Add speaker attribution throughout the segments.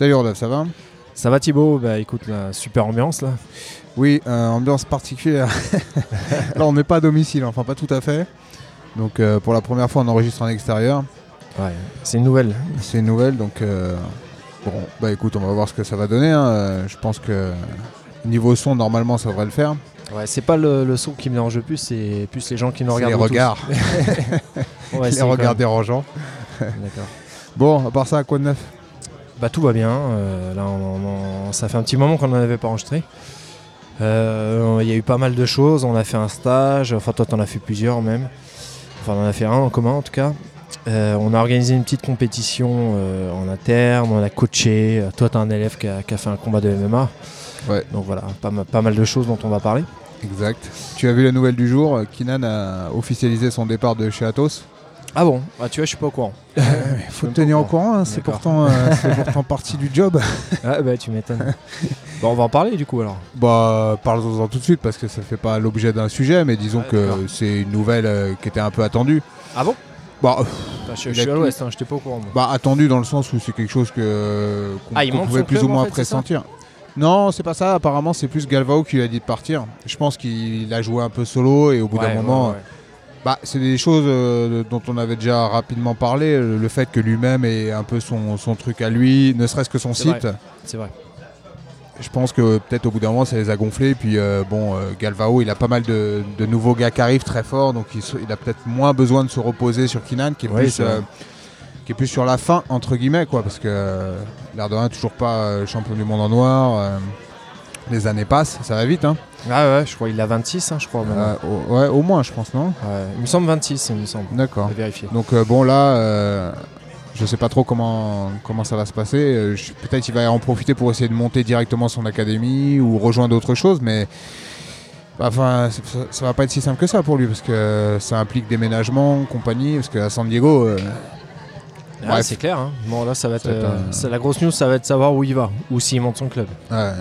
Speaker 1: Salut Rodolphe, ça va
Speaker 2: Ça va Thibaut Bah écoute, la super ambiance là.
Speaker 1: Oui, euh, ambiance particulière. là, on n'est pas à domicile, enfin pas tout à fait. Donc euh, pour la première fois, on enregistre en extérieur.
Speaker 2: Ouais, c'est une nouvelle.
Speaker 1: C'est une nouvelle, donc euh, bon, bah écoute, on va voir ce que ça va donner. hein. Je pense que niveau son, normalement, ça devrait le faire.
Speaker 2: Ouais, c'est pas le, le son qui me dérange le plus, c'est plus les gens qui nous regardent.
Speaker 1: les regards,
Speaker 2: Ouais,
Speaker 1: les regards dérangeants.
Speaker 2: D'accord.
Speaker 1: Bon, à part ça, quoi de neuf?
Speaker 2: Bah tout va bien. euh, là, on- on- ça fait un petit moment qu'on n'en avait pas enregistré. Euh, Il y a eu pas mal de choses. On a fait un stage. Enfin, toi, t'en as fait plusieurs même. Enfin, on en a fait un en commun en tout cas. Euh, on a organisé une petite compétition en interne. On a coaché. Toi, t'as un élève qui a, qui a fait un combat de MMA.
Speaker 1: Ouais.
Speaker 2: Donc voilà, pas, pas mal de choses dont on va parler.
Speaker 1: Exact. Tu as vu la nouvelle du jour Kinan a officialisé son départ de chez Atos.
Speaker 2: Ah bon Ah tu vois, je suis pas au courant.
Speaker 1: Il faut te tenir au courant, hein, c'est
Speaker 2: D'accord.
Speaker 1: pourtant, euh, c'est pourtant partie du job.
Speaker 2: ah bah tu m'étonnes. bon, on va en parler du coup alors.
Speaker 1: Bah, parlons-en tout de suite parce que ça fait pas l'objet d'un sujet, mais disons
Speaker 2: Ouais,
Speaker 1: que c'est une nouvelle euh, qui était un peu attendue.
Speaker 2: Ah bon?
Speaker 1: Bah, euh,
Speaker 2: Bah, Je, je suis à l'ouest, hein, j'étais pas au courant. moi.
Speaker 1: bah attendue dans le sens où c'est quelque chose que qu'on
Speaker 2: Ah, il
Speaker 1: qu'on
Speaker 2: monte
Speaker 1: pouvait plus ou moins
Speaker 2: en fait,
Speaker 1: pressentir. Non, c'est pas ça. Apparemment, c'est plus Galvao qui lui a dit de partir. Je pense qu'il a joué un peu solo et au bout
Speaker 2: Ouais,
Speaker 1: d'un
Speaker 2: ouais,
Speaker 1: moment,
Speaker 2: ouais.
Speaker 1: Bah, c'est des choses euh, dont on avait déjà rapidement parlé. Le le fait que lui-même ait un peu son, son truc à lui, ne serait-ce que son site.
Speaker 2: c'est vrai.
Speaker 1: Je pense que peut-être au bout d'un moment ça les a gonflés. Puis euh, bon, euh, Galvao, il a pas mal de, de nouveaux gars qui arrivent très forts, donc il, a peut-être moins besoin de se reposer sur Kinan, qui est,
Speaker 2: Oui,
Speaker 1: plus,
Speaker 2: c'est vrai.
Speaker 1: euh, qui est plus sur la fin entre guillemets, quoi, parce que euh, l'air de rien, toujours pas euh, champion du monde en noir. euh, les années passent, ça va vite, hein.
Speaker 2: Ah ouais, je crois qu'il a 26, hein, je crois.
Speaker 1: Euh, au, ouais, au moins, je pense, non
Speaker 2: Ouais, il me semble 26, il me semble.
Speaker 1: D'accord.
Speaker 2: Vérifier.
Speaker 1: Donc euh, bon là, euh, je sais pas trop comment, comment ça va se passer. Euh, Peut-être qu'il va en profiter pour essayer de monter directement son académie ou rejoindre autre chose, mais enfin ça, ça va pas être si simple que ça pour lui parce que ça implique déménagement, compagnie. Parce qu'à San Diego, euh,
Speaker 2: Ah, c'est clair. Hein. Bon, là, ça va être.
Speaker 1: Ça va être un-
Speaker 2: c'est la grosse news, ça va être de savoir où il va, ou s'il monte son club.
Speaker 1: ouais.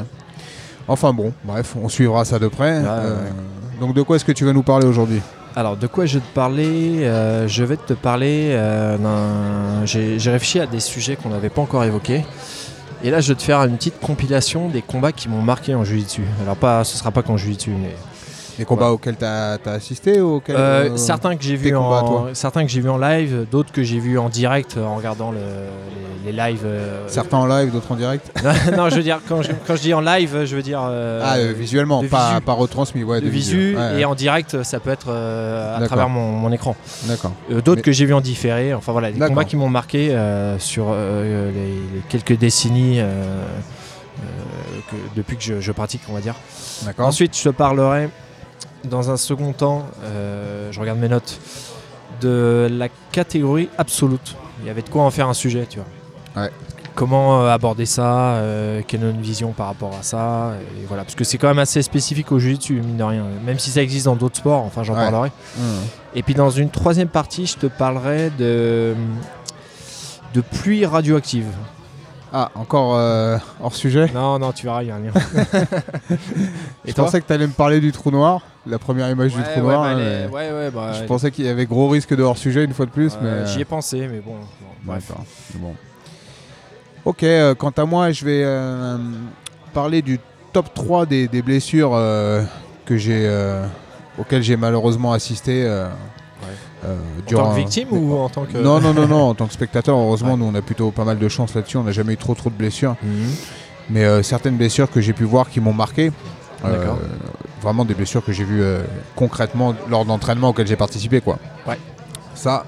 Speaker 1: Enfin bon, bref, on suivra ça de près.
Speaker 2: Ouais,
Speaker 1: Euh,
Speaker 2: ouais.
Speaker 1: Donc de quoi est-ce que tu vas nous parler aujourd'hui?
Speaker 2: Alors, de quoi je vais te parler? Euh, Je vais te parler euh, d'un. J'ai j'ai réfléchi à des sujets qu'on n'avait pas encore évoqués. Et là, je vais te faire une petite compilation des combats qui m'ont marqué en jiu-jitsu. Alors, pas, ce sera pas qu'en jiu-jitsu, mais
Speaker 1: Les combats auxquels tu as, assisté ou auxquels,
Speaker 2: Euh,
Speaker 1: euh,
Speaker 2: certains que vus
Speaker 1: combats à
Speaker 2: en certains que j'ai vu en live, d'autres que j'ai vus en direct euh, en regardant le- les, les lives. euh,
Speaker 1: Certains en live, d'autres en direct
Speaker 2: non, non, je veux dire quand je, quand je dis en live, je veux dire euh,
Speaker 1: Ah, visuellement, pas,
Speaker 2: visu.
Speaker 1: pas retransmis, ouais,
Speaker 2: de
Speaker 1: de,
Speaker 2: visu
Speaker 1: Ouais,
Speaker 2: et en direct, ça peut être à travers mon, mon écran.
Speaker 1: D'accord.
Speaker 2: D'autres
Speaker 1: Mais-
Speaker 2: que j'ai vus en différé. Enfin voilà, des combats qui m'ont marqué sur les, les quelques décennies. que- depuis que je, je pratique, on va dire. Ensuite, je te parlerai dans un second temps, euh, je regarde mes notes, de la catégorie absolute. Il y avait de quoi en faire un sujet, tu vois.
Speaker 1: Ouais.
Speaker 2: Comment euh, aborder ça, euh, quelle est notre vision par rapport à ça, et voilà. Parce que c'est quand même assez spécifique au jiu-jitsu, mine de rien. Même si ça existe dans d'autres sports, enfin j'en
Speaker 1: Ouais.
Speaker 2: parlerai.
Speaker 1: Mmh.
Speaker 2: Et puis dans une troisième partie, je te parlerai de, de pluie radioactive.
Speaker 1: Ah, encore euh, hors sujet
Speaker 2: Non, non, tu verras, il y a un lien.
Speaker 1: Je pensais que tu allais me parler du trou noir, la première image du trou
Speaker 2: ouais,
Speaker 1: noir.
Speaker 2: bah, les-
Speaker 1: mais
Speaker 2: ouais, ouais, bah,
Speaker 1: je pensais qu'il y avait gros risque de hors sujet une fois de plus, mais.
Speaker 2: J'y ai pensé, mais bon. bon, bref.
Speaker 1: D'accord. Bon. Ok, euh, quant à moi, je vais euh, parler du top 3 des, des blessures euh, que j'ai, euh, auxquelles j'ai malheureusement assisté. Euh,
Speaker 2: En tant que victime ou en tant que.
Speaker 1: Non, non, non, non, en tant que spectateur, heureusement,
Speaker 2: Ouais.
Speaker 1: nous on a plutôt pas mal de chance là-dessus, on n'a jamais eu trop trop de blessures.
Speaker 2: Mhm.
Speaker 1: Mais euh, certaines blessures que j'ai pu voir qui m'ont marqué, euh, vraiment des blessures que j'ai vues concrètement lors d'entraînements auxquels j'ai participé. Quoi.
Speaker 2: Ouais.
Speaker 1: Ça.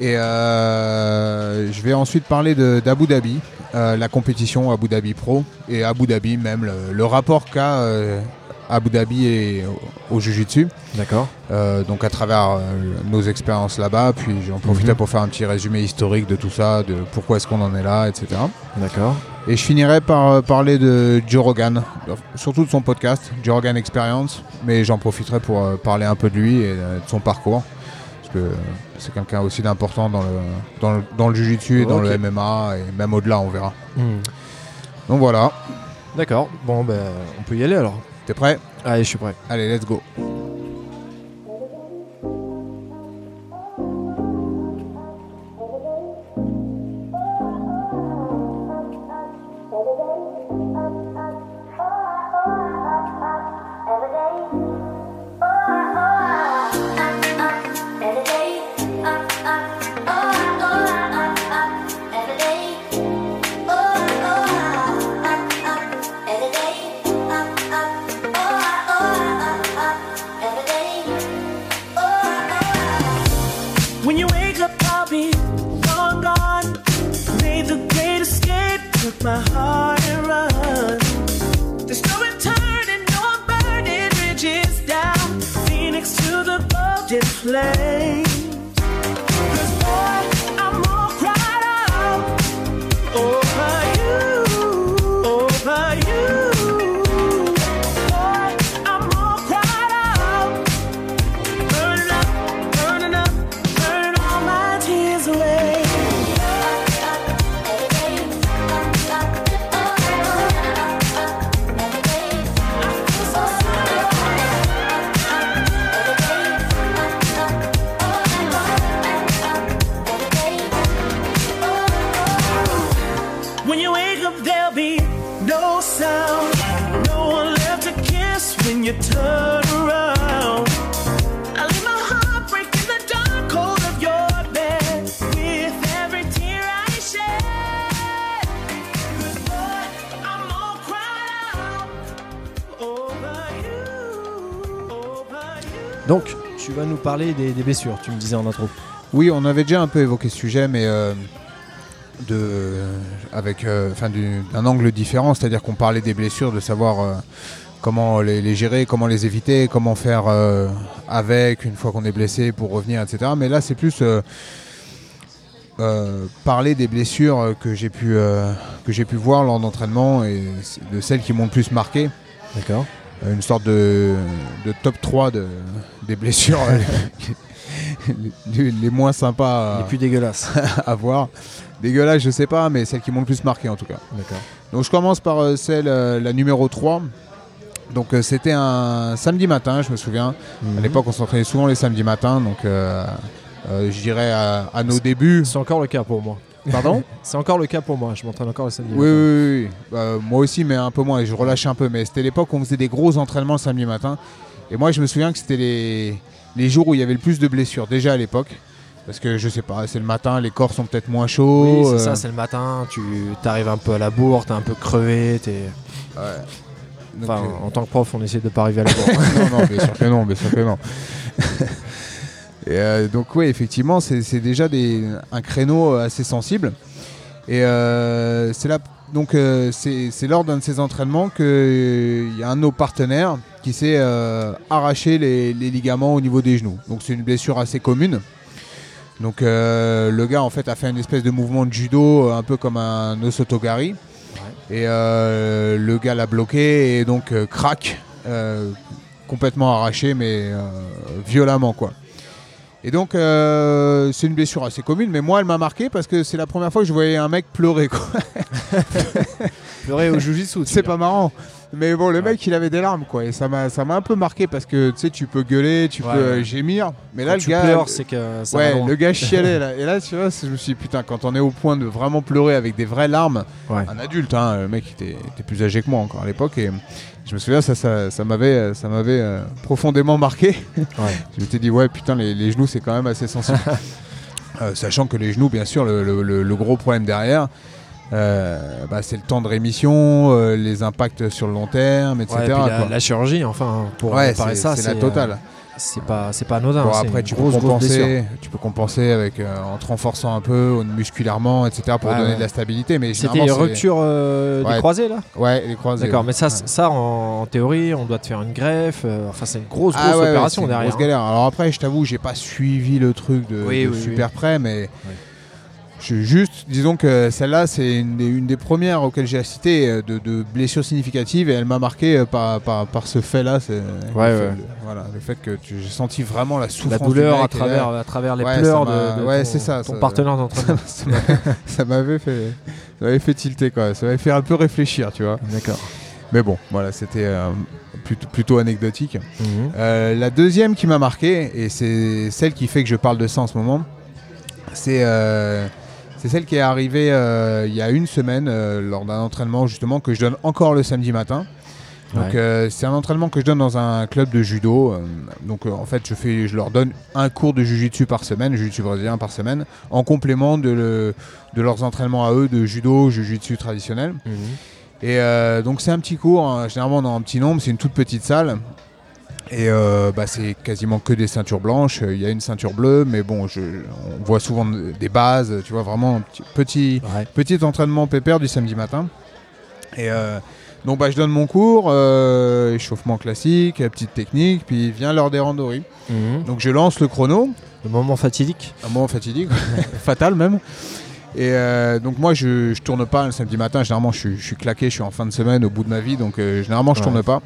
Speaker 1: Et je vais ensuite parler d'Abu Dhabi, la compétition Abu Dhabi Pro, et Abu Dhabi même, le, le rapport qu'a Abu Dhabi et au, Jiu-Jitsu.
Speaker 2: D'accord.
Speaker 1: Euh, donc à travers euh, nos expériences là-bas, puis j'en profitais
Speaker 2: Mhm.
Speaker 1: pour faire un petit résumé historique de tout ça, de pourquoi est-ce qu'on en est là, etc.
Speaker 2: D'accord.
Speaker 1: Et je finirai par euh, parler de Joe Rogan, surtout de son podcast, Joe Rogan Experience, mais j'en profiterai pour parler un peu de lui et de son parcours, parce que c'est quelqu'un aussi d'important dans le, dans le, dans le Jiu-Jitsu et dans le MMA, et même au-delà, on verra.
Speaker 2: Mhm.
Speaker 1: Donc voilà,
Speaker 2: D'accord. Bon, ben, on peut y aller alors.
Speaker 1: T'es prêt?
Speaker 2: Allez, je suis prêt.
Speaker 1: Allez, let's go.
Speaker 3: play.
Speaker 2: Donc, tu vas nous parler des, des blessures, tu me disais en intro.
Speaker 1: Oui, on avait déjà un peu évoqué ce sujet, mais euh, de, avec euh, d'un angle différent, c'est-à-dire qu'on parlait des blessures, de savoir euh, comment les, les gérer, comment les éviter, comment faire avec une fois qu'on est blessé pour revenir, etc. Mais là, c'est plus parler des blessures que j'ai pu, que j'ai pu voir lors d'entraînement et de celles qui m'ont le plus marqué.
Speaker 2: D'accord.
Speaker 1: Euh, une sorte de, de top 3 de, des blessures euh, les, les moins sympas à,
Speaker 2: Les plus dégueulasses.
Speaker 1: à voir. Dégueulasse, je sais pas, mais celles qui m'ont le plus marqué en tout cas.
Speaker 2: D'accord.
Speaker 1: Donc je commence par euh, celle, la numéro 3. Donc euh, c'était un samedi matin, je me souviens.
Speaker 2: Mhm.
Speaker 1: À l'époque, on s'entraînait souvent les samedis matins, donc euh, euh, je dirais à, à nos débuts.
Speaker 2: C'est encore le cas pour moi.
Speaker 1: Pardon
Speaker 2: C'est encore le cas pour moi. Je m'entraîne encore le samedi.
Speaker 1: Oui, oui,
Speaker 2: matin.
Speaker 1: oui. oui. Bah, moi aussi, mais un peu moins. Et je relâchais un peu. Mais c'était l'époque où on faisait des gros entraînements le samedi matin. Et moi, je me souviens que c'était les, les jours où il y avait le plus de blessures, déjà à l'époque. Parce que je sais pas, c'est le matin, les corps sont peut-être moins chauds.
Speaker 2: Oui, c'est
Speaker 1: euh,
Speaker 2: ça, c'est le matin, tu arrives un peu à la bourre, t'es un peu crevé, t'es...
Speaker 1: ouais. Donc,
Speaker 2: Enfin,
Speaker 1: euh,
Speaker 2: en tant que prof, on essaie de pas arriver à la bourre.
Speaker 1: non, non, bien sûr que non, bien sûr que non. Et, euh, donc oui, effectivement, c'est déjà des, un créneau assez sensible. Et euh, c'est là, donc euh, c'est c'est lors d'un de ces entraînements qu'il y a un de nos partenaires qui s'est euh, arraché les, les ligaments au niveau des genoux. Donc c'est une blessure assez commune. Donc euh, le gars en fait a fait une espèce de mouvement de judo euh, un peu comme un osotogari. Et euh, le gars l'a bloqué et donc euh, craque, euh, complètement arraché mais euh, violemment quoi. Et donc euh, c'est une blessure assez commune, mais moi elle m'a marqué parce que c'est la première fois que je voyais un mec pleurer quoi.
Speaker 2: Pleurer au jujitsu,
Speaker 1: C'est pas marrant. Mais bon, le
Speaker 2: Ouais.
Speaker 1: mec, il avait des larmes, quoi. Et ça m'a, ça m'a un peu marqué parce que tu sais, tu peux gueuler, tu
Speaker 2: Ouais,
Speaker 1: peux euh,
Speaker 2: ouais.
Speaker 1: gémir. Mais
Speaker 2: Quand
Speaker 1: là, le
Speaker 2: tu
Speaker 1: gars.
Speaker 2: pleures, c'est que ça
Speaker 1: ouais, le gars chialait là. Et là, tu vois, je me suis dit, putain, quand on est au point de vraiment pleurer avec des vraies larmes, un adulte, hein, le mec était, était plus âgé que moi encore à l'époque. Et je me souviens, ça, ça, ça m'avait, ça m'avait euh, profondément marqué. Je m'étais dit, ouais, putain, les, les genoux, c'est quand même assez sensible. Euh, sachant que les genoux, bien sûr, le, le- le- le gros problème derrière, euh, bah, c'est le temps de rémission, euh, les impacts sur le long terme, etc.
Speaker 2: Ouais, et puis la,
Speaker 1: quoi.
Speaker 2: la chirurgie, enfin, pour
Speaker 1: Ouais,
Speaker 2: réparer ça,
Speaker 1: c'est la
Speaker 2: euh,
Speaker 1: totale.
Speaker 2: c'est pas, c'est pas anodin.
Speaker 1: Bon, après, tu
Speaker 2: grosse,
Speaker 1: peux,
Speaker 2: grosse
Speaker 1: compenser, tu peux compenser avec, euh, en te renforçant un peu musculairement, etc. pour
Speaker 2: Ouais,
Speaker 1: donner de la stabilité. Mais
Speaker 2: C'était
Speaker 1: généralement, c'est-
Speaker 2: rupture euh,
Speaker 1: Ouais.
Speaker 2: des croisés, là?
Speaker 1: Ouais, les croisés.
Speaker 2: D'accord, mais ça, ça en, en théorie, on doit te faire une greffe. euh, enfin, c'est une grosse, grosse
Speaker 1: Ah ouais,
Speaker 2: opération
Speaker 1: c'est une
Speaker 2: derrière.
Speaker 1: grosse galère. Alors après, je t'avoue, j'ai pas suivi le truc de,
Speaker 2: Oui,
Speaker 1: de
Speaker 2: oui,
Speaker 1: super près, mais je juste, disons que celle-là, c'est une, des- une des premières auxquelles j'ai assisté euh, de, de blessures significatives et elle m'a marqué euh, par, par, par ce fait-là.
Speaker 2: Ouais,
Speaker 1: le- voilà, le fait que j'ai senti vraiment la
Speaker 2: La
Speaker 1: souffrance.
Speaker 2: douleur
Speaker 1: du
Speaker 2: à travers, à travers les
Speaker 1: Ouais,
Speaker 2: pleurs de, de
Speaker 1: ouais,
Speaker 2: ton,
Speaker 1: ça,
Speaker 2: ton
Speaker 1: ça-
Speaker 2: partenaire d'entraînement.
Speaker 1: ça m'a- ça m'avait fait, ça m'avait fait tilter quoi. Ça m'avait fait un peu réfléchir, tu vois.
Speaker 2: D'accord.
Speaker 1: Mais bon, voilà, c'était euh, plutôt, plutôt anecdotique.
Speaker 2: Mhm.
Speaker 1: Euh, la deuxième qui m'a marqué, et c'est celle qui fait que je parle de ça en ce moment, c'est euh, c'est celle qui est arrivée euh, il y a une semaine euh, lors d'un entraînement justement que je donne encore le samedi matin. Donc
Speaker 2: Ouais.
Speaker 1: euh, c'est un entraînement que je donne dans un club de judo. donc en fait je, fais, je leur donne un cours de jujitsu par semaine, jujitsu brésilien par semaine, en complément de, le- de leurs entraînements à eux de judo, jujitsu traditionnel.
Speaker 2: Mhm.
Speaker 1: Et donc c'est un petit cours, hein, généralement dans un petit nombre, c'est une toute petite salle. Et euh, bah, c'est quasiment que des ceintures blanches. Il y a une ceinture bleue, mais bon, je, on voit souvent des bases, tu vois, vraiment un petit, petit,
Speaker 2: Ouais.
Speaker 1: petit entraînement pépère du samedi matin. Et euh, donc bah, je donne mon cours, euh, échauffement classique, petite technique, puis vient l'heure des randonnées.
Speaker 2: Mhm.
Speaker 1: Donc je lance le chrono,
Speaker 2: Le moment fatidique.
Speaker 1: un moment fatidique, fatal même. Et euh, donc moi je, je tourne pas le samedi matin, généralement je, suis- je suis claqué, je suis en fin de semaine au bout de ma vie, donc euh, généralement je
Speaker 2: Ouais.
Speaker 1: tourne pas.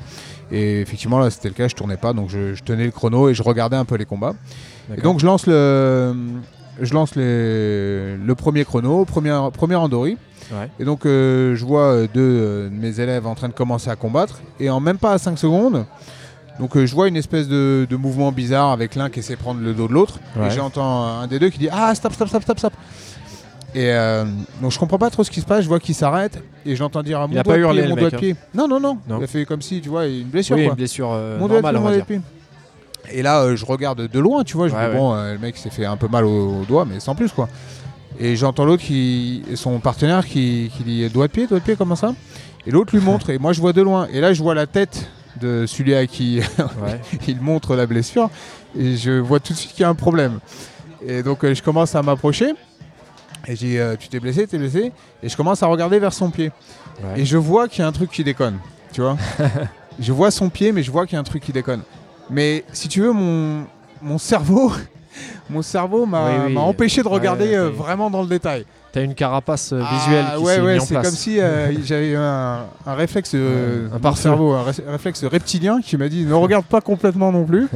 Speaker 1: Et effectivement là c'était le cas, je tournais pas, donc je, je tenais le chrono et je regardais un peu les combats. Et donc je lance le, je lance les- le premier chrono, première, première Andori.
Speaker 2: Ouais.
Speaker 1: Et donc euh, je vois euh, deux euh, de mes élèves en train de commencer à combattre. Et en même pas à 5 secondes, donc euh, je vois une espèce de, de mouvement bizarre avec l'un qui essaie de prendre le dos de l'autre.
Speaker 2: Ouais.
Speaker 1: Et j'entends un des deux qui dit Ah stop, stop, stop, stop, stop. Et euh, donc je comprends pas trop ce qui se passe, je vois qu'il s'arrête et j'entends dire ah, mon
Speaker 2: Il a
Speaker 1: doigt
Speaker 2: pas
Speaker 1: de
Speaker 2: hurlé,
Speaker 1: pied, mon doigt
Speaker 2: mec, hein.
Speaker 1: de pied. Non, non, non,
Speaker 2: Non.
Speaker 1: Il a fait comme si, tu vois, une blessure
Speaker 2: oui,
Speaker 1: quoi.
Speaker 2: une blessure euh,
Speaker 1: Mon doigt pied,
Speaker 2: on va dire.
Speaker 1: pied. Et là, euh, je regarde de loin, tu vois. Je
Speaker 2: Ouais,
Speaker 1: me dis,
Speaker 2: ouais.
Speaker 1: bon, euh, le mec s'est fait un peu mal au, au doigt, mais sans plus, quoi. Et j'entends l'autre qui. Son partenaire qui, qui dit doigt de pied, doigt de pied, comment ça? Et l'autre lui montre, et moi je vois de loin. Et là, je vois la tête de celui à qui
Speaker 2: Ouais.
Speaker 1: il montre la blessure, et je vois tout de suite qu'il y a un problème. Et donc, je commence à m'approcher, et j'ai euh, Tu t'es blessé, t'es blessé Et je commence à regarder vers son pied.
Speaker 2: Ouais.
Speaker 1: Et je vois qu'il y a un truc qui déconne, tu vois. je vois son pied, mais je vois qu'il y a un truc qui déconne. Mais si tu veux, mon, mon cerveau, mon cerveau m'a
Speaker 2: Oui,
Speaker 1: empêché de regarder
Speaker 2: ouais,
Speaker 1: euh, vraiment dans le détail.
Speaker 2: T'as une carapace euh, visuelle
Speaker 1: Ah,
Speaker 2: qui
Speaker 1: ouais, ouais, c'est comme si euh, j'avais un, un réflexe, euh,
Speaker 2: un
Speaker 1: cerveau, un ré- réflexe reptilien qui m'a dit ne regarde pas complètement non plus.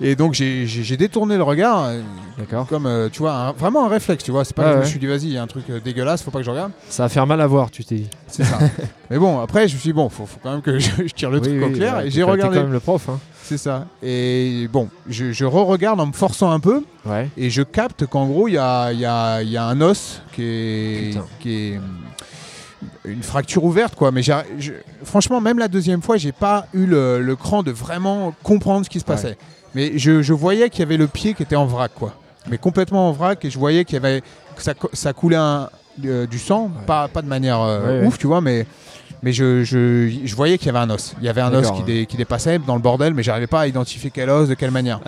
Speaker 1: Et donc j'ai- détourné le regard, euh,
Speaker 2: D'accord.
Speaker 1: comme euh, tu vois, un- vraiment un réflexe, tu vois. C'est pas que je me suis dit vas-y, il y a un truc euh, dégueulasse, faut pas que je regarde.
Speaker 2: Ça va faire mal à voir, tu t'es dit.
Speaker 1: C'est ça. Mais bon, après, je me suis dit, bon, faut, faut quand même que je, je tire le
Speaker 2: Oui,
Speaker 1: truc au clair.
Speaker 2: ouais,
Speaker 1: et j'ai regardé.
Speaker 2: quand même le prof. Hein.
Speaker 1: C'est ça. Et bon, je, je re-regarde en me forçant un peu.
Speaker 2: Ouais.
Speaker 1: Et je capte qu'en gros, il y a, il y a- il y a un os qui est,
Speaker 2: Putain.
Speaker 1: qui est hum, une fracture ouverte, quoi. Mais je- franchement, même la deuxième fois, j'ai pas eu le, le cran de vraiment comprendre ce qui se passait. Mais je, je voyais qu'il y avait le pied qui était en vrac, quoi. Mais complètement en vrac. Et je voyais qu'il y avait que ça, ça coulait un- euh, du sang,
Speaker 2: Ouais.
Speaker 1: pas, pas de manière euh,
Speaker 2: Ouais, ouais.
Speaker 1: ouf, tu vois, mais. Mais je, je, je voyais qu'il y avait un os. Il y avait un os qui, dé- qui dépassait dans le bordel, mais j'arrivais pas à identifier quel os, de quelle manière.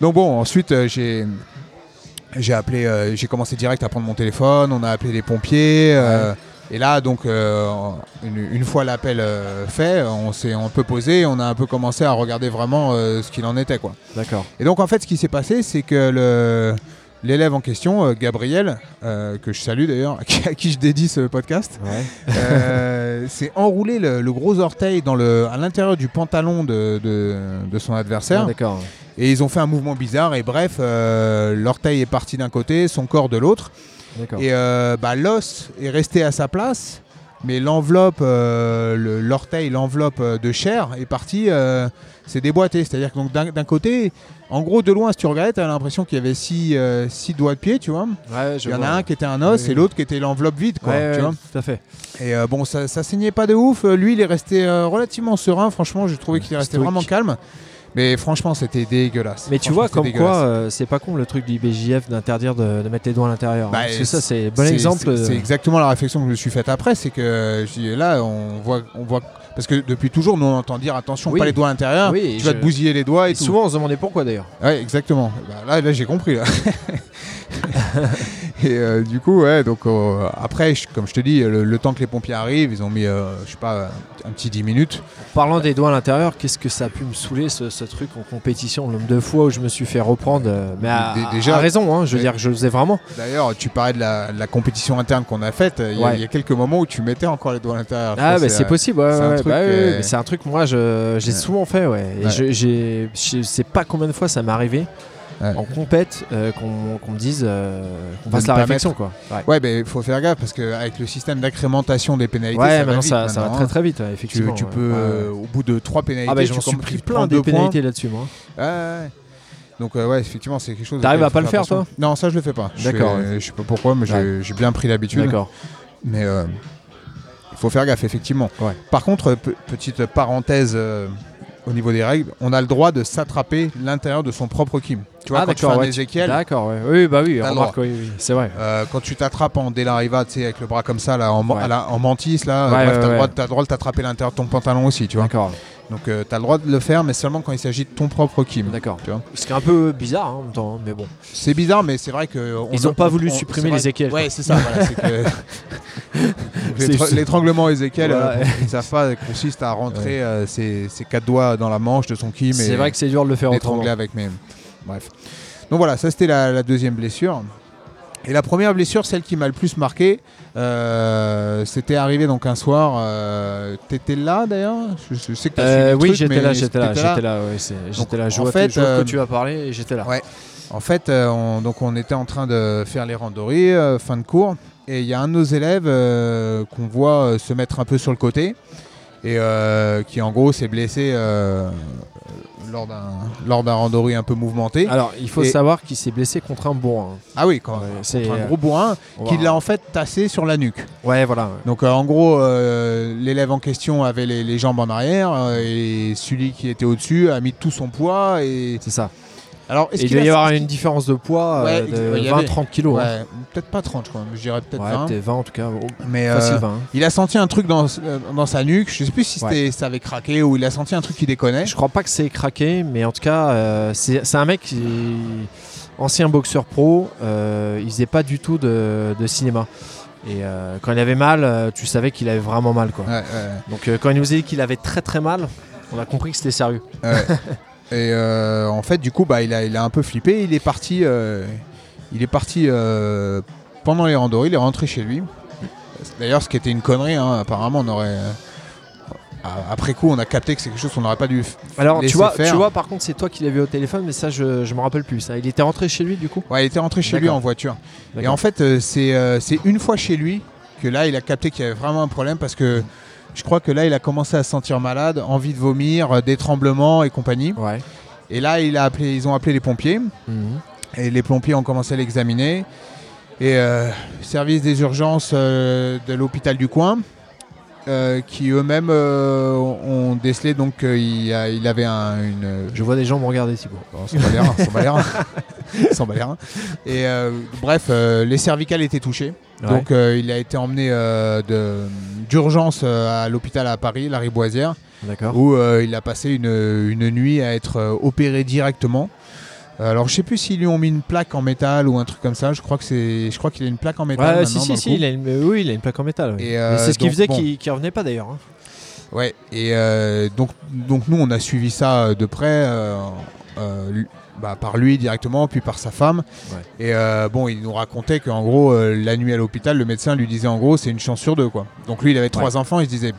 Speaker 1: Donc bon, ensuite euh, j'ai j'ai appelé, j'ai commencé direct à prendre mon téléphone, on a appelé les pompiers. Et là, donc, euh, une, une fois l'appel euh, fait, on s'est un peu posé, on a un peu commencé à regarder vraiment euh, ce qu'il en était, quoi.
Speaker 2: D'accord.
Speaker 1: Et donc, en fait, ce qui s'est passé, c'est que le l'élève en question, Gabriel, que je salue d'ailleurs, à qui, je dédie ce podcast,
Speaker 2: Ouais.
Speaker 1: s'est enroulé le, le gros orteil dans le, à l'intérieur du pantalon de, de- de son adversaire.
Speaker 2: Ah, D'accord.
Speaker 1: Et ils ont fait un mouvement bizarre et bref, l'orteil est parti d'un côté, son corps de l'autre. Et euh, bah, l'os est resté à sa place, mais l'enveloppe, euh, le- l'orteil, l'enveloppe euh, de chair est partie, euh, c'est déboîté. C'est-à-dire que d'un côté, en gros, de loin, si tu regardais, tu as l'impression qu'il y avait six, euh, six doigts de pied, tu vois.
Speaker 2: Ouais,
Speaker 1: Il y en
Speaker 2: vois.
Speaker 1: a un qui était un os
Speaker 2: Oui,
Speaker 1: et l'autre qui était l'enveloppe vide, quoi.
Speaker 2: Ouais,
Speaker 1: tu
Speaker 2: ouais,
Speaker 1: vois.
Speaker 2: tout à fait.
Speaker 1: Et bon, ça, ça saignait pas de ouf. Lui, il est resté relativement serein. Franchement, j'ai trouvé qu'il est resté vraiment calme. Mais franchement, c'était dégueulasse.
Speaker 2: Mais tu vois, comme quoi, euh, c'est pas con le truc du IBJF d'interdire de, de mettre les doigts à l'intérieur. hein.
Speaker 1: Bah,
Speaker 2: Parce que ça, c'est bon exemple.
Speaker 1: c'est-
Speaker 2: euh,
Speaker 1: C'est exactement la réflexion que je me suis faite après, c'est que je dis, là, on voit, on voit, parce que depuis toujours, nous on entend dire attention,
Speaker 2: Oui.
Speaker 1: pas les doigts à l'intérieur,
Speaker 2: Oui,
Speaker 1: tu vas
Speaker 2: je-
Speaker 1: te bousiller les doigts et,
Speaker 2: Et
Speaker 1: tout.
Speaker 2: souvent, on se demandait pourquoi d'ailleurs.
Speaker 1: Ouais, exactement. Bah, là, là j'ai compris. Là. et euh, du coup, ouais, donc euh, après, je- comme je te dis, le, le temps que les pompiers arrivent, ils ont mis, euh, je sais pas, un petit 10 minutes.
Speaker 2: Parlant des doigts à l'intérieur, qu'est-ce que ça a pu me saouler ce, ce truc en compétition Le nombre de fois où je me suis fait reprendre. euh, mais à,
Speaker 1: Dé-
Speaker 2: à-
Speaker 1: déjà-
Speaker 2: à raison, hein, je veux dire que je le faisais vraiment.
Speaker 1: D'ailleurs, tu parlais de la, de la compétition interne qu'on a faite. Il y, a-
Speaker 2: Ouais.
Speaker 1: il y a quelques moments où tu mettais encore les doigts à l'intérieur.
Speaker 2: Ah, bah c'est possible, ouais,
Speaker 1: truc,
Speaker 2: bah,
Speaker 1: euh,
Speaker 2: c'est un truc, moi, j'ai souvent fait, ouais. Et je, je sais pas combien de fois ça m'est arrivé
Speaker 1: Ouais.
Speaker 2: en compète euh, qu'on, me dise euh, qu'on
Speaker 1: De
Speaker 2: fasse la réflexion, quoi. Ouais,
Speaker 1: Ouais, mais il faut faire gaffe parce qu'avec le système d'accrémentation des pénalités,
Speaker 2: Ouais,
Speaker 1: ça, va vite,
Speaker 2: ça, ça va très
Speaker 1: hein.
Speaker 2: très vite,
Speaker 1: Tu,
Speaker 2: effectivement.
Speaker 1: tu peux, euh, au bout de trois pénalités,
Speaker 2: Ah, bah
Speaker 1: tu
Speaker 2: j'en suis
Speaker 1: com-
Speaker 2: pris
Speaker 1: tu
Speaker 2: plein
Speaker 1: points.
Speaker 2: pénalités là-dessus, moi.
Speaker 1: Donc, ouais, effectivement, c'est quelque chose.
Speaker 2: T'arrives à pas le faire,
Speaker 1: attention. Non, ça, je le fais pas. Je
Speaker 2: D'accord,
Speaker 1: Je sais pas pourquoi, mais j'ai- bien pris l'habitude.
Speaker 2: D'accord.
Speaker 1: Mais faut faire gaffe, effectivement.
Speaker 2: Ouais.
Speaker 1: Par contre, euh, pe- petite parenthèse euh, au niveau des règles, on a le droit de s'attraper l'intérieur de son propre kim. Tu vois,
Speaker 2: ah,
Speaker 1: quand tu fais un
Speaker 2: ouais. D'accord, ouais. Oui, bah oui, oui, oui, c'est vrai.
Speaker 1: euh, quand tu t'attrapes en Delariva, tu sais, avec le bras comme ça, là, en, man-
Speaker 2: Ouais.
Speaker 1: à la- en mantis, là,
Speaker 2: Ouais,
Speaker 1: bref, t'as le droit de t'attraper l'intérieur de ton pantalon aussi, tu vois.
Speaker 2: D'accord.
Speaker 1: Donc tu as le droit de le faire, mais seulement quand il s'agit de ton propre Kim.
Speaker 2: D'accord. Ce qui est un peu bizarre hein, en même temps, mais bon.
Speaker 1: C'est bizarre, mais c'est vrai que. on-
Speaker 2: Ils ont pas voulu
Speaker 1: on-
Speaker 2: supprimer les équelles,
Speaker 1: Ouais, c'est ça. voilà, que- L'étranglement Ézéchiel,
Speaker 2: Voilà.
Speaker 1: euh, savent pas, consiste à rentrer euh, ses, ses quatre doigts dans la manche de son Kim
Speaker 2: C'est vrai que c'est dur de le faire
Speaker 1: d'étrangler avec mes. Bref. Donc voilà, ça c'était la, la deuxième blessure. Et la première blessure, celle qui m'a le plus marqué, euh, c'était arrivé donc un soir. Euh, T'étais là d'ailleurs? Je, je sais que
Speaker 2: Euh, oui, j'étais là, j'étais là, j'étais là, ouais, j'étais là. Je
Speaker 1: en
Speaker 2: vois,
Speaker 1: fait,
Speaker 2: que tu as parlé et j'étais là.
Speaker 1: Ouais. En fait, on, donc on était en train de faire les randonnées, fin de cours, et il y a un de nos élèves qu'on voit se mettre un peu sur le côté, et euh, qui en gros s'est blessé euh, lors d'un lors d'un randonnée un peu mouvementé.
Speaker 2: Alors, il faut
Speaker 1: Et-
Speaker 2: savoir qu'il s'est blessé contre un bourrin.
Speaker 1: Ah oui, quand
Speaker 2: Ouais, c'est
Speaker 1: contre un gros bourrin, qui l'a en fait tassé sur la nuque.
Speaker 2: Ouais, voilà.
Speaker 1: Donc euh, en gros, l'élève en question avait les, les jambes en arrière, et celui qui était au-dessus a mis tout son poids. Et
Speaker 2: C'est ça.
Speaker 1: Alors, est-ce qu'il
Speaker 2: doit y
Speaker 1: a-
Speaker 2: avoir une différence de poids
Speaker 1: Ouais,
Speaker 2: euh, de
Speaker 1: il y avait-
Speaker 2: 20-30 kilos. hein.
Speaker 1: Peut-être pas 30, je crois. Je dirais peut-être
Speaker 2: Ouais,
Speaker 1: 20.
Speaker 2: peut-être 20 en tout cas. Oh,
Speaker 1: Mais euh,
Speaker 2: Facile 20. hein.
Speaker 1: il a senti un truc dans, euh, dans sa nuque. Je sais plus si ça avait craqué ou il a senti un truc qui déconnait.
Speaker 2: Je crois pas que c'est craqué, mais en tout cas, euh, c'est un mec, qui- ancien boxeur pro, euh, il faisait pas du tout de, de cinéma. Et euh, quand il avait mal, euh, tu savais qu'il avait vraiment mal. Quoi. Donc euh, quand il nous a dit qu'il avait très très mal, on a compris que c'était sérieux.
Speaker 1: Et euh, en fait, du coup, bah, il, a, il a un peu flippé. Il est parti, euh, il est parti euh, pendant les randonnées. Il est rentré chez lui. D'ailleurs, ce qui était une connerie, hein, apparemment, on aurait. après coup, on a capté que c'est quelque chose qu'on n'aurait pas dû.
Speaker 2: Alors tu vois,
Speaker 1: faire.
Speaker 2: tu vois, par contre, c'est toi qui l'as vu au téléphone, mais ça, je, je me rappelle plus. Ça, il était rentré chez lui du coup?
Speaker 1: Ouais, il était rentré chez lui en voiture. Et en fait, c'est c'est une fois chez lui que là, il a capté qu'il y avait vraiment un problème parce que je crois que là, il a commencé à se sentir malade, envie de vomir, euh, des tremblements et compagnie.
Speaker 2: Ouais.
Speaker 1: Et là, il a appelé, ils ont appelé les pompiers
Speaker 2: Mhm.
Speaker 1: et les pompiers ont commencé à l'examiner. Et euh, service des urgences euh, de l'hôpital du coin. euh, qui eux-mêmes ont décelé donc qu'il il avait un- une,
Speaker 2: Je vois des gens me regarder, Thibaut.
Speaker 1: Bon. S'en bat les reins. Et bref, les cervicales étaient touchées.
Speaker 2: Ouais.
Speaker 1: Donc euh, il a été emmené euh, d'urgence euh, à l'hôpital à Paris, la Riboisière, où il a passé une, une nuit à être opéré directement. Alors je sais plus s'ils lui ont mis une plaque en métal ou un truc comme ça. Je crois que c'est, je crois qu'il a une plaque en métal.
Speaker 2: Ouais,
Speaker 1: maintenant
Speaker 2: si,
Speaker 1: dans
Speaker 2: si,
Speaker 1: le
Speaker 2: si,
Speaker 1: cou.
Speaker 2: il a une, oui, il a une plaque en métal. c'est ce qu'il
Speaker 1: donc,
Speaker 2: faisait
Speaker 1: bon.
Speaker 2: qui, qui revenait pas d'ailleurs. hein.
Speaker 1: Ouais, et donc, donc nous on a suivi ça de près euh, bah, par lui directement, puis par sa femme.
Speaker 2: Ouais.
Speaker 1: Et euh, bon, il nous racontait qu'en gros, euh, la nuit à l'hôpital, le médecin lui disait en gros, c'est une chance sur deux. quoi. Donc lui, il avait trois enfants, il se disait,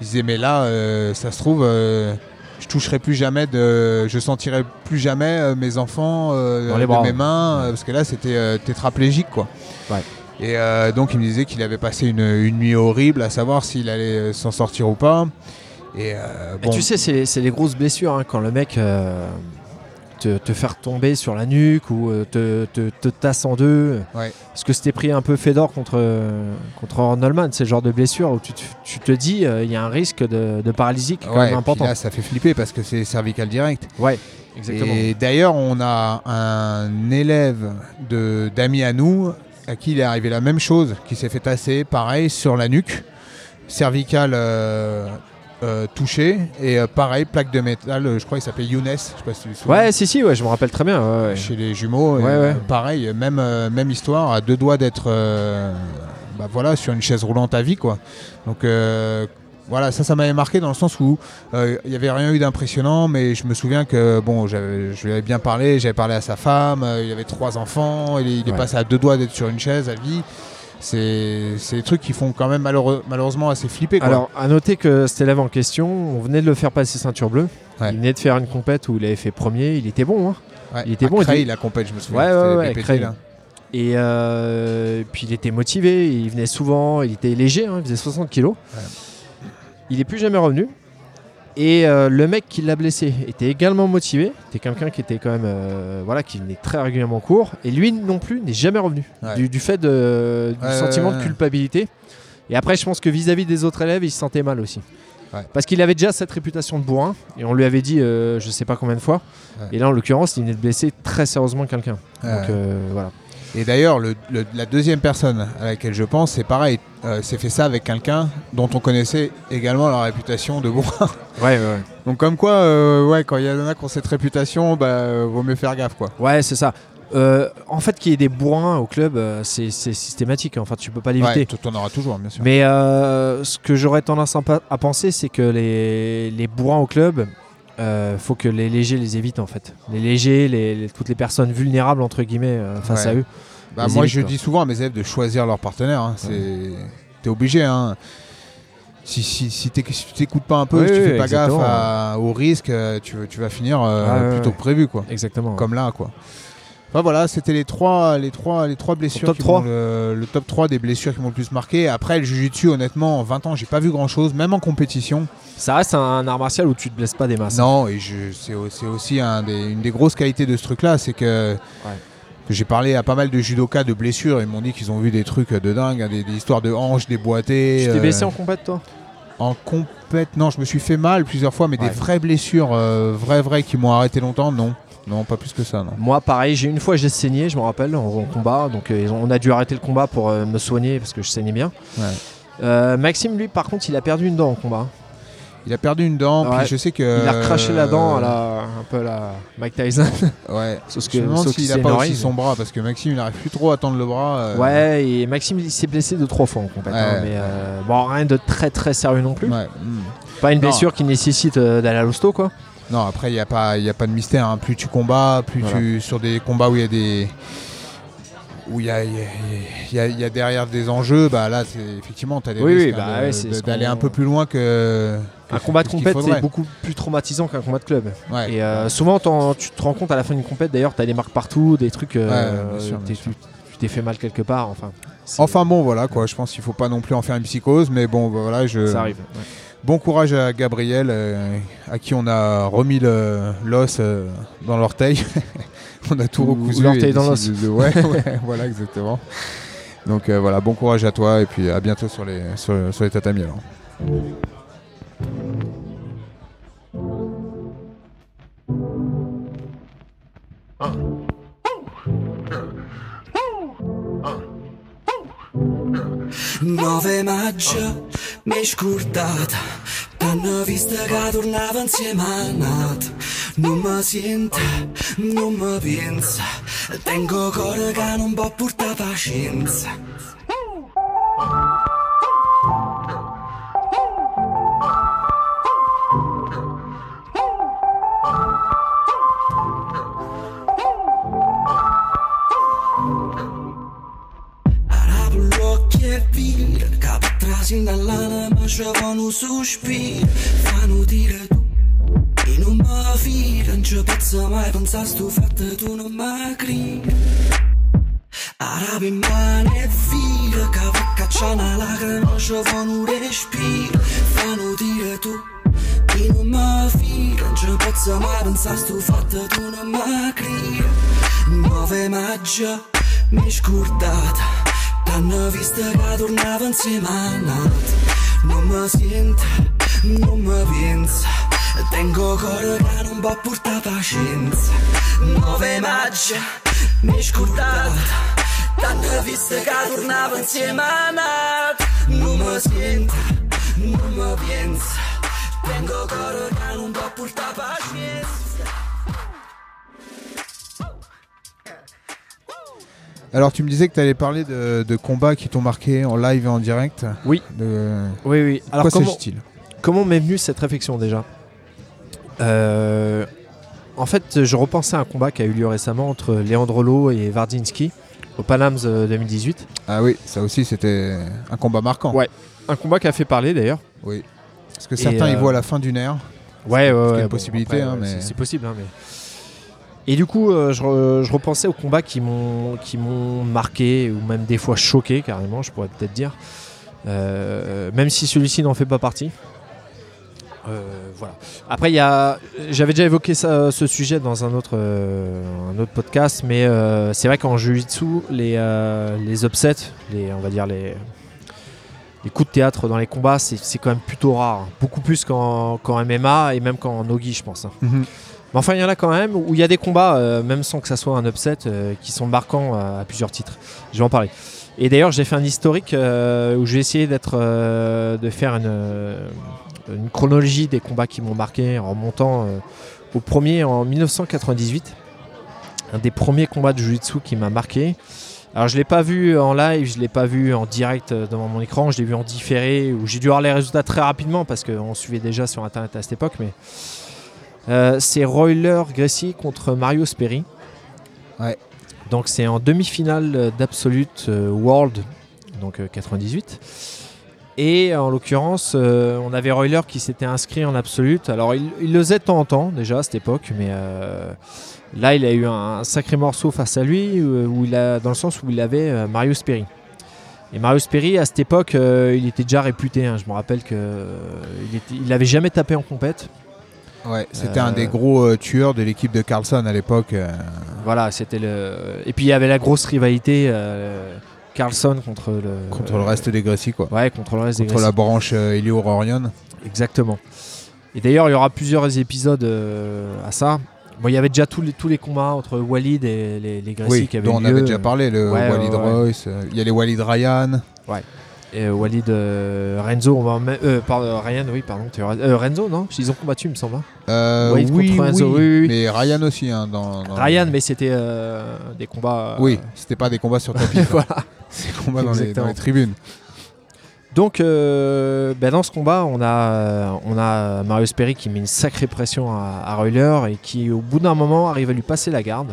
Speaker 1: il se disait mais là, euh, ça se trouve, je toucherai plus jamais, de, je sentirai plus jamais mes enfants
Speaker 2: Dans les
Speaker 1: de
Speaker 2: bras.
Speaker 1: mes mains, parce que là, c'était tétraplégique. quoi.
Speaker 2: Ouais.
Speaker 1: Et donc il me disait qu'il avait passé une, une nuit horrible à savoir s'il allait s'en sortir ou pas. Et euh,
Speaker 2: Et
Speaker 1: bon,
Speaker 2: tu sais, c'est c'est les grosses blessures hein, quand le mec euh, te, te faire tomber sur la nuque ou euh, te, te, te tasse en deux.
Speaker 1: Ouais.
Speaker 2: Parce que c'était pris un peu Fedor contre, euh, contre Arnoldman, c'est le genre de blessure où tu te, tu te dis il y a un risque de, de paralysie qui est quand
Speaker 1: ouais,
Speaker 2: même important.
Speaker 1: là, ça fait flipper parce que c'est cervical direct.
Speaker 2: Ouais, exactement.
Speaker 1: Et d'ailleurs, on a un élève de- d'amis à nous à qui il est arrivé la même chose, qui s'est fait tasser, pareil, sur la nuque, cervical euh, euh, touché, et euh, pareil, plaque de métal, euh, je crois qu'il s'appelait Younes, je sais pas si tu te souviens.
Speaker 2: Ouais, si, si, ouais, je me rappelle très bien. ouais, ouais.
Speaker 1: Chez les jumeaux,
Speaker 2: Ouais,
Speaker 1: euh, pareil, même, euh, même histoire, à deux doigts d'être euh, bah voilà, sur une chaise roulante à vie. Quoi. Donc euh, voilà, ça, ça m'avait marqué dans le sens où euh, il n'y avait rien eu d'impressionnant, mais je me souviens que bon, j'avais- je lui avais bien parlé, j'avais parlé à sa femme, euh, il avait trois enfants, il, est- il est
Speaker 2: Ouais.
Speaker 1: passé à deux doigts d'être sur une chaise à vie. C'est des trucs qui font quand même malheureux- malheureusement assez flipper. Quoi.
Speaker 2: Alors, à noter que cet élève en question, on venait de le faire passer ceinture bleue.
Speaker 1: Ouais.
Speaker 2: Il venait de faire une compète où il avait fait premier. Il était bon. Hein.
Speaker 1: Ouais,
Speaker 2: il était
Speaker 1: à
Speaker 2: bon, il
Speaker 1: Creil,
Speaker 2: dit-
Speaker 1: la compète, je me souviens.
Speaker 2: Ouais,
Speaker 1: BPT, là.
Speaker 2: Et euh, puis il était motivé, il venait souvent, il était léger, hein, il faisait 60 kilos. Il est plus jamais revenu. Et euh, le mec qui l'a blessé était également motivé. C'était quelqu'un qui était quand même, euh, voilà, qui venait très régulièrement en cours. Et lui non plus n'est jamais revenu
Speaker 1: Ouais.
Speaker 2: du, du fait de- du
Speaker 1: Ouais,
Speaker 2: sentiment
Speaker 1: ouais,
Speaker 2: de culpabilité. Et après, je pense que vis-à-vis des autres élèves, il se sentait mal aussi. Parce qu'il avait déjà cette réputation de bourrin, et on lui avait dit, euh, je sais pas combien de fois. Et là, en l'occurrence, il venait de blesser très sérieusement quelqu'un. Donc euh, voilà.
Speaker 1: Et d'ailleurs, le- le- la deuxième personne à laquelle je pense, c'est pareil, euh, s'est fait ça avec quelqu'un dont on connaissait également la réputation de bourrin.
Speaker 2: Ouais, ouais.
Speaker 1: Donc comme quoi, euh, ouais, quand il y en a qui ont cette réputation, bah, euh, vaut mieux faire gaffe, quoi.
Speaker 2: Ouais, c'est ça. En fait, qu'il y ait des bourrins au club, c'est c'est systématique. Enfin, tu peux pas l'éviter.
Speaker 1: Ouais, tu en auras toujours, bien sûr.
Speaker 2: Mais ce que j'aurais tendance à, penser, c'est que les, les bourrins au club, euh, faut que les légers les évitent en fait. Les légers, les, les- toutes les personnes vulnérables entre guillemets euh, face
Speaker 1: Ouais.
Speaker 2: à eux.
Speaker 1: Bah, moi, je
Speaker 2: quoi.
Speaker 1: dis souvent à mes élèves de choisir leur partenaire. hein. T'es obligé. Hein. Si, si, si, t'écoutes pas un peu,
Speaker 2: Oui,
Speaker 1: si tu
Speaker 2: oui,
Speaker 1: fais pas gaffe à- au risque, euh, tu, tu vas finir euh, plutôt que prévu, quoi.
Speaker 2: Exactement.
Speaker 1: Comme là, quoi. Enfin, voilà, c'était les trois, les trois, les trois blessures.
Speaker 2: top
Speaker 1: qui
Speaker 2: 3.
Speaker 1: m'ont Le, le top 3 des blessures qui m'ont le plus marqué. Après, le Jiu-Jitsu, honnêtement, en 20 ans, j'ai pas vu grand chose, même en compétition.
Speaker 2: Ça reste un art martial où tu te blesses pas des masses.
Speaker 1: Non, et je, c'est, au- c'est aussi un des- une des grosses qualités de ce truc-là, c'est que, j'ai parlé à pas mal de judokas de blessures, ils m'ont dit qu'ils ont vu des trucs de dingue, hein, des, des histoires de hanches déboîtées.
Speaker 2: Tu t'es
Speaker 1: euh,
Speaker 2: blessé en compète toi?
Speaker 1: en compète, non, je me suis fait mal plusieurs fois, mais
Speaker 2: Ouais.
Speaker 1: des vraies blessures, euh, vraies, vraies, qui m'ont arrêté longtemps, non. Non, pas plus que ça, non.
Speaker 2: Moi, pareil, j'ai une fois j'ai saigné, je me rappelle, en, en combat. Donc, euh, on a dû arrêter le combat pour euh, me soigner parce que je saignais bien.
Speaker 1: Ouais.
Speaker 2: Euh, Maxime, lui, par contre, il a perdu une dent en combat.
Speaker 1: Il a perdu une dent,
Speaker 2: Ouais.
Speaker 1: puis je sais que.
Speaker 2: Il a recraché la dent à la, un peu à la Mike Tyson.
Speaker 1: Ouais.
Speaker 2: Sauf
Speaker 1: Je
Speaker 2: que,
Speaker 1: me demande s'il
Speaker 2: qu'il
Speaker 1: a
Speaker 2: s'est
Speaker 1: pas aussi son bras, parce que Maxime, il arrive plus trop à tendre le bras. euh,
Speaker 2: Ouais, et Maxime, il s'est blessé deux trois fois en compète. hein,
Speaker 1: Ouais.
Speaker 2: mais euh, bon, rien de très très sérieux non plus.
Speaker 1: ouais, hmm.
Speaker 2: Pas une
Speaker 1: Non.
Speaker 2: blessure qui nécessite euh, d'aller à l'hosto, quoi.
Speaker 1: Non, après, il n'y a, pas- y a pas de mystère. hein. Plus tu combats, plus
Speaker 2: Voilà.
Speaker 1: tu. Sur des combats où il y a des. Où il y a, y a- il y a- il y a derrière des enjeux, bah là, effectivement, tu as des
Speaker 2: Oui, oui,
Speaker 1: risques
Speaker 2: bah
Speaker 1: hein,
Speaker 2: ouais,
Speaker 1: de-
Speaker 2: ce
Speaker 1: d'aller un peu plus loin que. que
Speaker 2: Un combat de compète, c'est beaucoup plus traumatisant qu'un combat de club.
Speaker 1: Ouais.
Speaker 2: Et euh, souvent, tu te rends compte à la fin d'une compète, d'ailleurs, t'as des marques partout, des trucs. euh,
Speaker 1: Ouais, sûr,
Speaker 2: tu tu t'es fait mal quelque part, enfin.
Speaker 1: Enfin bon, voilà quoi. Je pense qu'il faut pas non plus en faire une psychose, mais bon, bah, voilà. Je...
Speaker 2: Ça arrive.
Speaker 1: Bon courage à Gabriel, euh, à qui on a remis le- l'os euh, dans l'orteil. on a tout
Speaker 2: Ou-
Speaker 1: recousu.
Speaker 2: ou l'orteil dans
Speaker 1: de- Ouais, ouais, voilà, exactement. Donc euh, voilà, bon courage à toi et puis à bientôt sur les, sur, sur les tatamis alors.
Speaker 4: Nove maggio mi scordata T'hanno visto che tornava insieme a Nat Non mi sento, non mi pensa Tengo cuore che non può portare pazienza Trasi dall'anima ci fanno sospiro Fanno dire tu E non mi fida Non ci posso mai pensare sto fatto tu non mi credi. Arabo in mano e vira Capo caccia una lacrima ci fanno respiro Fanno dire tu E non mi fida Non ci posso mai pensare sto fatto tu non mi credi. 9 maggio mi scordata Am năviste baduri n-având semanat Nu mă simt, nu mă vinți Tengo corona, non va purta pacienza Nove maggio, mi scurtat Tante viste che tornavo insieme a Nat Non mi sento, non mi penso Tengo corona, non va purta pacienza
Speaker 1: Alors tu me disais que tu allais parler de, de combats qui t'ont marqué en live et en direct.
Speaker 2: Oui.
Speaker 1: De...
Speaker 2: Oui, oui. Alors,
Speaker 1: Quoi
Speaker 2: comment, comment m'est venue cette réflexion déjà? Euh, En fait, je repensais à un combat qui a eu lieu récemment entre Leandrolo et Wardzinski au Panams euh, 2018.
Speaker 1: Ah oui, ça aussi c'était un combat marquant.
Speaker 2: Ouais. Un combat qui a fait parler d'ailleurs.
Speaker 1: Oui. Parce que certains y
Speaker 2: euh,
Speaker 1: voient la fin d'une ère.
Speaker 2: Ouais, ouais,
Speaker 1: une possibilité, hein, mais-
Speaker 2: c'est- c'est possible. hein, mais... Et du coup, euh, je, re- je repensais aux combats qui m'ont qui m'ont marqué ou même des fois choqué carrément, je pourrais peut-être dire. Euh, même si celui-ci n'en fait pas partie. Euh, voilà. Après, y a, j'avais déjà évoqué ce sujet dans un autre, un autre podcast, mais c'est vrai qu'en jiu-jitsu, les, les upsets, les, on va dire les, les coups de théâtre dans les combats, c'est quand même plutôt rare. Beaucoup plus qu'en qu'en MMA et même qu'en Nogi, je pense. hein.
Speaker 1: Mhm.
Speaker 2: Mais enfin, il y en a quand même où il y a des combats, euh, même sans que ça soit un upset, euh, qui sont marquants euh, à plusieurs titres. Je vais en parler. Et d'ailleurs, j'ai fait un historique où j'ai essayé d'être, de faire une, chronologie des combats qui m'ont marqué en remontant euh, au premier en 1998. Un des premiers combats de Jiu-Jitsu qui m'a marqué. Alors je l'ai pas vu en live, je l'ai pas vu en direct devant mon écran, je l'ai vu en différé où j'ai dû avoir les résultats très rapidement parce qu'on suivait déjà sur internet à cette époque. Mais euh, c'est Royler Gracie contre Mario Sperry.
Speaker 1: Ouais.
Speaker 2: Donc c'est en demi-finale euh, d'Absolute euh, World, donc euh, 98. Et en l'occurrence, euh, on avait Royler qui s'était inscrit en Absolute. Alors il, il le faisait de temps en temps déjà à cette époque, mais euh, là il a eu un, un sacré morceau face à lui, euh, où il a, dans le sens où il avait euh, Mario Sperry. Et Mario Sperry, à cette époque, euh, il était déjà réputé. hein. Je me rappelle que euh, il, était- il avait jamais tapé en compète.
Speaker 1: Ouais, c'était un des gros euh, tueurs de l'équipe de Carlson à l'époque. euh,
Speaker 2: Voilà, c'était le. Et puis il y avait la grosse rivalité euh, Carlson contre le.
Speaker 1: contre le reste des Gracie, quoi.
Speaker 2: Ouais, contre le reste des
Speaker 1: Contre la branche Elio Rorion.
Speaker 2: Exactement. Et d'ailleurs, il y aura plusieurs épisodes euh, à ça. Bon, il y avait déjà tous les, tous les combats entre Walid et les, les Gracie
Speaker 1: Oui,
Speaker 2: qui avaient
Speaker 1: dont on avait déjà parlé, le
Speaker 2: Ouais,
Speaker 1: Walid
Speaker 2: ouais, ouais.
Speaker 1: Royce. Il y a les Walid Ryan.
Speaker 2: Et Walid euh, Renzo, on va même- euh, pardon, Ryan, oui, pardon. euh, Renzo, non? Ils ont combattu, il me semble. hein. Walid
Speaker 1: oui,
Speaker 2: contre Renzo,
Speaker 1: oui,
Speaker 2: oui, oui.
Speaker 1: mais Ryan aussi. hein, dans, dans-
Speaker 2: Ryan, mais c'était des combats.
Speaker 1: Oui, c'était pas des combats sur tapis.
Speaker 2: voilà.
Speaker 1: C'est des combats dans les, dans
Speaker 2: Exactement.
Speaker 1: les tribunes.
Speaker 2: Donc, euh, ben, dans ce combat, on a, on a Mario Sperry qui met une sacrée pression à, à Royler et qui, au bout d'un moment, arrive à lui passer la garde.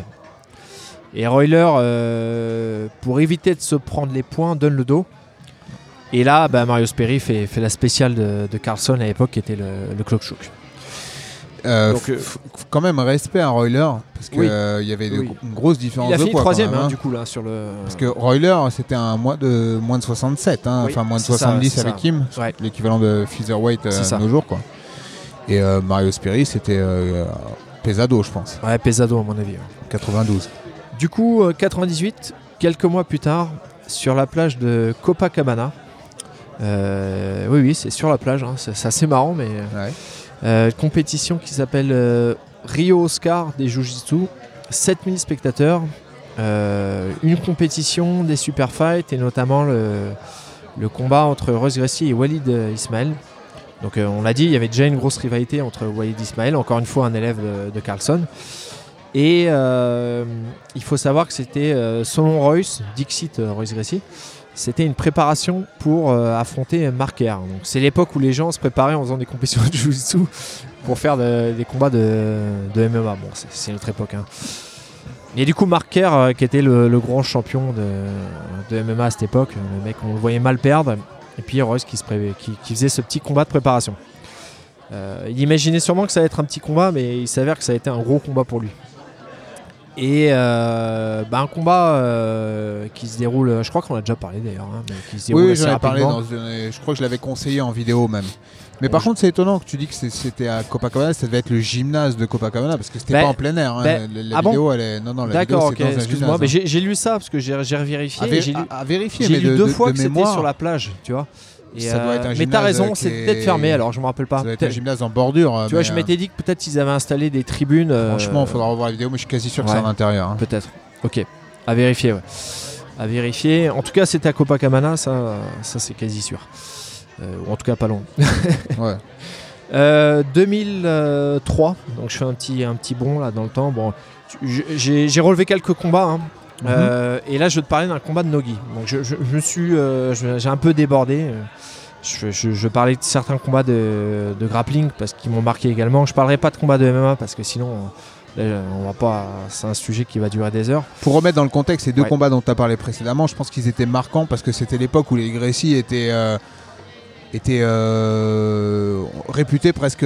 Speaker 2: Et Royler, euh, pour éviter de se prendre les points, donne le dos. Et là, ben, Mario Sperry fait, fait la spéciale de, de Carlson à l'époque, qui était le, le.
Speaker 1: Euh,
Speaker 2: Donc, euh,
Speaker 1: quand même respect à Royler parce qu'il
Speaker 2: Oui.
Speaker 1: y avait de- une grosse différence
Speaker 2: Il a
Speaker 1: de
Speaker 2: fini troisième,
Speaker 1: même,
Speaker 2: hein,
Speaker 1: hein.
Speaker 2: du coup, là, sur le.
Speaker 1: Parce que Royler, c'était un moins de, moins de 67, hein,
Speaker 2: Oui,
Speaker 1: enfin moins de
Speaker 2: c'est ça,
Speaker 1: 70
Speaker 2: c'est
Speaker 1: avec
Speaker 2: ça.
Speaker 1: Kim,
Speaker 2: Ouais.
Speaker 1: l'équivalent de featherweight euh, à nos jours. Quoi. Et euh, Mario Sperry, c'était euh, pesado, je pense,
Speaker 2: Ouais, pesado, à mon avis. ouais.
Speaker 1: 92.
Speaker 2: Du coup, euh, 98, quelques mois plus tard, sur la plage de Copacabana. Euh, oui, oui, c'est sur la plage. hein, c'est c'est assez marrant, mais
Speaker 1: Ouais.
Speaker 2: euh, compétition qui s'appelle euh, Rio Oscar des Jiu-Jitsu. 7000 spectateurs. euh, une compétition des super fights et notamment le, le combat entre Royce Gracie et Walid euh, Ismail. Donc euh, on l'a dit, il y avait déjà une grosse rivalité entre Walid Ismail, encore une fois un élève de, de Carlson. Et euh, il faut savoir que c'était, euh, selon Royce, Dixit euh, Royce Gracie, c'était une préparation pour euh, affronter Mark Kerr. Donc c'est l'époque où les gens se préparaient en faisant des compétitions de Jiu-Jitsu pour faire de- des combats de, MMA. Bon, c'est- notre époque. hein. Et du coup, Mark Kerr, euh, qui était le, grand champion de, MMA à cette époque, le mec, on le voyait mal perdre. Et puis Royce qui faisait ce petit combat de préparation. Euh, il imaginait sûrement que ça allait être un petit combat, mais il s'avère que ça a été un gros combat pour lui. Et euh, bah, un combat euh, qui se déroule, je crois qu'on a déjà parlé d'ailleurs, hein, mais qui se déroule
Speaker 1: Oui, j'en ai parlé. Dans, je crois que je l'avais conseillé en vidéo même. Mais
Speaker 2: Bon,
Speaker 1: par
Speaker 2: je-
Speaker 1: contre, c'est étonnant que tu dis que c'était à Copacabana. Ça devait être le gymnase de Copacabana parce que c'était
Speaker 2: Ben,
Speaker 1: pas en plein air. hein.
Speaker 2: ben,
Speaker 1: la la
Speaker 2: ah bon
Speaker 1: vidéo, elle est. Non, non, la vidéo,
Speaker 2: D'accord, ok, excuse-moi, mais
Speaker 1: hein.
Speaker 2: j'ai lu ça parce que j'ai revérifié.
Speaker 1: à, vé-
Speaker 2: j'ai lu,
Speaker 1: à- à vérifier,
Speaker 2: j'ai
Speaker 1: mais
Speaker 2: lu
Speaker 1: de,
Speaker 2: deux
Speaker 1: de-
Speaker 2: fois
Speaker 1: de
Speaker 2: que c'était sur la plage, tu vois. Et,
Speaker 1: Ça doit être un
Speaker 2: mais t'as raison, c'est
Speaker 1: est-
Speaker 2: peut-être fermé alors, je me rappelle pas.
Speaker 1: Ça doit être un gymnase en bordure.
Speaker 2: Tu vois, je
Speaker 1: euh,
Speaker 2: m'étais dit que peut-être ils avaient installé des tribunes. euh,
Speaker 1: Franchement, il faudra revoir la vidéo, mais je suis quasi sûr que c'est à l'intérieur. hein.
Speaker 2: Peut-être. Ok. À vérifier, ouais. À vérifier. En tout cas, c'était à Copacabana, ça, ça c'est quasi sûr. Euh, ou en tout cas, pas loin.
Speaker 1: Ouais.
Speaker 2: Euh, 2003, donc je fais un petit, un petit bond là dans le temps. Bon, j'ai relevé quelques combats. hein. Euh, et là, je vais te parler d'un combat de Nogi. Donc, je, je- je me suis, euh, j'ai un peu débordé. Je, parlais de certains combats de, de grappling parce qu'ils m'ont marqué également. Je parlerai pas de combat de MMA parce que sinon, euh, là, on va pas. C'est un sujet qui va durer des heures.
Speaker 1: Pour remettre dans le contexte ces deux
Speaker 2: Ouais.
Speaker 1: combats dont tu as parlé précédemment, je pense qu'ils étaient marquants parce que c'était l'époque où les Gracie étaient, euh, étaient réputés presque.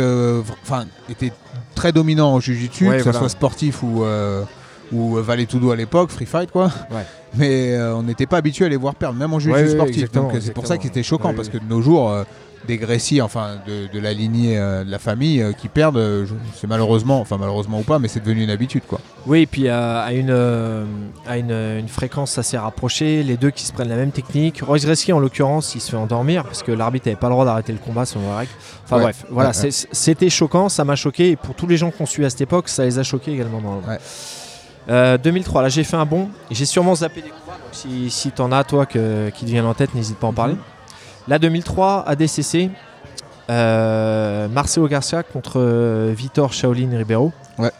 Speaker 1: Enfin, étaient très dominants en Jiu-Jitsu,
Speaker 2: Ouais,
Speaker 1: que ce
Speaker 2: voilà.
Speaker 1: soit sportif ou. Euh, ou Valet Tudo à l'époque, Free Fight quoi.
Speaker 2: Ouais.
Speaker 1: Mais euh, on n'était pas habitué à les voir perdre, même en Jiu-Jitsu
Speaker 2: Ouais,
Speaker 1: sportif. Donc euh, c'est pour ça étaient choquants
Speaker 2: Ouais,
Speaker 1: parce que de nos jours, euh, des Gracie, enfin de, de la lignée euh, de la famille, euh, qui perdent. euh, c'est malheureusement, enfin malheureusement ou pas, mais c'est devenu une habitude quoi.
Speaker 2: Oui, et puis à, une, euh, à une, une fréquence assez rapprochée, les deux qui se prennent la même technique. Royce Gracie, en l'occurrence, il se fait endormir parce que l'arbitre n'avait pas le droit d'arrêter le combat selon la règle. Enfin bref, voilà, c'était choquant, ça m'a choqué, et pour tous les gens qu'on suit à cette époque, ça les a choqués également. Dans le-. Euh, 2003, là j'ai fait un bon, j'ai sûrement zappé des combats, donc si, si t'en as toi que- qui te viennent en tête, n'hésite pas à en parler. Là 2003, ADCC, euh, Marcelo Garcia contre euh, Vitor Shaolin Ribeiro.
Speaker 1: Ouais.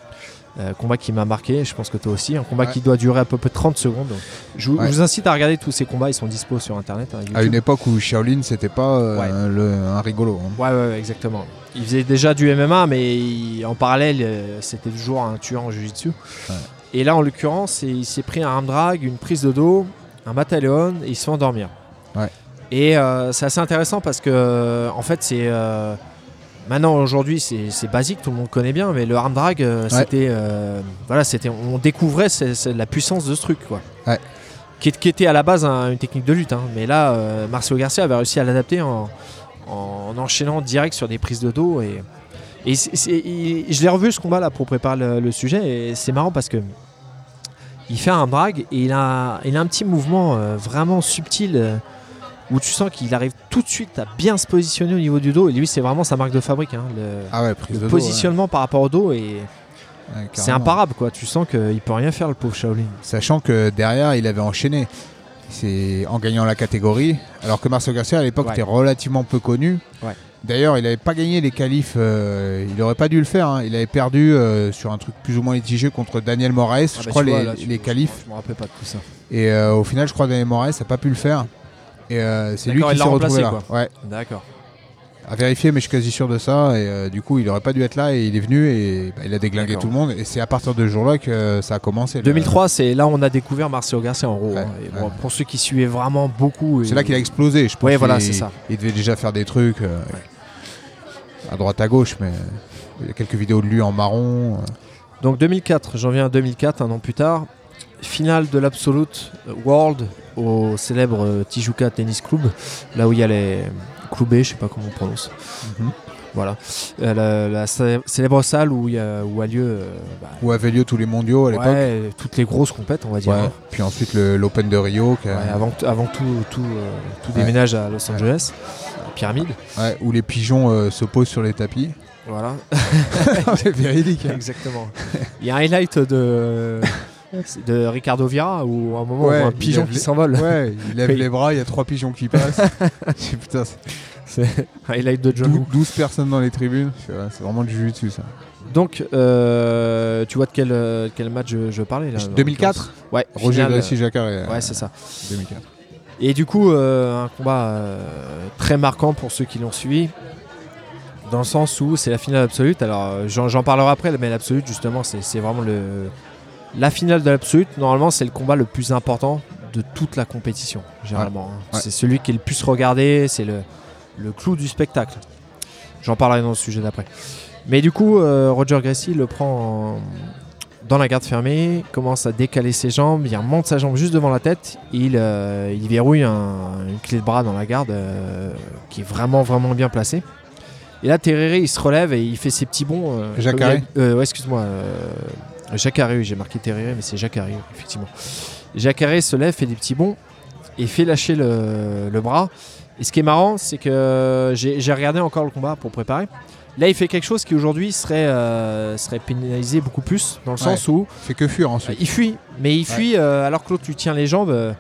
Speaker 2: Euh, combat qui m'a marqué, je pense que toi aussi. Un combat
Speaker 1: Ouais.
Speaker 2: qui doit durer à peu près 30 secondes. Je, vous-
Speaker 1: Ouais.
Speaker 2: je vous incite à regarder tous ces combats, ils sont dispo sur internet. hein,
Speaker 1: À une époque où Shaolin c'était pas euh,
Speaker 2: Ouais.
Speaker 1: le- un rigolo. hein.
Speaker 2: Ouais, exactement. Il faisait déjà du MMA, mais il- en parallèle, euh, c'était toujours un tueur en jiu-jitsu. Et là, en l'occurrence, il s'est pris un arm drag, une prise de dos, un bataillon, et il se fait endormir.
Speaker 1: Ouais.
Speaker 2: Et euh, c'est assez intéressant parce que, euh, en fait, c'est. euh, Maintenant, aujourd'hui, c'est basique, tout le monde connaît bien, mais le arm drag, c'était. voilà, c'était. On découvrait la puissance de ce truc, quoi.
Speaker 1: Ouais.
Speaker 2: Qui, était à la base un- une technique de lutte. hein. Mais là, Marcelo Garcia avait réussi à l'adapter en, en enchaînant direct sur des prises de dos. Et, et il- je l'ai revu ce combat là pour préparer le, le sujet. Et c'est marrant parce que il fait un drag et il a, il a un petit mouvement euh, vraiment subtil euh, où tu sens qu'il arrive tout de suite à bien se positionner au niveau du dos. Et lui, c'est vraiment sa marque de fabrique. hein, le,
Speaker 1: Ah ouais,
Speaker 2: le
Speaker 1: dos,
Speaker 2: positionnement par rapport au dos. Et
Speaker 1: ouais.
Speaker 2: C'est imparable quoi. Tu sens qu'il peut rien faire le pauvre Shaolin.
Speaker 1: Sachant que derrière, il avait enchaîné. C'est en gagnant la catégorie. Alors que Marcel Garcia à l'époque était relativement peu connu. D'ailleurs, il n'avait pas gagné les qualifs. euh, il n'aurait pas dû le faire. hein. Il avait perdu euh, sur un truc plus ou moins litigé contre Daniel Moraes,
Speaker 2: Ah
Speaker 1: je
Speaker 2: bah,
Speaker 1: crois,
Speaker 2: vois,
Speaker 1: les,
Speaker 2: là,
Speaker 1: les
Speaker 2: je-
Speaker 1: qualifs.
Speaker 2: Je me rappelle pas de tout ça.
Speaker 1: Et euh, au final, je crois que Daniel Moraes n'a pas pu le faire. Et c'est lui qui s'est retrouvé là. Ouais.
Speaker 2: D'accord.
Speaker 1: À vérifier, mais je suis quasi sûr de ça. Et du coup, il n'aurait pas dû être là. Et il est venu et bah, il a déglingué tout le monde. Et c'est à partir de ce jour-là que ça a commencé. le-
Speaker 2: 2003, c'est là où on a découvert Marcelo Garcia en gros.
Speaker 1: Ouais,
Speaker 2: hein. Et bon,
Speaker 1: ouais.
Speaker 2: Pour ceux qui suivaient vraiment beaucoup.
Speaker 1: C'est là qu'il a explosé. Je pense
Speaker 2: Ouais, voilà, c'est ça.
Speaker 1: Il devait déjà faire des trucs à droite à gauche, mais il y a quelques vidéos de lui en marron. euh.
Speaker 2: Donc 2004, j'en viens à 2004, un an plus tard. Finale de l'Absolute World au célèbre euh, Tijuca Tennis Club, là où il y a les clubés, je sais pas comment on prononce.
Speaker 1: Mhm.
Speaker 2: Voilà. Euh, la, la cé- célèbre salle où, y a, où a lieu bah,
Speaker 1: Où avaient lieu tous les mondiaux à l'époque.
Speaker 2: ouais, toutes les grosses compètes, on va dire.
Speaker 1: Ouais. Puis ensuite le- l'Open de Rio, qui a-
Speaker 2: Ouais, avant, tout, tout, euh, tout déménage à Los Angeles, Pyramide.
Speaker 1: ouais, où les pigeons euh, se posent sur les tapis.
Speaker 2: Voilà.
Speaker 1: c'est véridique. hein.
Speaker 2: Exactement. Il y a un highlight de, de Ricardo Vieira où à un moment
Speaker 1: Ouais,
Speaker 2: on voit un pigeon qui
Speaker 1: les-
Speaker 2: s'envole.
Speaker 1: Ouais, il lève les bras, il y a trois pigeons qui passent. C'est- Putain, c'est
Speaker 2: highlight de John
Speaker 1: dou-
Speaker 2: Woo.
Speaker 1: 12 personnes dans les tribunes. C'est vraiment du dessus ça.
Speaker 2: Donc, euh, tu vois de quel, euh, quel match je, je parlais là, en
Speaker 1: 2004
Speaker 2: l'occurrence Ouais,
Speaker 1: Roger
Speaker 2: finale,
Speaker 1: Gracie Jacquard.
Speaker 2: Ouais, c'est ça.
Speaker 1: 2004.
Speaker 2: Et du coup, euh, un combat euh, très marquant pour ceux qui l'ont suivi. Dans le sens où c'est la finale absolue. Alors, euh, j'en parlerai après, mais l'absolute, justement, c'est vraiment le, la finale de l'absolute. Normalement, c'est le combat le plus important de toute la compétition, généralement. hein.
Speaker 1: Ouais.
Speaker 2: C'est celui qui est le plus regardé, c'est le, le clou du spectacle. J'en parlerai dans le sujet d'après. Mais du coup, euh, Roger Gracie le prend en- dans la garde fermée, commence à décaler ses jambes, il remonte sa jambe juste devant la tête, il, euh, il verrouille un- une clé de bras dans la garde euh, qui est vraiment vraiment bien placée. Et là, Terrere, il se relève et il fait ses petits bonds. euh,
Speaker 1: Harry
Speaker 2: euh, ouais, excuse-moi. oui, j'ai marqué Terrere, mais c'est Jacques Harry, effectivement. Jacques Harry se lève, fait des petits bonds et fait lâcher le, le bras. Et ce qui est marrant, c'est que j'ai j'ai regardé encore le combat pour préparer. Là, il fait quelque chose qui aujourd'hui serait, euh, serait pénalisé beaucoup plus, dans le
Speaker 1: Ouais.
Speaker 2: sens où
Speaker 1: Fait que fuir
Speaker 2: euh,
Speaker 1: ensuite.
Speaker 2: il fuit, mais il fuit euh, alors que l'autre tu tiens les jambes. euh,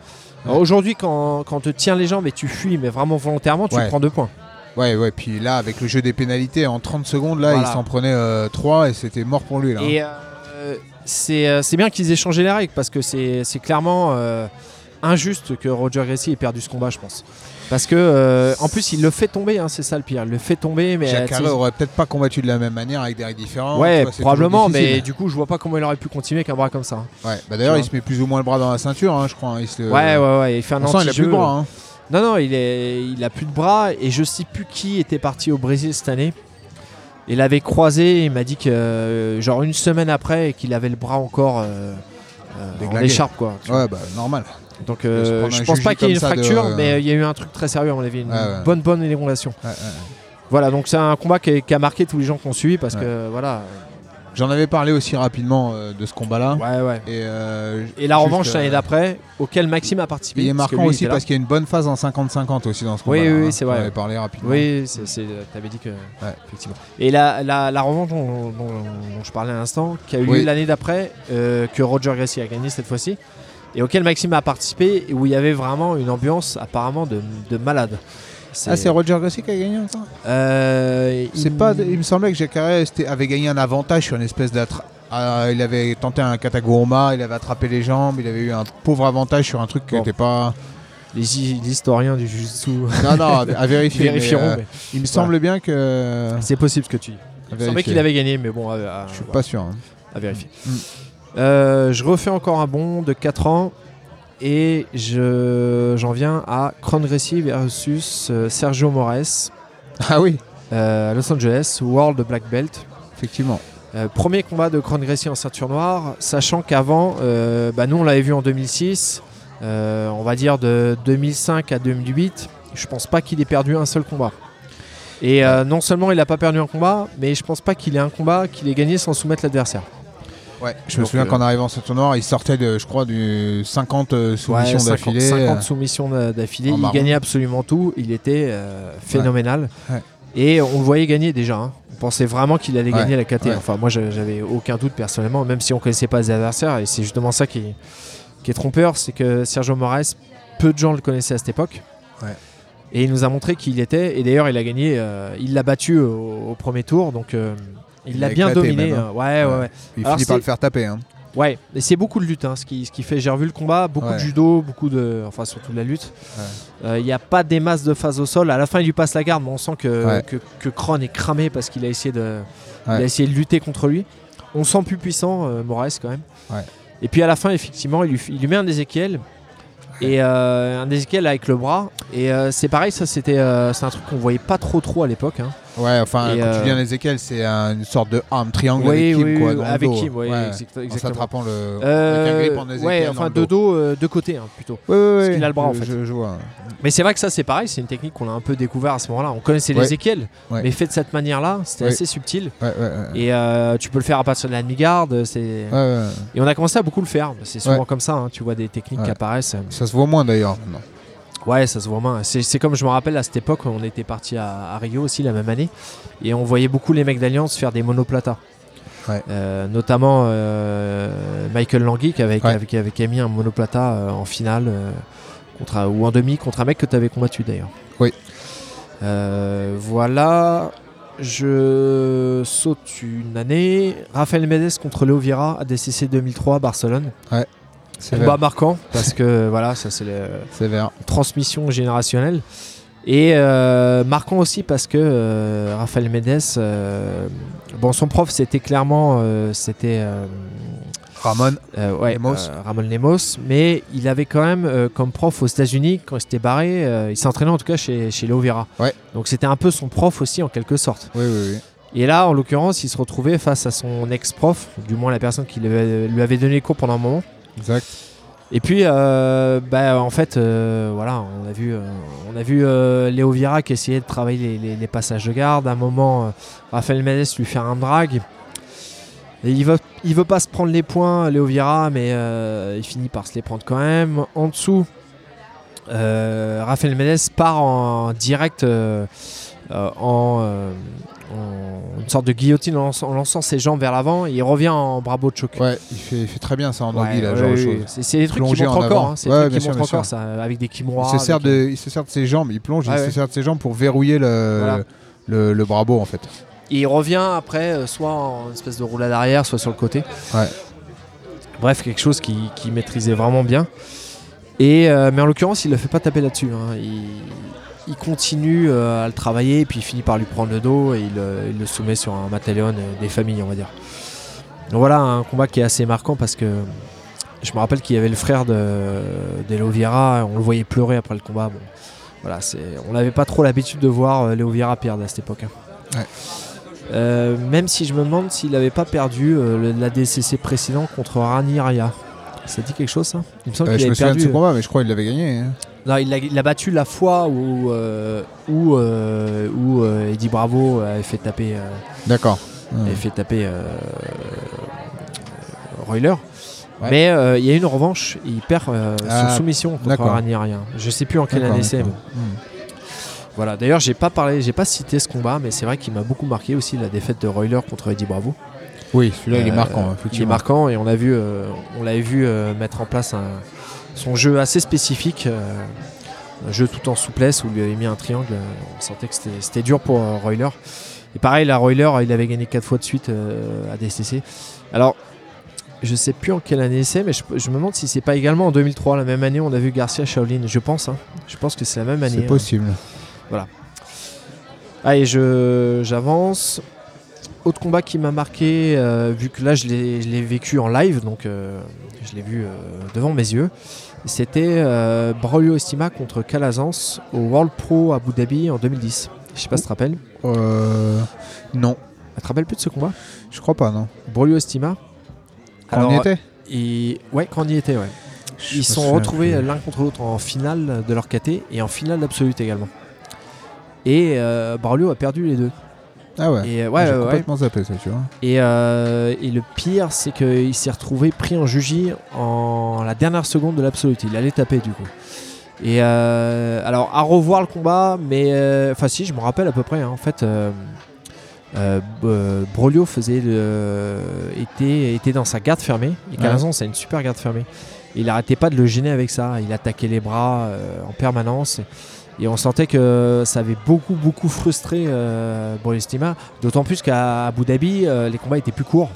Speaker 2: Aujourd'hui, quand, quand te tiens les jambes et tu fuis, mais vraiment volontairement, tu
Speaker 1: Ouais.
Speaker 2: prends deux points.
Speaker 1: Ouais, ouais, puis là, avec le jeu des pénalités, en 30 secondes, là,
Speaker 2: Voilà.
Speaker 1: il s'en prenait 3 et c'était mort pour lui. Là, hein.
Speaker 2: Et c'est c'est bien qu'ils aient changé les règles parce que c'est c'est clairement injuste que Roger Gracie ait perdu ce combat, je pense. Parce que euh, en plus, il le fait tomber, hein, c'est ça le pire. Il le fait tomber, mais
Speaker 1: Jacques
Speaker 2: euh, sais,
Speaker 1: aurait peut-être pas combattu de la même manière avec des règles différentes.
Speaker 2: ouais,
Speaker 1: vois,
Speaker 2: probablement, mais du coup, je vois pas comment il aurait pu continuer avec un bras comme ça. hein.
Speaker 1: Ouais, bah d'ailleurs, il se met plus ou moins le bras dans la ceinture, hein, je crois. il se le-
Speaker 2: Ouais, ouais, ouais, il fait un
Speaker 1: sent, il a plus
Speaker 2: anti-jeu.
Speaker 1: de bras. Hein.
Speaker 2: Non, non, il, est, il a plus de bras et je sais plus qui était parti au Brésil cette année. Il avait croisé, il m'a dit que euh, genre une semaine après qu'il avait le bras encore euh, euh, en écharpe quoi. vois.
Speaker 1: Ouais, bah normal.
Speaker 2: Donc euh, je pense pas qu'il y ait une
Speaker 1: de-
Speaker 2: fracture, mais il y a eu un truc très sérieux à mon avis, une
Speaker 1: ouais.
Speaker 2: bonne bonne
Speaker 1: ouais.
Speaker 2: Voilà, donc c'est un combat qui, a- qui a marqué tous les gens qui ont suivi parce que voilà,
Speaker 1: J'en avais parlé aussi rapidement euh, de ce combat-là. Et, euh,
Speaker 2: Et la revanche
Speaker 1: euh,
Speaker 2: l'année d'après, auquel Maxime a participé.
Speaker 1: Il est
Speaker 2: parce
Speaker 1: marquant
Speaker 2: lui,
Speaker 1: aussi parce qu'il y a une bonne phase en 50-50 aussi dans ce combat.
Speaker 2: oui, oui, c'est vrai.
Speaker 1: On avait parlé rapidement.
Speaker 2: Oui, t'avais dit que. Effectivement. Et la, la, la revanche dont, dont- dont je parlais à l'instant, qui a eu lieu
Speaker 1: Oui.
Speaker 2: l'année d'après, euh, que Roger Gracie a gagné cette fois-ci, et auquel Maxime a participé, et où il y avait vraiment une ambiance apparemment de, de malade.
Speaker 1: Ah, c'est Roger Gracie qui a gagné ça?
Speaker 2: Euh, il-
Speaker 1: pas. Il me semblait que Jacare avait gagné un avantage sur une espèce d'attra- ah, il avait tenté un kataguruma, il avait attrapé les jambes, il avait eu un pauvre avantage sur un truc qui
Speaker 2: Bon.
Speaker 1: n'était pas.
Speaker 2: Les, hi- les historiens du Jiu-Jitsu
Speaker 1: Non, non, à, vérifier. mais,
Speaker 2: vérifieront.
Speaker 1: euh,
Speaker 2: mais
Speaker 1: il me semble bien que.
Speaker 2: C'est possible ce que tu dis. Il me semblait qu'il avait gagné, mais bon, à, à-
Speaker 1: Je suis pas sûr. hein.
Speaker 2: à vérifier.
Speaker 1: Mm.
Speaker 2: Euh, je refais encore un bond de 4 ans et je, j'en viens à Cron Gracie versus euh, Sergio Moraes
Speaker 1: Ah oui,
Speaker 2: euh, à Los Angeles, World Black Belt.
Speaker 1: effectivement.
Speaker 2: Euh, premier combat de Cron Gracie en ceinture noire, sachant qu'avant, bah, nous on l'avait vu en 2006, euh, on va dire de 2005 à 2008, je pense pas qu'il ait perdu un seul combat. Et non seulement il n'a pas perdu un combat, mais je pense pas qu'il ait un combat qu'il ait gagné sans soumettre l'adversaire.
Speaker 1: Ouais, je me souviens
Speaker 2: euh,
Speaker 1: qu'en arrivant sur ce noir, il sortait de, je crois, du 50 euh, soumissions
Speaker 2: Ouais, 50
Speaker 1: d'affilée.
Speaker 2: 50 soumissions d'a- d'affilée. Il
Speaker 1: marron.
Speaker 2: gagnait absolument tout. Il était euh, phénoménal.
Speaker 1: Ouais.
Speaker 2: Et on le voyait gagner déjà. hein. On pensait vraiment qu'il allait gagner la KT. Enfin, moi, j'a- j'avais aucun doute personnellement, même si on connaissait pas les adversaires. Et c'est justement ça qui, est- qui est trompeur c'est que Sergio Moraes, peu de gens le connaissaient à cette époque.
Speaker 1: Ouais.
Speaker 2: Et il nous a montré qui il était. Et d'ailleurs, il a gagné. euh, il l'a battu au, au premier tour. Donc. euh, il l'a bien dominé.
Speaker 1: même, hein.
Speaker 2: Ouais, ouais,
Speaker 1: Ouais.
Speaker 2: ouais.
Speaker 1: Il
Speaker 2: Alors,
Speaker 1: finit par le faire taper. Hein.
Speaker 2: Ouais, et c'est beaucoup de lutte, hein, ce, qui, ce qui fait. J'ai revu le combat, beaucoup
Speaker 1: Ouais.
Speaker 2: de judo, beaucoup de. Enfin, surtout de la lutte.
Speaker 1: Ouais.
Speaker 2: Euh, Il n'y a pas des masses de phase au sol. À la fin, il lui passe la garde, mais on sent que,
Speaker 1: Ouais.
Speaker 2: que, que Kron est cramé parce qu'il a, essayé de- il
Speaker 1: Ouais.
Speaker 2: a essayé de lutter contre lui. On sent plus puissant, euh, Moraes, quand même. Et puis à la fin, effectivement, il lui, il lui met un Ezekiel. Et euh, un Ezekiel avec le bras. Et c'est pareil, ça c'était c'est un truc qu'on voyait pas trop trop à l'époque. hein.
Speaker 1: Ouais, enfin,
Speaker 2: Et,
Speaker 1: quand
Speaker 2: euh,
Speaker 1: tu un Ezekiel, c'est un- une sorte de arme triangle
Speaker 2: Oui,
Speaker 1: avec Kim,
Speaker 2: oui,
Speaker 1: quoi, dans le
Speaker 2: avec
Speaker 1: dos.
Speaker 2: Kim, ouais,
Speaker 1: Ouais,
Speaker 2: exact-
Speaker 1: En
Speaker 2: exactement.
Speaker 1: s'attrapant le.
Speaker 2: Euh,
Speaker 1: avec un grip en Ezekiel
Speaker 2: ouais, enfin
Speaker 1: le
Speaker 2: de dos, euh, de côté hein, plutôt.
Speaker 1: Ouais, ouais,
Speaker 2: Parce qu'il a le bras, en fait.
Speaker 1: Je, je vois.
Speaker 2: Mais c'est vrai que ça c'est pareil, c'est une technique qu'on a un peu découvert à ce moment-là. On connaissait
Speaker 1: Ouais.
Speaker 2: mais fait de cette manière-là, c'était assez subtil. Et euh, tu peux le faire à partir de la demi-garde. Et on a commencé à beaucoup le faire. C'est souvent comme ça, hein, tu vois des techniques qui apparaissent.
Speaker 1: Ça se voit moins d'ailleurs. maintenant.
Speaker 2: Ouais, ça se voit moins. C'est, comme je me rappelle à cette époque, on était parti à, à Rio aussi la même année, et on voyait beaucoup les mecs d'Alliance faire des monoplatas.
Speaker 1: Ouais.
Speaker 2: Euh, notamment euh, Michael Langui qui avait,
Speaker 1: Ouais.
Speaker 2: qui qui mis un monoplata euh, en finale euh, contre, un- ou en demi contre un mec que tu avais combattu d'ailleurs.
Speaker 1: Oui.
Speaker 2: Voilà. Je saute une année. Rafael Mendes contre Leo Vieira à DCC 2003 Barcelone.
Speaker 1: C'est
Speaker 2: Combat marquant parce que voilà, ça c'est
Speaker 1: vert.
Speaker 2: transmission générationnelle. Et euh, marquant aussi parce que euh, Raphaël Mendes, euh, bon, son prof c'était clairement euh, c'était euh,
Speaker 1: Ramon.
Speaker 2: euh, ouais,
Speaker 1: Lemos.
Speaker 2: euh, Ramon Lemos, mais il avait quand même euh, comme prof aux États-Unis quand il s'était barré, euh, il s'entraînait en tout cas chez, chez Leo Vera.
Speaker 1: Ouais.
Speaker 2: Donc c'était un peu son prof aussi en quelque sorte.
Speaker 1: Oui, oui, oui.
Speaker 2: Et là, en l'occurrence, il se retrouvait face à son ex-prof, du moins la personne qui lui avait, lui avait donné les cours pendant un moment.
Speaker 1: Exact.
Speaker 2: Et puis, euh, bah, en fait, euh, voilà, on a vu, euh, on a vu euh, Léo Vira qui essayait de travailler les, passages de garde. À un moment, Raphaël Mendes lui fait un drag. Il veut, il veut pas se prendre les points, Léo Vira, mais il finit par se les prendre quand même. En dessous, Raphaël Mendes part en direct en, une sorte de guillotine en lançant, en lançant ses jambes vers l'avant et il revient en bravo choke.
Speaker 1: Ouais, il fait, il fait très bien ça en
Speaker 2: Ouais,
Speaker 1: anguille, là,
Speaker 2: ouais,
Speaker 1: genre de
Speaker 2: oui. C'est des trucs qui montrent
Speaker 1: en
Speaker 2: encore, hein, c'est des
Speaker 1: Ouais,
Speaker 2: qui montrent encore ça, avec des kimura.
Speaker 1: Il se, sert de, il se sert de ses jambes, il plonge, il
Speaker 2: ouais.
Speaker 1: se sert de ses jambes pour verrouiller le,
Speaker 2: Voilà.
Speaker 1: le, en fait.
Speaker 2: Et il revient après, euh, soit en espèce de roulade arrière, soit sur le côté.
Speaker 1: Ouais.
Speaker 2: Bref, quelque chose qui, qui maîtrisait vraiment bien. Et, euh, mais en l'occurrence, il ne le fait pas taper là-dessus. hein. Il, il continue euh, à le travailler, et puis il finit par lui prendre le dos et il, euh, il le soumet sur un matalion euh, des familles, on va dire. Donc voilà, un combat qui est assez marquant parce que je me rappelle qu'il y avait le frère de d'Elo Vieira, on le voyait pleurer après le combat. Bon, voilà, on n'avait pas trop l'habitude de voir euh, Léo Vieira perdre à cette époque. hein.
Speaker 1: Ouais.
Speaker 2: Euh, même si je me demande s'il n'avait pas perdu euh, le- la DCC précédent contre Rani Raya. Ça dit quelque chose ça? Il me semble
Speaker 1: Euh,
Speaker 2: qu'il
Speaker 1: je me
Speaker 2: avait
Speaker 1: souviens de
Speaker 2: perdu.
Speaker 1: ce combat, mais je crois qu'il l'avait gagné. hein.
Speaker 2: Non, il l'a il l'a battu la fois où, euh, où, euh, où euh, Eddie Bravo avait fait taper, euh,
Speaker 1: D'accord.
Speaker 2: Avait fait taper euh, Royler.
Speaker 1: Ouais.
Speaker 2: Mais euh, il y a une revanche, il perd euh,
Speaker 1: Ah,
Speaker 2: sur soumission contre
Speaker 1: d'accord.
Speaker 2: Ranierien. Je sais plus en quelle
Speaker 1: D'accord,
Speaker 2: année c'est.
Speaker 1: d'accord.
Speaker 2: mais-
Speaker 1: Hmm.
Speaker 2: Voilà. D'ailleurs, j'ai pas parlé, j'ai pas cité ce combat, mais c'est vrai qu'il m'a beaucoup marqué aussi la défaite de Royler contre Eddie Bravo.
Speaker 1: Oui, celui-là, il est
Speaker 2: Euh,
Speaker 1: marquant,
Speaker 2: Il est marquant et on l'a vu, euh, on l'avait vu euh, mettre en place un- son jeu assez spécifique, euh, un jeu tout en souplesse où il lui avait mis un triangle. on sentait que c'était- dur pour euh, Royler. Et pareil, la Royler, il avait gagné 4 fois de suite euh, à DCC. Alors, je sais plus en quelle année c'est, mais je, je me demande si c'est pas également en 2003, la même année, on a vu Garcia Shaolin. Je pense, hein. je pense que c'est la même année.
Speaker 1: C'est
Speaker 2: hein.
Speaker 1: possible.
Speaker 2: Allez, je- j'avance. Autre combat qui m'a marqué, euh, vu que là je l'ai vécu en live, donc euh, je l'ai vu euh, devant mes yeux, c'était Braulio Estima contre Calazans au World Pro Abu Dhabi en 2010. Je sais pas si tu te rappelles.
Speaker 1: Euh, non,
Speaker 2: Tu te rappelles plus de ce combat?
Speaker 1: Je crois pas, non.
Speaker 2: Braulio Estima
Speaker 1: Quand on y était?
Speaker 2: et- Ouais, quand on y était, ouais.
Speaker 1: Je
Speaker 2: Ils
Speaker 1: me
Speaker 2: sont retrouvés l'un contre l'autre en finale de leur KT et en finale d'absolute également. Et Braulio a perdu les deux.
Speaker 1: Ah ouais.
Speaker 2: Et euh, ouais,
Speaker 1: J'ai
Speaker 2: ouais, ouais.
Speaker 1: complètement zappé ça, tu vois.
Speaker 2: Et, euh, et le pire, c'est qu'il s'est retrouvé pris en jugie en la dernière seconde de l'absolute. Il allait taper du coup. Et euh, alors, à revoir le combat, mais euh, enfin, si, je me rappelle à peu près. hein. en fait, Brolio faisait le- était, était dans sa garde fermée. Et Calazan, c'est une super garde fermée. Il arrêtait pas de le gêner avec ça. Il attaquait les bras en permanence. Et on sentait que ça avait beaucoup, beaucoup frustré euh, Estima. D'autant plus qu'à Abu Dhabi, euh, les combats étaient plus courts.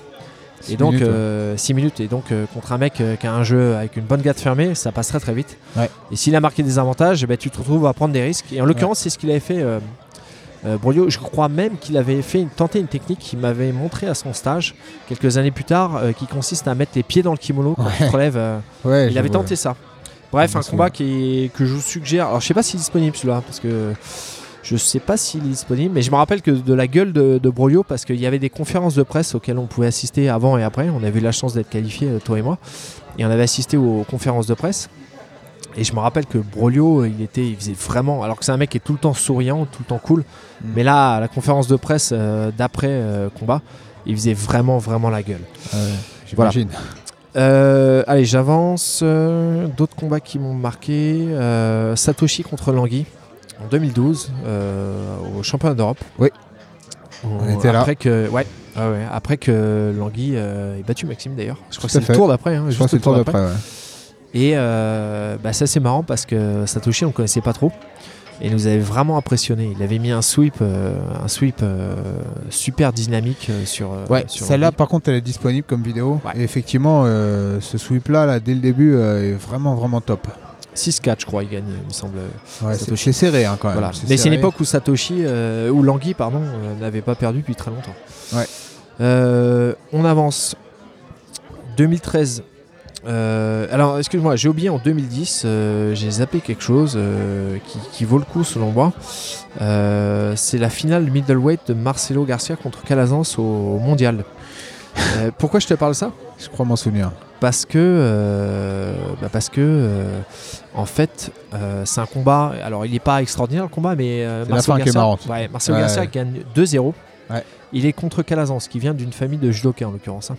Speaker 2: Et donc,
Speaker 1: minutes, ouais.
Speaker 2: 6 minutes. Et donc, euh, contre un mec euh, qui a un jeu avec une bonne garde fermée, ça passe très très vite.
Speaker 1: Ouais.
Speaker 2: Et s'il a marqué des avantages, eh ben, tu te retrouves à prendre des risques. Et en l'occurrence, c'est ce qu'il avait fait. Euh, euh, Brolio. je crois même qu'il avait fait une, tenté une technique qu'il m'avait montré à son stage quelques années plus tard, euh, qui consiste à mettre les pieds dans le kimono quand tu te relèves. euh,
Speaker 1: Ouais,
Speaker 2: il avait
Speaker 1: vois.
Speaker 2: tenté ça. Bref, un combat qui est- que je vous suggère. Alors, je sais pas s'il est disponible celui-là, parce que je sais pas s'il est disponible, mais je me rappelle que de la gueule de, de Brolio, parce qu'il y avait des conférences de presse auxquelles on pouvait assister avant et après. On avait eu la chance d'être qualifiés, euh, toi et moi, et on avait assisté aux conférences de presse. Et je me rappelle que Brolio, il était, il faisait vraiment, alors que c'est un mec qui est tout le temps souriant, tout le temps cool.
Speaker 1: Mm.
Speaker 2: Mais là, à la conférence de presse euh, d'après euh, combat, il faisait vraiment, vraiment la gueule.
Speaker 1: J'imagine.
Speaker 2: Euh, allez, j'avance. Euh, D'autres combats qui m'ont marqué. Euh, Satoshi contre Langui en 2012 euh, au championnat d'Europe.
Speaker 1: Oui.
Speaker 2: On,
Speaker 1: On était là.
Speaker 2: après Que, ouais, ouais, ouais, après que Langui ait battu Maxime d'ailleurs. Je crois
Speaker 1: Tout
Speaker 2: que c'est le tour d'après. hein,
Speaker 1: Je que c'est le tour d'après. ouais.
Speaker 2: Et bah, ça c'est marrant parce que Satoshi on ne connaissait pas trop. Et il nous avait vraiment impressionné. Il avait mis un sweep, euh, un sweep euh, super dynamique euh, sur.
Speaker 1: Ouais,
Speaker 2: sur
Speaker 1: celle-là par contre elle est disponible comme vidéo.
Speaker 2: Ouais.
Speaker 1: Et effectivement, euh, ce sweep là, dès le début, est vraiment vraiment top.
Speaker 2: 6-4 je crois il gagne il me semble.
Speaker 1: Ouais, c'est
Speaker 2: Satoshi.
Speaker 1: c'est serré hein, quand même.
Speaker 2: Voilà. Mais c'est une époque où Satoshi, où Langui, pardon, n'avait pas perdu depuis très longtemps.
Speaker 1: Ouais.
Speaker 2: On avance. 2013. Euh, alors, excuse-moi, j'ai oublié en 2010, euh, j'ai zappé quelque chose euh, qui, qui vaut le coup selon moi. C'est la finale middleweight de Marcelo Garcia contre Calazans au, au mondial. Pourquoi je te parle de ça?
Speaker 1: Je crois m'en souvenir.
Speaker 2: parce que bah parce que en fait c'est un combat alors il n'est pas extraordinaire le combat mais Marcelo Garcia,
Speaker 1: marrante.
Speaker 2: ouais, Marcelo
Speaker 1: Ouais.
Speaker 2: Garcia gagne 2-0
Speaker 1: Ouais.
Speaker 2: il est contre Calazans qui vient d'une famille de judokas en l'occurrence hein.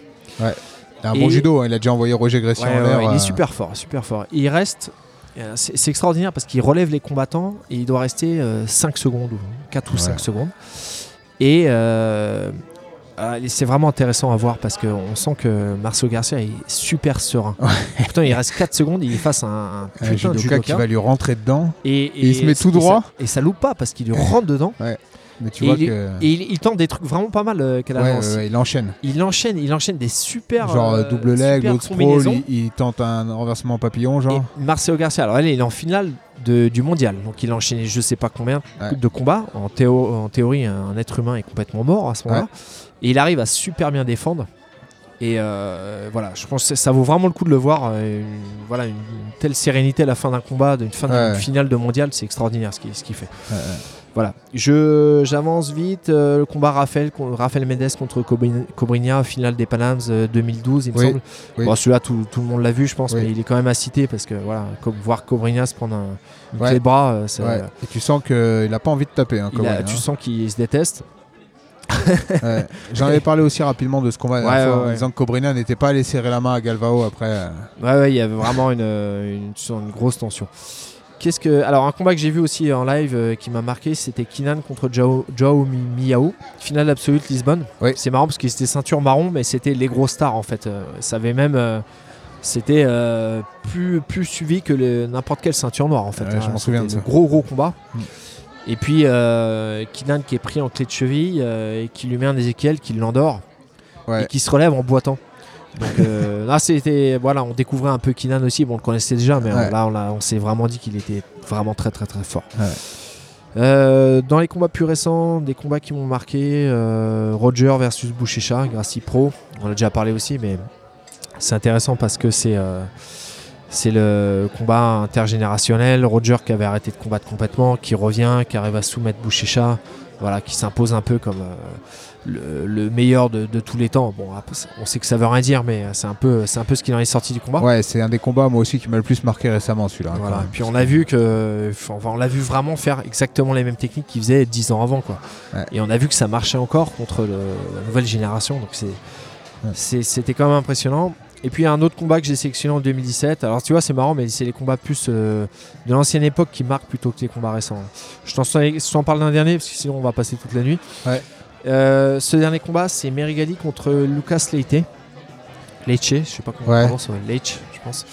Speaker 1: Un
Speaker 2: Et-
Speaker 1: bon judo, hein, il a déjà envoyé Roger Gressi
Speaker 2: Ouais,
Speaker 1: en
Speaker 2: ouais,
Speaker 1: l'air.
Speaker 2: ouais, il
Speaker 1: euh,
Speaker 2: est super fort super fort Et il reste euh, c'est extraordinaire parce qu'il relève les combattants et il doit rester euh, 5 secondes ou 4 ou 5
Speaker 1: Ouais.
Speaker 2: secondes et euh, ah, c'est vraiment intéressant à voir parce qu'on sent que Marcelo Garcia est super serein. Putain, il reste 4 secondes, il est face à un, un
Speaker 1: un
Speaker 2: putain
Speaker 1: judoka
Speaker 2: judoka.
Speaker 1: qui va lui rentrer dedans.
Speaker 2: Et,
Speaker 1: Et il se met tout
Speaker 2: ça-
Speaker 1: droit.
Speaker 2: Et ça, loupe pas parce qu'il lui rentre dedans.
Speaker 1: Mais tu
Speaker 2: Et
Speaker 1: vois
Speaker 2: il,
Speaker 1: que.
Speaker 2: et il, il tente des trucs vraiment pas mal, euh,
Speaker 1: Ouais, ouais, il enchaîne.
Speaker 2: Il enchaîne, il enchaîne des super.
Speaker 1: genre
Speaker 2: euh,
Speaker 1: euh, double leg, l'autre pro, il, il tente un renversement papillon, genre.
Speaker 2: Et Marcelo Garcia, alors elle, il est en finale de- du mondial. Donc il a enchaîné je sais pas combien
Speaker 1: Ouais.
Speaker 2: de combats. En, théo- en théorie, un être humain est complètement mort à ce moment-là. Et il arrive à super bien défendre. Et euh, voilà, je pense que ça vaut vraiment le coup de le voir. une- voilà, une, une telle sérénité à la fin d'un combat, d'une fin d'une finale de mondial, c'est extraordinaire ce qu'il ce qu'il fait. Voilà. Je, j'avance vite. euh, le combat Raphaël, Raphaël Mendes contre Cobrin- Cobrinha, finale des Panams euh, 2012, il me
Speaker 1: Oui,
Speaker 2: semble.
Speaker 1: oui.
Speaker 2: Bon, celui-là, tout, tout le monde l'a vu, je pense,
Speaker 1: Oui.
Speaker 2: mais il est quand même à citer parce que voilà, voir Cobrinha se prendre un, une
Speaker 1: Ouais.
Speaker 2: clé de bras, euh, ça-
Speaker 1: Ouais. Et tu sens qu'il n'a pas envie de taper. Hein,
Speaker 2: a- tu
Speaker 1: hein.
Speaker 2: sens qu'il se déteste.
Speaker 1: Ouais. J'en avais parlé aussi rapidement de ce combat en disant que Cobrina n'était pas allé serrer la main à Galvao après. euh,
Speaker 2: Ouais, il y avait vraiment une, euh, une grosse tension. Qu'est-ce que, alors un combat que j'ai vu aussi en live euh, qui m'a marqué, c'était Kinan contre Mi- Miao, finale absolue Lisbonne.
Speaker 1: Oui.
Speaker 2: C'est marrant parce qu'ils étaient ceinture marron, mais c'était les gros stars en fait. Euh, ça avait même, euh, c'était plus plus suivi que n'importe quelle ceinture noire en fait.
Speaker 1: Ouais, je
Speaker 2: hein.
Speaker 1: m'en souviens de ça.
Speaker 2: Gros gros combat.
Speaker 1: Mm.
Speaker 2: Et puis Kinan qui est pris en clé de cheville et qui lui met un Ézéchiel qui l'endort
Speaker 1: Ouais.
Speaker 2: et qui se relève en boitant. Donc euh, là, c'était voilà, on découvrait un peu Kinan aussi. Bon, on le connaissait déjà, mais
Speaker 1: Ouais.
Speaker 2: là, on, s'est vraiment dit qu'il était vraiment très très très fort.
Speaker 1: Ouais.
Speaker 2: Euh, dans les combats plus récents, des combats qui m'ont marqué, euh, Roger versus Bouchécha, Gracie Pro. On a déjà parlé aussi, mais c'est intéressant parce que c'est c'est le combat intergénérationnel. Roger qui avait arrêté de combattre complètement, qui revient, qui arrive à soumettre Bouchécha, voilà, qui s'impose un peu comme le, le meilleur de, de tous les temps. Bon, on sait que ça veut rien dire, mais c'est un peu, c'est un peu ce qu'il en est sorti du combat.
Speaker 1: Ouais, c'est un des combats moi aussi qui m'a le plus marqué récemment celui-là.
Speaker 2: Voilà.
Speaker 1: quand même.
Speaker 2: Puis on a vu que, enfin, on l'a vu vraiment faire exactement les mêmes techniques qu'il faisait 10 ans avant, quoi.
Speaker 1: Ouais.
Speaker 2: Et on a vu que ça marchait encore contre le- la nouvelle génération, donc c'est,
Speaker 1: Ouais.
Speaker 2: c'est- c'était quand même impressionnant. Et puis un autre combat que j'ai sélectionné en 2017. Alors tu vois, c'est marrant, mais c'est les combats plus euh, de l'ancienne époque qui marquent plutôt que les combats récents. Je t'en, je t'en parle d'un dernier parce que sinon on va passer toute la nuit.
Speaker 1: Ouais.
Speaker 2: Euh, ce dernier combat, c'est Merigali contre Lucas Leite. Leite, je sais pas comment
Speaker 1: Ouais.
Speaker 2: on prononce, ouais, Leite, je pense.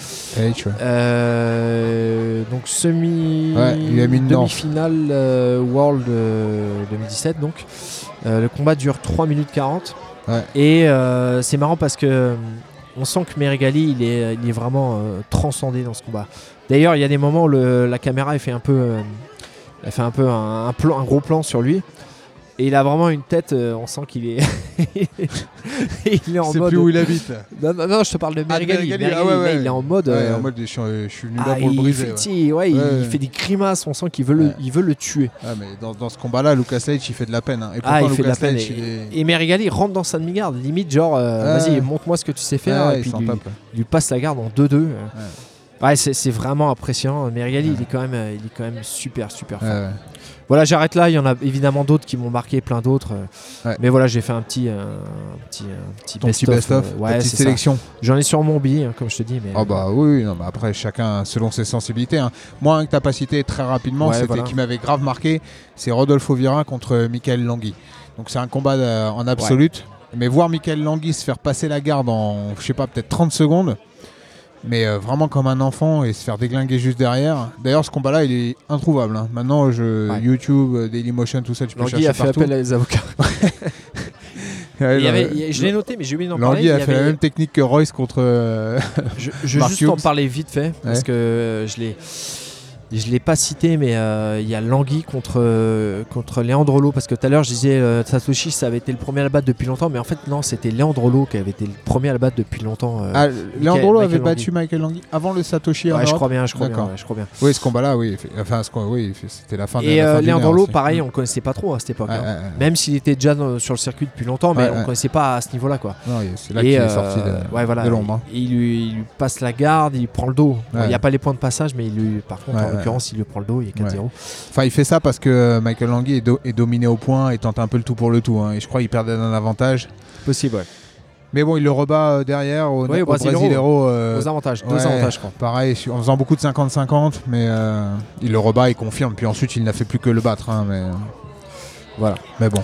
Speaker 1: Tu vois.
Speaker 2: Euh, donc semi
Speaker 1: Ouais, il a mis une
Speaker 2: demi-finale euh, World euh, 2017 donc le combat dure 3 minutes 40
Speaker 1: Ouais.
Speaker 2: et c'est marrant parce que on sent que Merigali il est, il est vraiment transcendé dans ce combat d'ailleurs il y a des moments où le- la caméra elle fait un peu elle fait un peu un, un plan, un gros plan sur lui et il a vraiment une tête euh, on sent qu'il est il est en
Speaker 1: C'est
Speaker 2: mode
Speaker 1: plus où il habite.
Speaker 2: non, non, non, je te parle de
Speaker 1: Ah,
Speaker 2: Merigali,
Speaker 1: ah ouais,
Speaker 2: là,
Speaker 1: ouais.
Speaker 2: il est en mode
Speaker 1: Ouais,
Speaker 2: euh,
Speaker 1: en mode je suis, je suis venu là
Speaker 2: ah,
Speaker 1: pour le
Speaker 2: il,
Speaker 1: briser.
Speaker 2: fait,
Speaker 1: ouais.
Speaker 2: il-
Speaker 1: Ouais,
Speaker 2: il fait des grimaces, on sent qu'il veut, le,
Speaker 1: Ouais.
Speaker 2: il veut le tuer.
Speaker 1: Ah, mais dans, dans ce combat-là, Lucas Leitch il fait de la peine. hein. Et
Speaker 2: Ah,
Speaker 1: pourtant,
Speaker 2: il fait de la
Speaker 1: Lucas
Speaker 2: peine. Et,
Speaker 1: il est-
Speaker 2: et Merigali il rentre dans sa demi-garde, limite genre, euh,
Speaker 1: Ouais.
Speaker 2: vas-y, montre-moi ce que tu sais faire. Et
Speaker 1: il
Speaker 2: puis
Speaker 1: s'en
Speaker 2: lui,
Speaker 1: tape.
Speaker 2: il lui passe la garde en 2-2. euh. Ouais, c'est c'est vraiment impressionnant. Merigali, il, est quand même, euh, il est quand même super, super fort.
Speaker 1: Ouais, ouais.
Speaker 2: Voilà, j'arrête là. Il y en a évidemment d'autres qui m'ont marqué, plein d'autres. euh.
Speaker 1: Ouais.
Speaker 2: Mais voilà, j'ai fait un petit, euh, un petit, un petit best-of. euh, ouais,
Speaker 1: petite sélection.
Speaker 2: J'en ai sur mon billet, hein, comme je te dis. Mais,
Speaker 1: Ah bah oui, non, bah après chacun selon ses sensibilités. hein. Moi, un que t'as pas cité très rapidement,
Speaker 2: Ouais,
Speaker 1: c'était
Speaker 2: voilà.
Speaker 1: qui m'avait grave marqué, c'est Rodolfo Vira contre Michael Langui. Donc c'est un combat euh, en absolute. Mais voir Michael Langui se faire passer la garde en, je sais pas, peut-être 30 secondes, mais euh, vraiment comme un enfant et se faire déglinguer juste derrière. D'ailleurs, ce combat-là, il est introuvable. hein. Maintenant, je,
Speaker 2: Ouais.
Speaker 1: YouTube, euh, Dailymotion, tout ça, tu peux chercher
Speaker 2: a fait
Speaker 1: partout.
Speaker 2: appel à des avocats.
Speaker 1: Ouais,
Speaker 2: Il y avait-
Speaker 1: le-
Speaker 2: il y a- je l'ai noté, mais j'ai oublié d'en parler. Il
Speaker 1: a fait
Speaker 2: avait-
Speaker 1: la même technique que Royce contre. euh,
Speaker 2: Je, je juste en parler vite fait parce
Speaker 1: Ouais.
Speaker 2: que je l'ai. Je l'ai pas cité, mais euh, il y a Langui contre, euh, contre Leandrolo. Parce que tout à l'heure, je disais euh, Satoshi, ça avait été le premier à le battre depuis longtemps. Mais en fait, non, c'était Leandrolo qui avait été le premier à le battre depuis longtemps. euh.
Speaker 1: Ah, Leandrolo
Speaker 2: Michael
Speaker 1: avait battu Michael Langui avant le Satoshi
Speaker 2: ouais, je crois bien, je crois bien, ouais, je crois bien.
Speaker 1: Oui, ce combat-là, oui. Enfin, ce combat, oui, c'était la fin de
Speaker 2: Et
Speaker 1: la fin
Speaker 2: euh,
Speaker 1: aussi.
Speaker 2: pareil,
Speaker 1: Mm.
Speaker 2: on le connaissait pas trop à cette époque. Hein. Même s'il était déjà dans- sur le circuit depuis longtemps, mais on ne connaissait pas à ce niveau-là. quoi.
Speaker 1: C'est là qu'il est sorti de,
Speaker 2: ouais, voilà,
Speaker 1: de l'ombre. hein.
Speaker 2: Il, lui, passe la garde, il prend le dos. Il n'y a pas les points de passage, mais il lui, par contre. L'occurrence, il lui prend le dos, il est 4-0.
Speaker 1: Enfin, il fait ça parce que euh, Michael Langui est, do- est dominé au point et tente un peu le tout pour le tout. hein. Et je crois qu'il perdait d'un avantage.
Speaker 2: Possible, ouais.
Speaker 1: Mais bon, il le rebat euh, derrière au,
Speaker 2: Ouais, au
Speaker 1: au
Speaker 2: Brasileiro.
Speaker 1: Brasileiro, euh,
Speaker 2: Aux avantages, deux
Speaker 1: ouais,
Speaker 2: avantages, je crois.
Speaker 1: Pareil, en faisant beaucoup de 50-50, mais euh, il le rebat, il confirme. Puis ensuite, il n'a fait plus que le battre. hein, mais,
Speaker 2: Voilà.
Speaker 1: mais bon.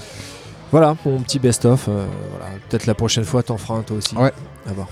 Speaker 2: Voilà, mon petit best-of. euh, voilà. Peut-être la prochaine fois, t'en feras un toi aussi.
Speaker 1: Ouais.
Speaker 2: À voir.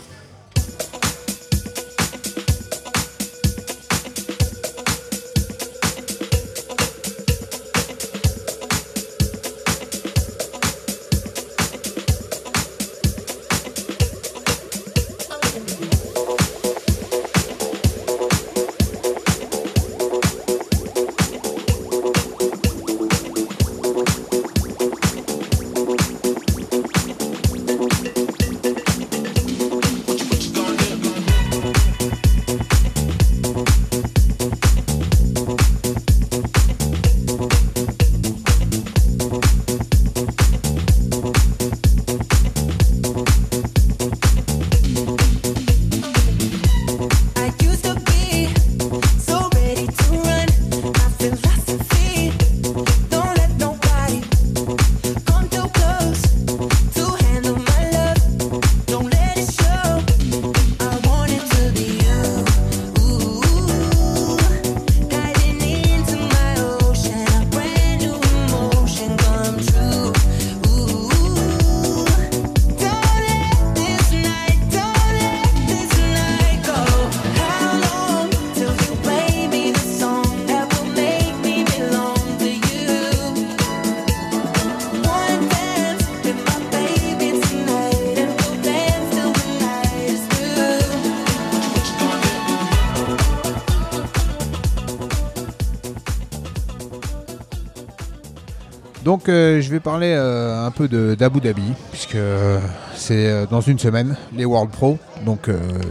Speaker 1: Vais parler euh, un peu d'Abu Dhabi, puisque euh, c'est euh, dans une semaine, les World Pro. Donc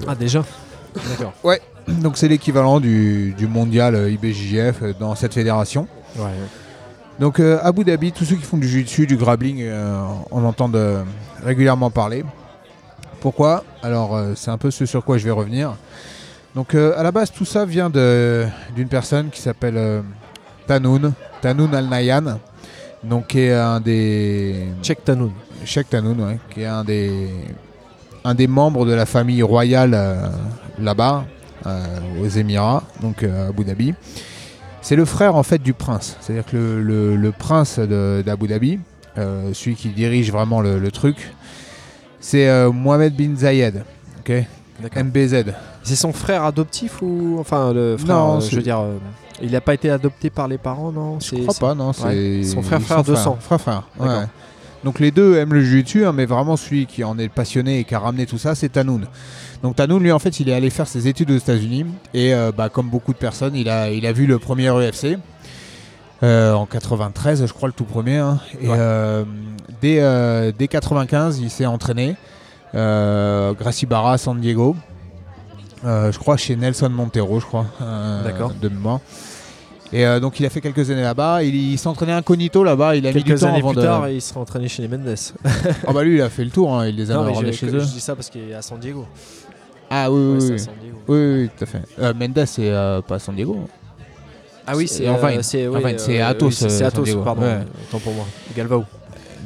Speaker 2: Ah, déjà D'accord.
Speaker 1: donc c'est l'équivalent du, du mondial IBJJF dans cette fédération.
Speaker 2: Ouais.
Speaker 1: Donc Abu Dhabi, tous ceux qui font du jiu-jitsu, du grappling, on entend de- régulièrement parler. Pourquoi? Alors c'est un peu ce sur quoi je vais revenir. Donc à la base tout ça vient d'une personne qui s'appelle Tanoun, Tanoun Al Nayan, donc qui est un des
Speaker 2: Check Tanoun.
Speaker 1: Sheikh Tanoun, ouais, qui est un des un des membres de la famille royale euh, là-bas euh, aux Émirats, donc euh, à Abu Dhabi. C'est le frère en fait du prince, c'est-à-dire que le, le- le prince d'Abu Dhabi, celui qui dirige vraiment le, le truc, c'est Mohamed bin Zayed, ok? MBZ.
Speaker 2: C'est son frère adoptif ou. Enfin, le frère,
Speaker 1: Non,
Speaker 2: je veux dire. Il n'a pas été adopté par les parents, non
Speaker 1: Je crois pas, non, c'est
Speaker 2: ouais. Son frère, frère de sang.
Speaker 1: Frère, frère. ouais. Donc les deux aiment le jiu-jitsu, hein, mais vraiment celui qui en est passionné et qui a ramené tout ça, c'est Tanoun. Donc Tanoun, lui, en fait, il est allé faire ses études aux États-Unis et, euh, bah, comme beaucoup de personnes, il a, il a vu le premier UFC euh, en 93, je crois, le tout premier. hein. Et
Speaker 2: Ouais.
Speaker 1: euh, dès, euh, dès 95, il s'est entraîné. Euh, Gracie Barra à San Diego. Euh, je crois chez Nelson Montero, je crois, euh,
Speaker 2: D'accord.
Speaker 1: de mémoire. Et euh, donc il a fait quelques années là-bas. Il, il s'entraînait incognito là-bas. Il a mis du
Speaker 2: Quelques
Speaker 1: temps
Speaker 2: années
Speaker 1: avant
Speaker 2: plus
Speaker 1: de.
Speaker 2: tard, il sera entraîné chez les Mendes.
Speaker 1: Ah bah lui il a fait le tour. hein, Il les a
Speaker 2: non, mais je,
Speaker 1: chez
Speaker 2: je
Speaker 1: eux.
Speaker 2: dis ça parce qu'il est à San Diego.
Speaker 1: Ah oui
Speaker 2: Ouais,
Speaker 1: oui oui. oui. Oui, tout à fait. Euh, Mendes c'est euh, pas à San Diego.
Speaker 2: Ah oui,
Speaker 1: C'est
Speaker 2: c'est
Speaker 1: Irvine.
Speaker 2: euh, c'est oui, euh,
Speaker 1: Athos,
Speaker 2: oui, c'est-
Speaker 1: euh,
Speaker 2: Athos,
Speaker 1: Diego.
Speaker 2: pardon.
Speaker 1: Ouais.
Speaker 2: Autant pour moi. Galvao.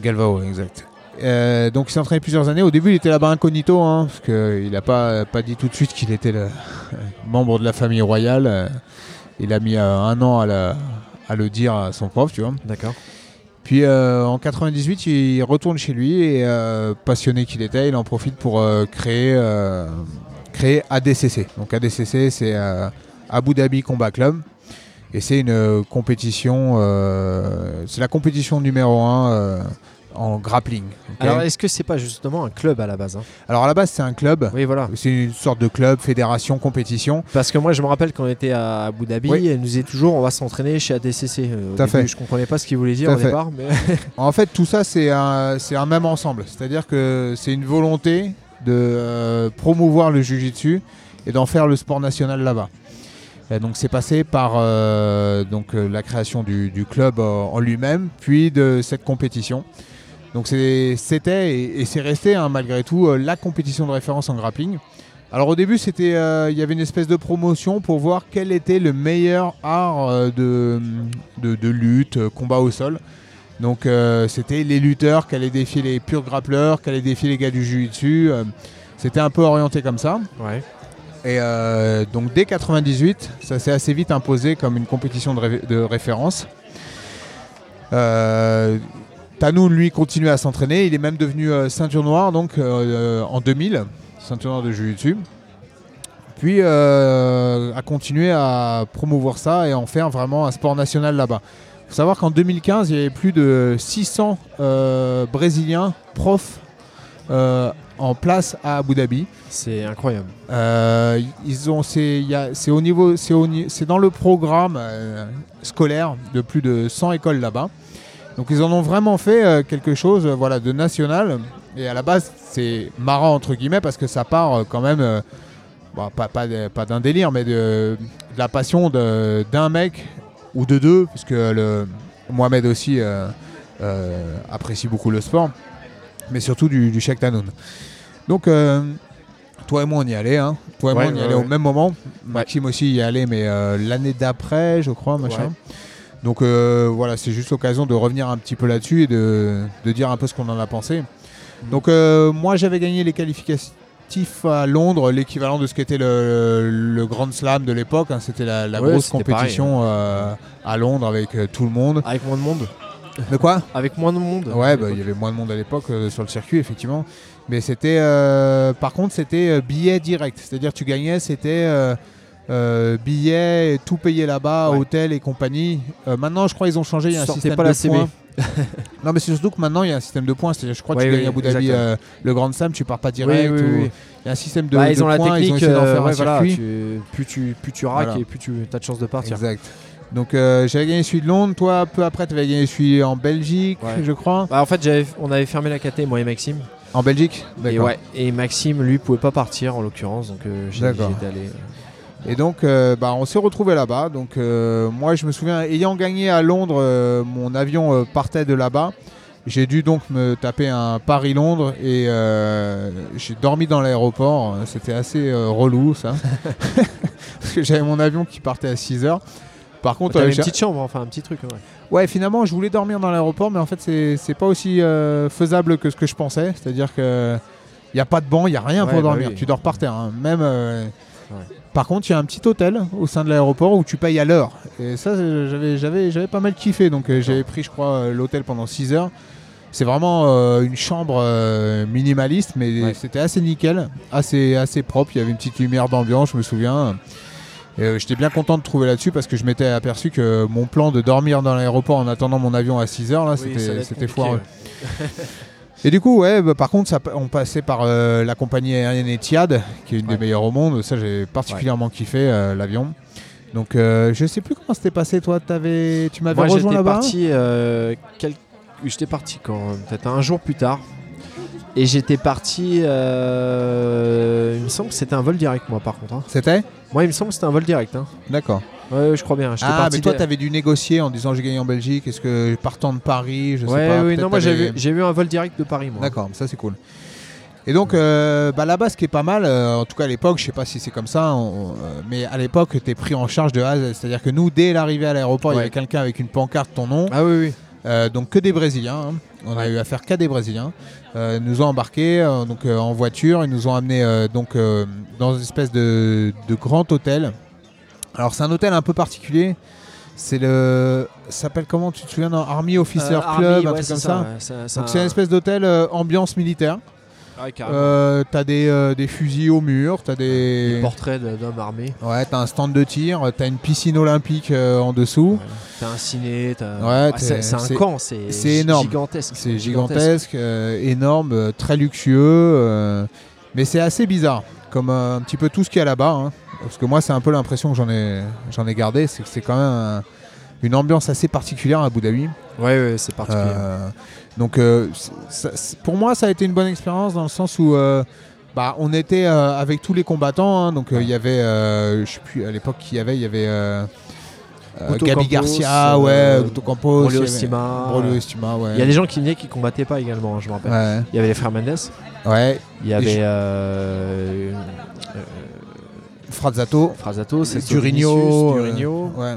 Speaker 1: Galvao, exact. Euh, donc il s'est entraîné plusieurs années. Au début, il était là-bas incognito, hein, parce qu'il n'a pas, pas dit tout de suite qu'il était le membre de la famille royale. Il a mis euh, un an à, la- à le dire à son prof, tu vois.
Speaker 2: D'accord.
Speaker 1: Puis euh, en 98, il retourne chez lui et euh, passionné qu'il était, il en profite pour créer, créer ADCC. Donc ADCC, c'est Abu Dhabi Combat Club. Et c'est une compétition, c'est la compétition numéro 1 en grappling.
Speaker 2: Alors, est-ce que c'est pas justement un club à la base hein?
Speaker 1: Alors à la base, c'est un club.
Speaker 2: Oui, voilà.
Speaker 1: C'est une sorte de club, fédération, compétition.
Speaker 2: Parce que moi, je me rappelle quand on était à Abu Dhabi,
Speaker 1: Oui.
Speaker 2: elle nous disait toujours on va s'entraîner chez ADCC. Euh, au
Speaker 1: Tout à
Speaker 2: début,
Speaker 1: fait.
Speaker 2: Je comprenais pas ce qu'il voulait dire au
Speaker 1: fait.
Speaker 2: départ, mais
Speaker 1: En fait, tout ça, c'est un, même ensemble. C'est-à-dire que c'est une volonté de euh, promouvoir le Jiu-Jitsu et d'en faire le sport national là-bas. Donc, c'est passé par euh, donc, la création du, du club en lui-même, puis de cette compétition. Donc, c'était et, et c'est resté, hein, malgré tout, euh, la compétition de référence en grappling. Alors, au début, c'était, euh, il y avait une espèce de promotion pour voir quel était le meilleur art euh, de, de, de lutte, combat au sol. Donc euh, c'était les lutteurs qui allaient défier les purs grappleurs, qui allaient défier les gars du jiu-jitsu. c'était un peu orienté comme ça.
Speaker 2: ouais.
Speaker 1: Et donc dès 98, ça s'est assez vite imposé comme une compétition de, ré- de référence. Euh, Tanoun, lui, continuait à s'entraîner. Il est même devenu euh, ceinture noire donc, euh, en 2000, ceinture noire de jiu-jitsu. Puis euh, a continué à promouvoir ça et en faire vraiment un sport national là-bas. Il faut savoir qu'en 2015, il y avait plus de 600 euh, Brésiliens profs euh, en place à Abu Dhabi.
Speaker 2: C'est incroyable.
Speaker 1: Euh, ils ont, c'est, au niveau, c'est, dans le programme euh, scolaire de plus de 100 écoles là-bas. Donc ils en ont vraiment fait euh, quelque chose, euh, voilà, de national. Et à la base, c'est marrant entre guillemets parce que ça part euh, quand même, bon, pas, pas, pas d'un délire, mais de, de la passion d'un mec ou de deux, puisque le Mohamed aussi euh, euh, apprécie beaucoup le sport, mais surtout du, du Sheikh Tanoun. Donc euh, toi et moi on y allait, hein. Toi et
Speaker 2: Ouais,
Speaker 1: moi on y
Speaker 2: ouais,
Speaker 1: allait
Speaker 2: ouais.
Speaker 1: au même moment. Maxime aussi y allait, mais l'année d'après, je crois, machin. Donc euh, voilà, c'est juste l'occasion de revenir un petit peu là-dessus et de, de dire un peu ce qu'on en a pensé. Donc euh, moi j'avais gagné les qualificatifs à Londres, l'équivalent de ce qu'était le, le Grand Slam de l'époque. hein. C'était la, la
Speaker 2: Ouais,
Speaker 1: grosse
Speaker 2: pareil,
Speaker 1: compétition euh, à Londres avec tout le monde.
Speaker 2: Avec moins de monde.
Speaker 1: De quoi?
Speaker 2: Avec moins de monde.
Speaker 1: Ouais, bah, il y avait moins de monde à l'époque euh, sur le circuit, effectivement. Mais c'était, euh, par contre, c'était euh, billet direct. C'est-à-dire, tu gagnais, c'était euh, euh, billet, tout payé là-bas,
Speaker 2: Ouais.
Speaker 1: hôtel et compagnie. Euh, maintenant, je crois ils ont changé. Il y a un
Speaker 2: Sortez
Speaker 1: système
Speaker 2: pas
Speaker 1: de
Speaker 2: la
Speaker 1: points. non, mais c'est surtout que maintenant, il y a un système de points. C'est-à-dire, je crois que
Speaker 2: Ouais,
Speaker 1: tu
Speaker 2: oui,
Speaker 1: gagnes à Abu Dhabi euh, le Grand Slam, tu pars pas direct.
Speaker 2: oui,
Speaker 1: ou-
Speaker 2: oui.
Speaker 1: Il y a un système de,
Speaker 2: Bah, ils
Speaker 1: de
Speaker 2: ont la
Speaker 1: points.
Speaker 2: technique,
Speaker 1: ils ont d'en faire
Speaker 2: ouais,
Speaker 1: un
Speaker 2: voilà,
Speaker 1: circuit.
Speaker 2: tu- plus tu plus tu raques
Speaker 1: Voilà.
Speaker 2: et plus tu as de chances de partir.
Speaker 1: Exact. Donc j'avais gagné celui de Londres, toi peu après tu avais gagné celui en Belgique, je crois.
Speaker 2: Bah, en fait, j'avais- on avait fermé la KT, moi et Maxime.
Speaker 1: En Belgique?
Speaker 2: Et,
Speaker 1: D'accord.
Speaker 2: ouais, et Maxime, lui, pouvait pas partir en l'occurrence, donc j'ai- j'étais allé.
Speaker 1: Et donc euh, bah, on s'est retrouvé là-bas. Donc euh, moi je me souviens, ayant gagné à Londres, euh, mon avion partait de là-bas. J'ai dû donc me taper un Paris-Londres et j'ai dormi dans l'aéroport. C'était assez relou ça. Parce que j'avais mon avion qui partait à 6 heures. Par contre,
Speaker 2: une petite chambre, enfin un petit truc. Ouais.
Speaker 1: Ouais, finalement, je voulais dormir dans l'aéroport, mais en fait, c'est pas aussi faisable que ce que je pensais. C'est-à-dire que il n'y a pas de banc, il n'y a rien
Speaker 2: Ouais,
Speaker 1: pour
Speaker 2: bah
Speaker 1: dormir.
Speaker 2: oui.
Speaker 1: Tu dors par terre. hein. Même.
Speaker 2: Ouais.
Speaker 1: Par contre, il y a un petit hôtel au sein de l'aéroport où tu payes à l'heure. Et ça, euh, j'avais- pas mal kiffé. Donc, euh, j'avais pris, je crois, euh, l'hôtel pendant 6 heures. C'est vraiment euh, une chambre euh, minimaliste, mais
Speaker 2: Ouais.
Speaker 1: c'était assez nickel, assez, assez propre. Il y avait une petite lumière d'ambiance, je me souviens. Euh, j'étais bien content de trouver là-dessus parce que je m'étais aperçu que mon plan de dormir dans l'aéroport en attendant mon avion à 6 heures, là,
Speaker 2: Oui,
Speaker 1: c'était foireux. Et du coup, ouais, bah, par contre, ça, on passait par euh, la compagnie aérienne Etihad, qui est une
Speaker 2: Ouais.
Speaker 1: des meilleures au monde. Ça, j'ai particulièrement kiffé euh, l'avion. Donc, euh, je sais plus comment c'était passé. Toi, avais, tu m'avais rejoint
Speaker 2: j'étais
Speaker 1: là-bas
Speaker 2: parti. quel- J'étais parti quand Peut-être un jour plus tard. Et j'étais parti. euh, Il me semble que c'était un vol direct, moi, par contre. hein.
Speaker 1: C'était?
Speaker 2: Moi, il me semble que c'était un vol direct. hein.
Speaker 1: D'accord.
Speaker 2: Ouais, je crois bien.
Speaker 1: Ah, mais toi,
Speaker 2: de-
Speaker 1: tu avais dû négocier en disant j'ai gagné en Belgique. Est-ce que partant de Paris, je sais
Speaker 2: Ouais,
Speaker 1: pas.
Speaker 2: oui, non, moi,
Speaker 1: t'avais-
Speaker 2: j'ai vu un vol direct de Paris, moi.
Speaker 1: D'accord, ça c'est cool. Et donc euh, bah, là-bas, ce qui est pas mal, euh, en tout cas à l'époque, je sais pas si c'est comme ça, on- euh, mais à l'époque, tu es pris en charge de A. C'est-à-dire que nous, dès l'arrivée à l'aéroport, il y avait quelqu'un avec une pancarte, ton nom.
Speaker 2: Ah oui, oui.
Speaker 1: Euh, donc que des Brésiliens. hein. On a eu affaire qu'à des Brésiliens. Ils nous ont embarqués donc, en voiture. Ils nous ont amenés donc, dans une espèce de, de grand hôtel. Alors c'est un hôtel un peu particulier. C'est le. Ça s'appelle comment Tu te souviens Army Officer
Speaker 2: Euh,
Speaker 1: Club,
Speaker 2: Army,
Speaker 1: un
Speaker 2: ouais,
Speaker 1: truc comme ça,
Speaker 2: c'est- un-
Speaker 1: c'est une espèce d'hôtel euh, ambiance militaire.
Speaker 2: Ouais, carrément.
Speaker 1: Euh, t'as des, euh, des fusils au mur, t'as des.
Speaker 2: Des portraits d'hommes armés.
Speaker 1: Ouais, t'as un stand de tir, t'as une piscine olympique euh, en dessous.
Speaker 2: T'as un ciné, t'as.
Speaker 1: Ouais,
Speaker 2: Ah, c'est un camp, c'est gigantesque.
Speaker 1: C'est gigantesque, euh, énorme, très luxueux, mais c'est assez bizarre, comme euh, un petit peu tout ce qu'il y a là-bas. hein. parce que moi, c'est un peu l'impression que j'en ai, j'en ai gardé, c'est que c'est quand même un- une ambiance assez particulière à Abu Dhabi.
Speaker 2: Ouais, ouais, c'est particulier.
Speaker 1: Euh, donc, euh, ça- pour moi, ça a été une bonne expérience dans le sens où. euh, bah, on était euh, avec tous les combattants, hein. donc euh, il y avait, euh, je sais plus à l'époque qui y avait, il y avait euh, euh, Gabi Garcia,
Speaker 2: euh,
Speaker 1: ouais, Otto Campos,
Speaker 2: Braulio
Speaker 1: il y avait-
Speaker 2: Estima. Il y a des gens qui venaient qui combattaient pas également, je me rappelle.
Speaker 1: Ouais,
Speaker 2: Il y avait les frères Mendes,
Speaker 1: ouais.
Speaker 2: il y avait
Speaker 1: je-
Speaker 2: euh, euh,
Speaker 1: Frazzato,
Speaker 2: Frazato, c'est
Speaker 1: Durigno, euh, ouais.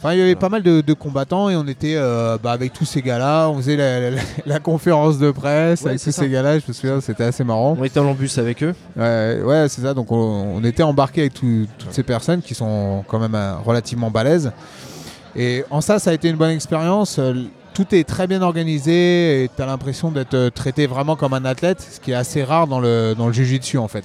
Speaker 1: Enfin, il y avait pas mal de, de combattants et on était euh, bah, avec tous ces gars-là. On faisait la, la- la conférence de presse
Speaker 2: Ouais,
Speaker 1: avec
Speaker 2: c'est
Speaker 1: tous
Speaker 2: ça.
Speaker 1: ces gars-là. Je me souviens, c'était assez marrant.
Speaker 2: On était en bus avec eux.
Speaker 1: Ouais, ouais, c'est ça. Donc on, on était embarqué avec tout- toutes ces personnes qui sont quand même euh, relativement balèzes. Et en ça, ça a été une bonne expérience. Tout est très bien organisé et tu as l'impression d'être euh, traité vraiment comme un athlète, ce qui est assez rare dans le, dans le jiu-jitsu en fait.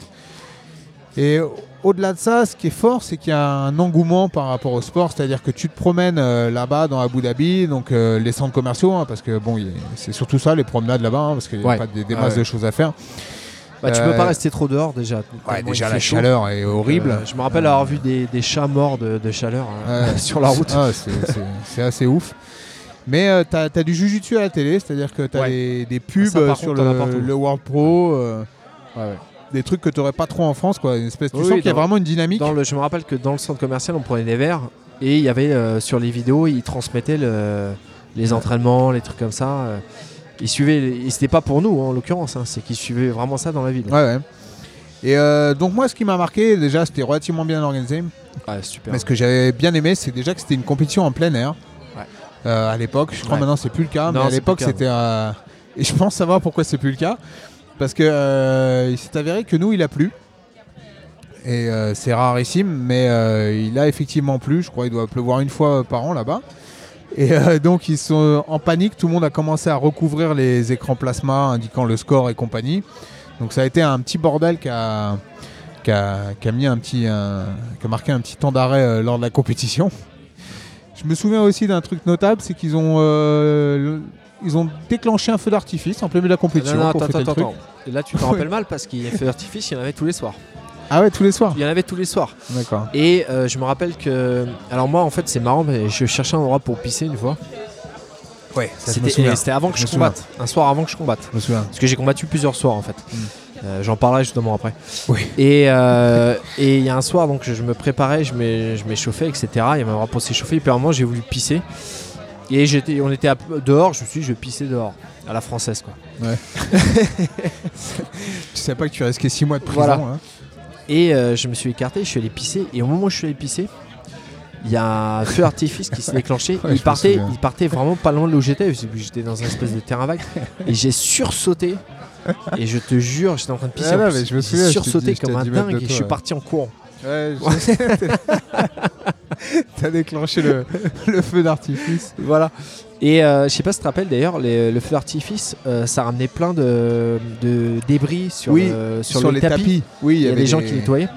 Speaker 1: Et au-delà de ça, ce qui est fort, c'est qu'il y a un engouement par rapport au sport, c'est-à-dire que tu te promènes euh, là-bas dans Abu Dhabi, donc euh, les centres commerciaux, hein, parce que bon, c'est surtout ça, les promenades là-bas, hein, parce qu'il n'y a
Speaker 2: Ouais.
Speaker 1: pas des, des
Speaker 2: Ah
Speaker 1: masses
Speaker 2: ouais.
Speaker 1: de choses à faire.
Speaker 2: Bah, tu peux pas rester trop dehors déjà.
Speaker 1: Ouais, déjà la
Speaker 2: chaud.
Speaker 1: chaleur est horrible.
Speaker 2: Euh, je me rappelle avoir vu des, des chats morts de, de chaleur
Speaker 1: Ouais.
Speaker 2: sur la route.
Speaker 1: Ah, c'est assez ouf. Mais euh, t'as as du jujutsu à la télé, c'est-à-dire que t'as
Speaker 2: Ouais.
Speaker 1: des, des pubs
Speaker 2: Ça,
Speaker 1: euh, sur le, World Pro, euh,
Speaker 2: Ouais, ouais.
Speaker 1: des trucs que t'aurais pas trop en France, quoi. Une espèce, tu
Speaker 2: Oui,
Speaker 1: sens qu'il y a vraiment une dynamique.
Speaker 2: Dans le, je me rappelle que dans le centre commercial, on prenait des verres et il y avait euh, sur les vidéos, ils transmettaient le- les entraînements, les trucs comme ça. Ils suivaient, et c'était pas pour nous en l'occurrence, hein, c'est qu'ils suivaient vraiment ça dans la ville.
Speaker 1: Ouais, ouais. Et euh, donc moi, ce qui m'a marqué, déjà, c'était relativement bien organisé.
Speaker 2: Ouais, super.
Speaker 1: Mais ce que j'avais bien aimé, c'est déjà que c'était une compétition en plein air. Euh, à l'époque, je crois
Speaker 2: Ouais.
Speaker 1: maintenant c'est plus le cas,
Speaker 2: Non,
Speaker 1: mais à l'époque c'était. euh, Et je pense savoir pourquoi c'est plus le cas. Parce que euh, il s'est avéré que nous, il a plu. Et c'est rarissime, mais il a effectivement plu. Je crois qu'il doit pleuvoir une fois par an là-bas. Et euh, donc ils sont en panique. Tout le monde a commencé à recouvrir les écrans plasma indiquant le score et compagnie. Donc ça a été un petit bordel qui a, qui a, qui a mis un petit, un- qui a marqué un petit temps d'arrêt euh, lors de la compétition. Je me souviens aussi d'un truc notable, c'est qu'ils ont, euh, ils ont déclenché un feu d'artifice en plein milieu de la compétition.
Speaker 2: Non, non,
Speaker 1: pour
Speaker 2: attends, attends,
Speaker 1: truc.
Speaker 2: attends. Et là, tu te rappelles mal parce qu'il y a fait d'artifice, il y en avait tous les soirs.
Speaker 1: Ah ouais, tous les soirs.
Speaker 2: Il y en avait tous les soirs.
Speaker 1: D'accord.
Speaker 2: Et euh, je me rappelle que. Alors, moi, en fait, c'est marrant, mais je cherchais un endroit pour pisser une fois.
Speaker 1: Ouais,
Speaker 2: C'était c'était avant que
Speaker 1: Je
Speaker 2: combatte. Un soir avant que je combatte.
Speaker 1: Je me souviens.
Speaker 2: Parce que j'ai combattu plusieurs soirs, en fait.
Speaker 1: Mm.
Speaker 2: Euh, J'en parlerai justement après.
Speaker 1: Oui.
Speaker 2: Et euh, et il y a un soir, donc je me préparais, je m'é- je m'échauffais, etc. Il y avait un pour s'échauffer. Et puis à un moment, j'ai voulu pisser. Et j'étais, on était à- dehors, je me suis dit, je vais pisser dehors. À la française, quoi.
Speaker 1: Tu sais pas que tu risquais 6 mois de prison.
Speaker 2: Voilà.
Speaker 1: hein.
Speaker 2: Et euh, je me suis écarté, je suis allé pisser. Et au moment où je suis allé pisser, il y a un feu d'artifice qui s'est déclenché.
Speaker 1: Ouais,
Speaker 2: il, partait, il partait vraiment pas loin de là où j'étais. J'étais dans un espèce de terrain vague. Et j'ai sursauté. Et je te jure, j'étais en train de pisser.
Speaker 1: Ah non, mais je me souviens,
Speaker 2: sursauté
Speaker 1: je
Speaker 2: comme un dingue et je suis parti en courant.
Speaker 1: Ouais, T'as déclenché le, le feu d'artifice.
Speaker 2: Voilà. Et euh, je sais pas si tu te rappelles d'ailleurs, le feu d'artifice, euh, ça ramenait plein de, de débris sur,
Speaker 1: Oui,
Speaker 2: le- sur,
Speaker 1: Sur,
Speaker 2: les,
Speaker 1: les
Speaker 2: tapis.
Speaker 1: tapis. Oui,
Speaker 2: Il y
Speaker 1: avait
Speaker 2: des gens qui nettoyaient.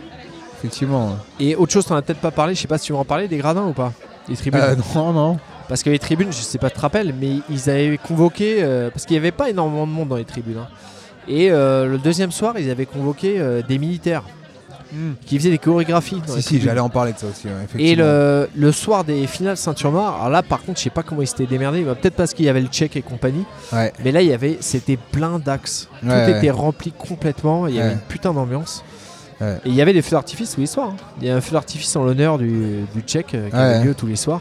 Speaker 1: Effectivement.
Speaker 2: Et autre chose, t'en as peut-être pas parlé, je sais pas si tu veux en parler, des gradins ou pas? Les tribunes.
Speaker 1: Euh, non, non.
Speaker 2: Parce que les tribunes, je sais pas, tu te rappelles, mais ils avaient convoqué. euh, parce qu'il n'y avait pas énormément de monde dans les tribunes. hein. Et euh, le deuxième soir, ils avaient convoqué euh, des militaires qui faisaient des chorégraphies.
Speaker 1: Si, si, j'allais en parler de ça aussi. ouais,
Speaker 2: Et le, le soir des finales ceinture noire, alors là par contre je sais pas comment ils s'étaient démerdés, bah, peut-être parce qu'il y avait le check et compagnie,
Speaker 1: Ouais.
Speaker 2: mais là il y avait, c'était plein d'axes, tout
Speaker 1: Ouais,
Speaker 2: était rempli complètement, il y avait une putain d'ambiance. Et il y avait des feux d'artifice tous les soirs. hein. Il y a un feu d'artifice en l'honneur du, du Tchèque euh, qui avait lieu tous les soirs.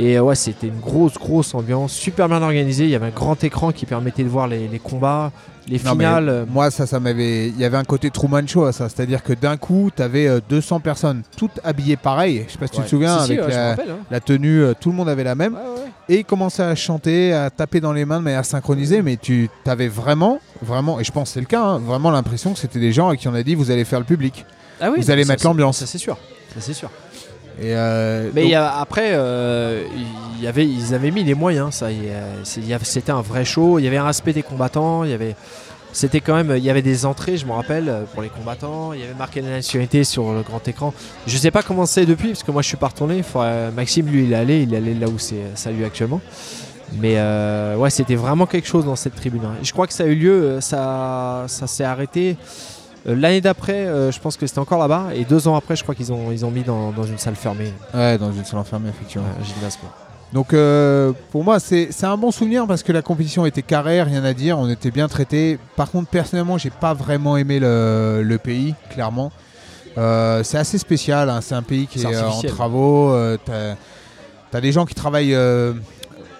Speaker 2: Et euh, ouais, c'était une grosse, grosse ambiance, super bien organisée. Il y avait un grand écran qui permettait de voir les, les combats, les
Speaker 1: Non,
Speaker 2: finales.
Speaker 1: Moi, ça, ça m'avait. Il y avait un côté Truman Show à ça. C'est-à-dire que d'un coup, tu avais 200 personnes, toutes habillées pareil. Je sais pas si tu te souviens,
Speaker 2: Si, si,
Speaker 1: avec
Speaker 2: ouais, je me
Speaker 1: la,
Speaker 2: rappelle, hein.
Speaker 1: la tenue, euh, tout le monde avait la même.
Speaker 2: Ouais.
Speaker 1: Et ils commençaient à chanter, à taper dans les mains de manière synchronisée. Mais tu avais vraiment, vraiment, et je pense que c'est le cas, hein, vraiment l'impression que c'était des gens à qui on a dit vous allez faire le public.
Speaker 2: Ah oui,
Speaker 1: Vous allez mettre l'ambiance.
Speaker 2: Ça c'est sûr. Ça c'est sûr.
Speaker 1: Et euh,
Speaker 2: Mais
Speaker 1: donc-
Speaker 2: il y a- après, euh, il y avait, ils avaient mis les moyens. Ça, c'était un vrai show. Il y avait un respect des combattants. Il y avait, c'était quand même, il y avait des entrées, je me rappelle, pour les combattants. Il y avait marqué la nationalité sur le grand écran. Je sais pas comment c'est depuis, parce que moi je suis pas retourné. Faudrait- Maxime, lui, il est allé, il est allé là où c'est ça lui actuellement. Mais euh, ouais, c'était vraiment quelque chose dans cette tribune. hein. Je crois que ça a eu lieu, euh, ça, ça s'est arrêté. Euh, L'année d'après, euh, je pense que c'était encore là-bas. Et deux ans après, je crois qu'ils ont, ils ont mis dans, dans une salle fermée.
Speaker 1: Ouais, dans une salle enfermée, effectivement.
Speaker 2: Ouais, gymnase, quoi.
Speaker 1: Donc euh, pour moi c'est c'est un bon souvenir parce que la compétition était carrée, rien à dire, on était bien traités. Par contre personnellement j'ai pas vraiment aimé le, le pays, clairement. Euh, c'est assez spécial, hein, c'est un pays qui est euh, en travaux. T'as as des gens qui travaillent euh,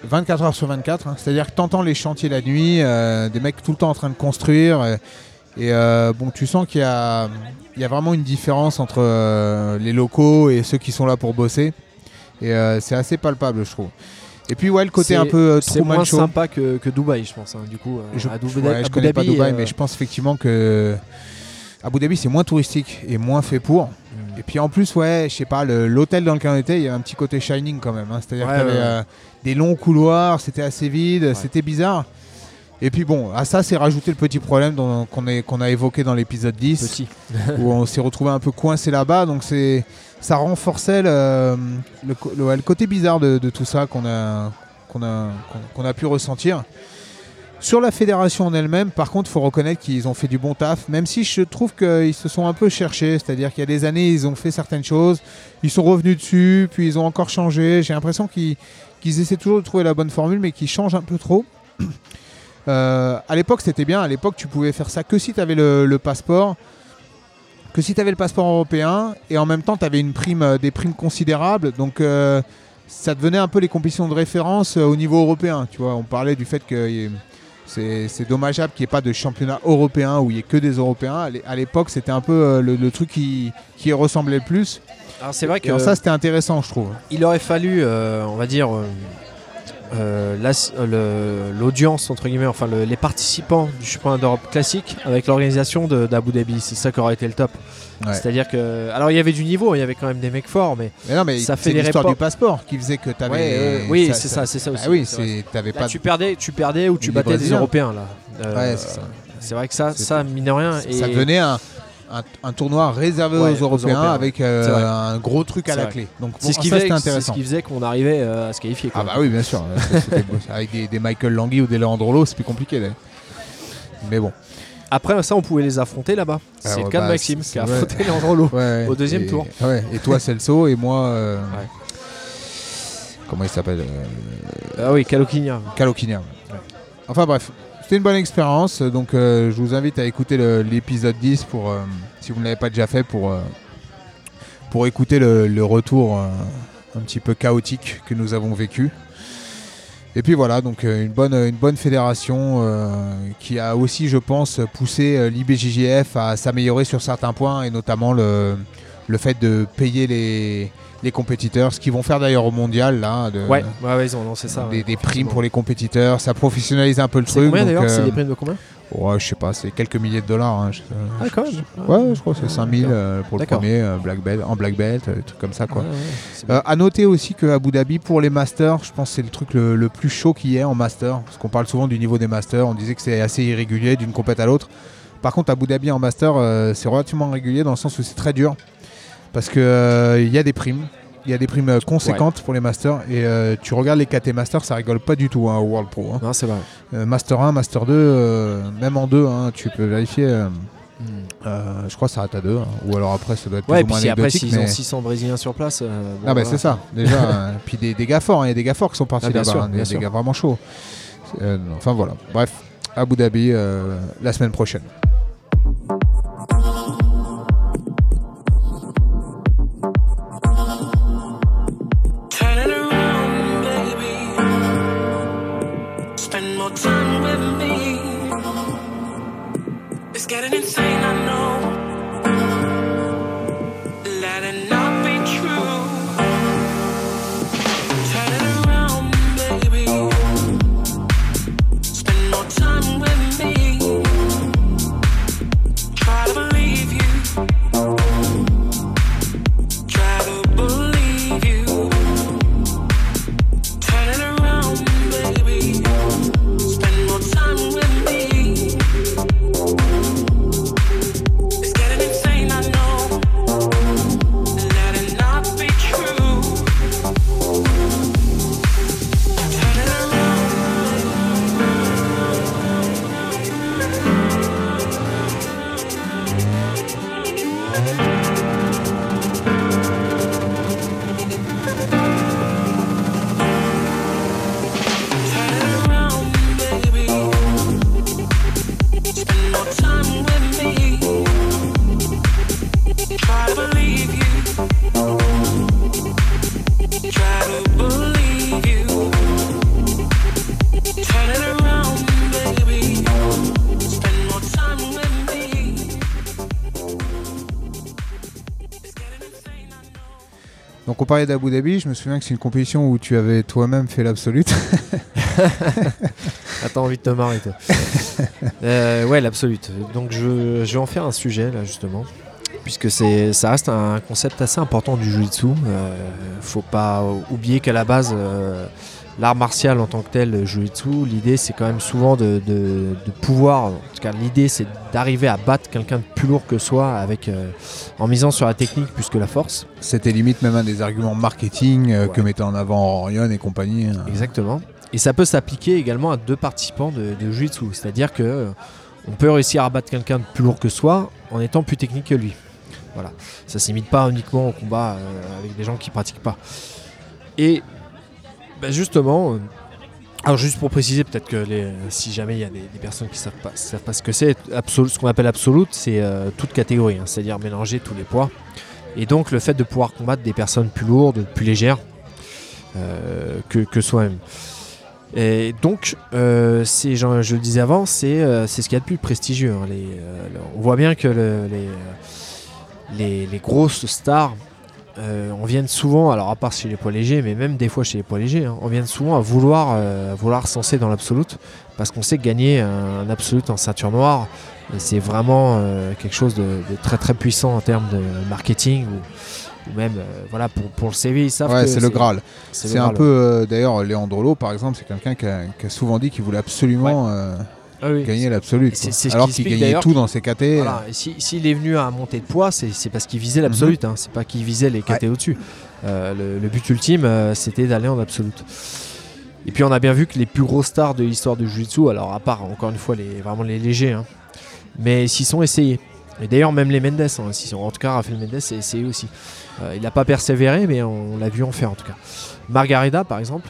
Speaker 1: 24 heures sur 24, hein. c'est-à-dire que t'entends les chantiers la nuit, des mecs tout le temps en train de construire. Et euh, bon tu sens qu'il y a, il y a vraiment une différence entre euh, les locaux et ceux qui sont là pour bosser. Et euh, c'est assez palpable, je trouve. Et puis, ouais, le côté un peu
Speaker 2: C'est
Speaker 1: Truman
Speaker 2: moins
Speaker 1: Show.
Speaker 2: sympa que, que Dubaï, je pense. hein, du coup,
Speaker 1: Je,
Speaker 2: à Abu,
Speaker 1: ouais, je
Speaker 2: Abu
Speaker 1: connais pas
Speaker 2: Dhabi,
Speaker 1: Dubaï, mais je pense effectivement que Abu Dhabi, c'est moins touristique et moins fait pour.
Speaker 2: hmm.
Speaker 1: Et puis en plus, ouais, je sais pas, l'hôtel dans lequel on était, il y avait un petit côté shining quand même. hein. C'est-à-dire
Speaker 2: Ouais,
Speaker 1: qu'il y avait des longs couloirs, c'était assez vide, c'était bizarre. Et puis bon, à ça, c'est rajouté le petit problème qu'on a évoqué dans l'épisode 10.
Speaker 2: Petit.
Speaker 1: où on s'est retrouvé un peu coincé là-bas. Donc c'est ça renforçait le, le, co- le- ouais, le côté bizarre de, de tout ça qu'on a, qu'on a, qu'on- qu'on a pu ressentir. Sur la fédération en elle-même, par contre, il faut reconnaître qu'ils ont fait du bon taf, même si je trouve qu'ils se sont un peu cherchés. C'est-à-dire qu'il y a des années, ils ont fait certaines choses, ils sont revenus dessus, puis ils ont encore changé. J'ai l'impression qu'ils qu'ils essaient toujours de trouver la bonne formule, mais qu'ils changent un peu trop. Euh, à l'époque, c'était bien. À l'époque, tu pouvais faire ça que si tu avais le, le passeport que si tu avais le passeport européen et en même temps tu avais une prime, euh, des primes considérables, donc euh, ça devenait un peu les compétitions de référence euh, au niveau européen. Tu vois, on parlait du fait que c'est dommageable qu'il n'y ait pas de championnat européen où il n'y ait que des Européens. À l'é- À l'époque, c'était un peu le, le truc qui, qui ressemblait le plus.
Speaker 2: Alors c'est vrai que
Speaker 1: ça, c'était intéressant, je trouve.
Speaker 2: il aurait fallu, euh, on va dire, l'audience entre guillemets, enfin le- les participants du championnat d'Europe classique avec l'organisation d'Abu Dhabi. C'est ça qui aurait été le top.
Speaker 1: Ouais.
Speaker 2: C'est-à-dire que, alors il y avait du niveau, il y avait quand même des mecs forts, mais
Speaker 1: Mais non, mais
Speaker 2: Ça fait les
Speaker 1: l'histoire du passeport qui faisait que tu avais.
Speaker 2: Ouais, oui, c'est ça, c'est ça aussi.
Speaker 1: Ah oui,
Speaker 2: Là,
Speaker 1: pas.
Speaker 2: tu perdais, tu perdais ou tu battais des. Européens là. Euh,
Speaker 1: Ouais, c'est ça.
Speaker 2: C'est vrai que ça, ça mine rien.
Speaker 1: Ça devenait un, un, un tournoi réservé
Speaker 2: Ouais,
Speaker 1: aux, Européens
Speaker 2: Européens,
Speaker 1: avec euh,
Speaker 2: C'est
Speaker 1: un gros truc à
Speaker 2: C'est
Speaker 1: la
Speaker 2: vrai.
Speaker 1: clé. Donc
Speaker 2: C'est ce qui c'est ce qui faisait qu'on arrivait euh, à se qualifier. quoi.
Speaker 1: Ah bah oui, bien sûr. Avec des, des Michael Langui ou des Leandrolo, c'est plus compliqué. là. Mais bon.
Speaker 2: Après ça, on pouvait les affronter là-bas. C'est
Speaker 1: Alors,
Speaker 2: le cas
Speaker 1: bah,
Speaker 2: de Maxime
Speaker 1: c'est-
Speaker 2: qui a
Speaker 1: ouais.
Speaker 2: affronté Leandrolo.
Speaker 1: Ouais,
Speaker 2: Au deuxième
Speaker 1: et-
Speaker 2: tour.
Speaker 1: Et toi Celso et moi. euh. Comment il s'appelle
Speaker 2: Ah oui, Caloquinia.
Speaker 1: Caloquinia. Enfin bref, c'était une bonne expérience. Donc euh, je vous invite à écouter l'épisode 10 pour, euh, si vous ne l'avez pas déjà fait, pour, euh, pour écouter le, le retour un petit peu chaotique que nous avons vécu. Et puis voilà, donc une bonne, une bonne fédération qui a aussi, je pense, poussé l'IBJJF à s'améliorer sur certains points et notamment le, le fait de payer les, les compétiteurs, ce qu'ils vont faire d'ailleurs au mondial là. De,
Speaker 2: Ouais, ouais, ouais, ils ont lancé ça.
Speaker 1: des,
Speaker 2: ouais,
Speaker 1: des primes pour les compétiteurs, ça professionnalise un peu le truc.
Speaker 2: combien d'ailleurs C'est
Speaker 1: euh,
Speaker 2: des primes de combien?
Speaker 1: ouais, je sais pas, c'est quelques milliers de dollars. hein, je-
Speaker 2: Ah, quand même.
Speaker 1: Ouais, je crois que c'est 5000
Speaker 2: D'accord.
Speaker 1: euh, pour le premier, euh, black belt, en black belt, euh, des trucs comme ça quoi. Euh, à noter aussi que Abu Dhabi pour les masters, je pense que c'est le truc le, le plus chaud qu'il y ait en master, parce qu'on parle souvent du niveau des masters, on disait que c'est assez irrégulier d'une compète à l'autre. Par contre, Abu Dhabi en master, c'est relativement régulier dans le sens où c'est très dur, parce que euh, il y a des primes. Il y a des primes euh, conséquentes pour les masters et euh, tu regardes les KT Masters, ça rigole pas du tout hein, au World Pro. hein.
Speaker 2: Non, c'est vrai.
Speaker 1: Euh, master 1, Master 2, euh, même en 2, hein, tu peux vérifier. euh, euh, je crois que ça arrête à 2, ou alors après ça doit être plus
Speaker 2: Ouais,
Speaker 1: ou moins
Speaker 2: si après, s'ils ont
Speaker 1: mais-
Speaker 2: 600 Brésiliens sur place. euh, bon,
Speaker 1: ah bah
Speaker 2: voilà.
Speaker 1: c'est ça, déjà. euh, puis des, des gars forts, hein, il y a des gars forts qui sont partis
Speaker 2: Ah,
Speaker 1: là-bas, hein, des, des gars vraiment chauds. Enfin voilà, bref, Abu Dhabi la semaine prochaine. Parlait d'Abu Dhabi, je me souviens que c'est une compétition où tu avais toi-même fait l'absolute.
Speaker 2: T'as envie de te marrer, toi. Euh, ouais, l'absolute. Donc, je, vais en faire un sujet, là, justement. Puisque ça reste un concept assez important du jiu-jitsu. Euh, faut pas oublier qu'à la base, euh, l'art martial en tant que tel, le jiu-jitsu, l'idée, c'est quand même souvent de, de- de pouvoir. En tout cas, l'idée, c'est d'arriver à battre quelqu'un de plus lourd que soi avec, euh, en misant sur la technique plus que la force.
Speaker 1: C'était limite même un des arguments marketing euh, que mettait en avant Orion et compagnie. hein.
Speaker 2: Exactement. Et ça peut s'appliquer également à deux participants de, de Jiu-Jitsu. C'est-à-dire que euh, on peut réussir à battre quelqu'un de plus lourd que soi en étant plus technique que lui. Voilà. Ça s'imite pas uniquement au combat avec des gens qui pratiquent pas. Et bah, justement, euh, alors juste pour préciser, peut-être que si jamais il y a des, personnes qui savent pas, savent pas ce que c'est, ce qu'on appelle absolute, c'est euh, toute catégorie, hein, c'est-à-dire mélanger tous les poids. Et donc le fait de pouvoir combattre des personnes plus lourdes, plus légères euh, que, que soi-même. Et donc, c'est, je le disais avant, c'est, ce qu'il y a de plus prestigieux. hein. On voit bien que le- les, les, les grosses stars, euh, on viennent souvent, alors à part chez les poids légers, mais même des fois chez les poids légers, hein, on vient souvent à vouloir, euh, vouloir censer dans l'absolute, parce qu'on sait que gagner un, un absolute en ceinture noire, c'est vraiment euh, quelque chose de, de très très puissant en termes de marketing ou, ou même euh, voilà pour, pour le CV ils savent
Speaker 1: Ouais,
Speaker 2: que
Speaker 1: c'est le Graal.
Speaker 2: c'est
Speaker 1: un peu, d'ailleurs, Leandrolo, par exemple, c'est quelqu'un qui a, qui a souvent dit qu'il voulait absolument
Speaker 2: Ah oui.
Speaker 1: gagner
Speaker 2: ce
Speaker 1: Alors
Speaker 2: qui
Speaker 1: qu'il gagnait tout dans ses KT.
Speaker 2: Voilà, et si- s'il est venu à monter de poids, c'est parce qu'il visait l'absolute, hein, c'est pas qu'il visait les KT au-dessus. Euh, le, le but ultime, euh, c'était d'aller en absolute. Et puis on a bien vu que les plus gros stars de l'histoire du Jiu-Jitsu, alors à part encore une fois les, vraiment les légers, hein, mais s'ils sont essayés. Et d'ailleurs, même les Mendes, hein, s'ils sont- en tout cas, Rafael Mendes s'est essayé aussi. Euh, il n'a pas persévéré, mais on l'a vu en faire en tout cas. Margarida, par exemple,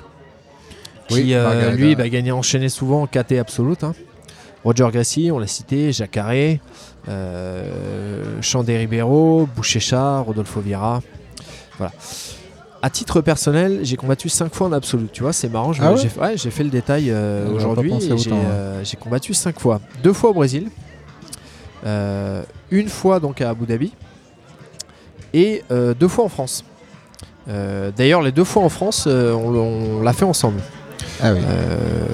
Speaker 2: qui
Speaker 1: Oui, Margarida.
Speaker 2: lui bah, gagnait enchaîné souvent en KT absolute. hein. Roger Gassi, on l'a cité, Jacques Carré, euh, Chandé Ribeiro, Bouchécha, Rodolfo Vieira. Voilà. À titre personnel, j'ai combattu 5 fois en absolu. Tu vois, c'est marrant.
Speaker 1: Ah ouais
Speaker 2: j'ai ouais, fait le détail euh, aujourd'hui. J'ai euh, j'ai combattu 5 fois. Deux fois au Brésil, euh, une fois donc à Abu Dhabi et deux fois en France. D'ailleurs, les deux fois en France, on, on l'a fait ensemble.
Speaker 1: Ah oui.
Speaker 2: Euh,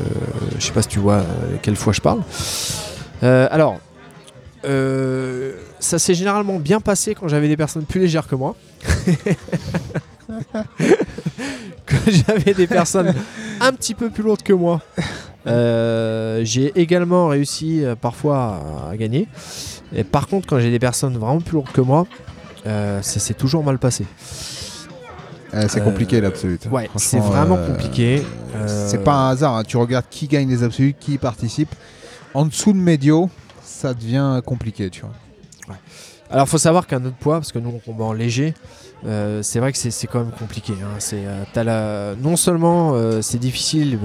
Speaker 2: je sais pas si tu vois euh, quelle fois je parle. Euh, alors, ça s'est généralement bien passé quand j'avais des personnes plus légères que moi. quand j'avais des personnes un petit peu plus lourdes que moi. j'ai également réussi parfois à, gagner. Et par contre, quand j'ai des personnes vraiment plus lourdes que moi, ça s'est toujours mal passé.
Speaker 1: Euh, c'est
Speaker 2: euh,
Speaker 1: compliqué l'absolute.
Speaker 2: Ouais, c'est vraiment
Speaker 1: euh,
Speaker 2: compliqué.
Speaker 1: C'est pas un hasard. hein. Tu regardes qui gagne les absolutes, qui participe. En dessous de médio, ça devient compliqué, tu vois.
Speaker 2: Alors, faut savoir qu'un autre poids, parce que nous on combat en léger, euh, c'est vrai que c'est- quand même compliqué. hein. Euh, la- Non seulement euh, c'est difficile,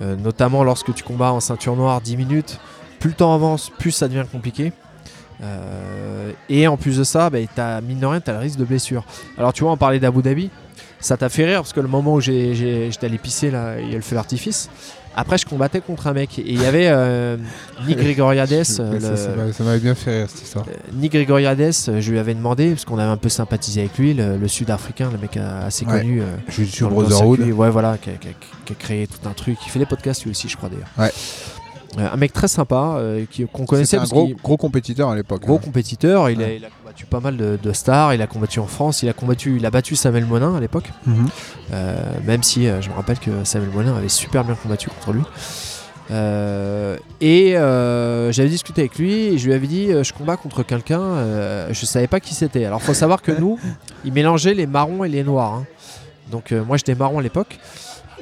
Speaker 2: notamment lorsque tu combats en ceinture noire 10 minutes, plus le temps avance, plus ça devient compliqué. Et en plus de ça, bah, t'as, mine de rien, tu as le risque de blessure. Alors, tu vois, on parlait d'Abu Dhabi, ça t'a fait rire parce que le moment où j'étais allé pisser, là, il y a le feu d'artifice. Après, je combattais contre un mec et il y avait euh, Nick Grigoriades, euh,
Speaker 1: Ça,
Speaker 2: le-
Speaker 1: ça m'a- ça m'avait bien fait rire cette histoire.
Speaker 2: euh, Nick Grigoriades, euh, je lui avais demandé, parce qu'on avait un peu sympathisé avec lui, le, le sud-africain, le mec assez
Speaker 1: Ouais.
Speaker 2: connu. euh,
Speaker 1: Je suis Brotherhood.
Speaker 2: Ouais, voilà, qui a, qui a- qui a créé tout un truc. Il fait des podcasts lui aussi, je crois d'ailleurs.
Speaker 1: Ouais.
Speaker 2: Euh, un mec très sympa, euh, qui- qu'on connaissait
Speaker 1: C'était un gros, compétiteur à l'époque.
Speaker 2: Gros
Speaker 1: hein.
Speaker 2: compétiteur, il, a, il combattu pas mal de, de stars, il a combattu en France, il a combattu, il a battu Samuel Monin à l'époque,
Speaker 1: Mhm.
Speaker 2: euh, même si je me rappelle que Samuel Monin avait super bien combattu contre lui. Euh, et euh, j'avais discuté avec lui et je lui avais dit euh, je combats contre quelqu'un, je savais pas qui c'était. Alors faut savoir que nous, il mélangeait les marrons et les noirs. hein. Donc moi j'étais marron à l'époque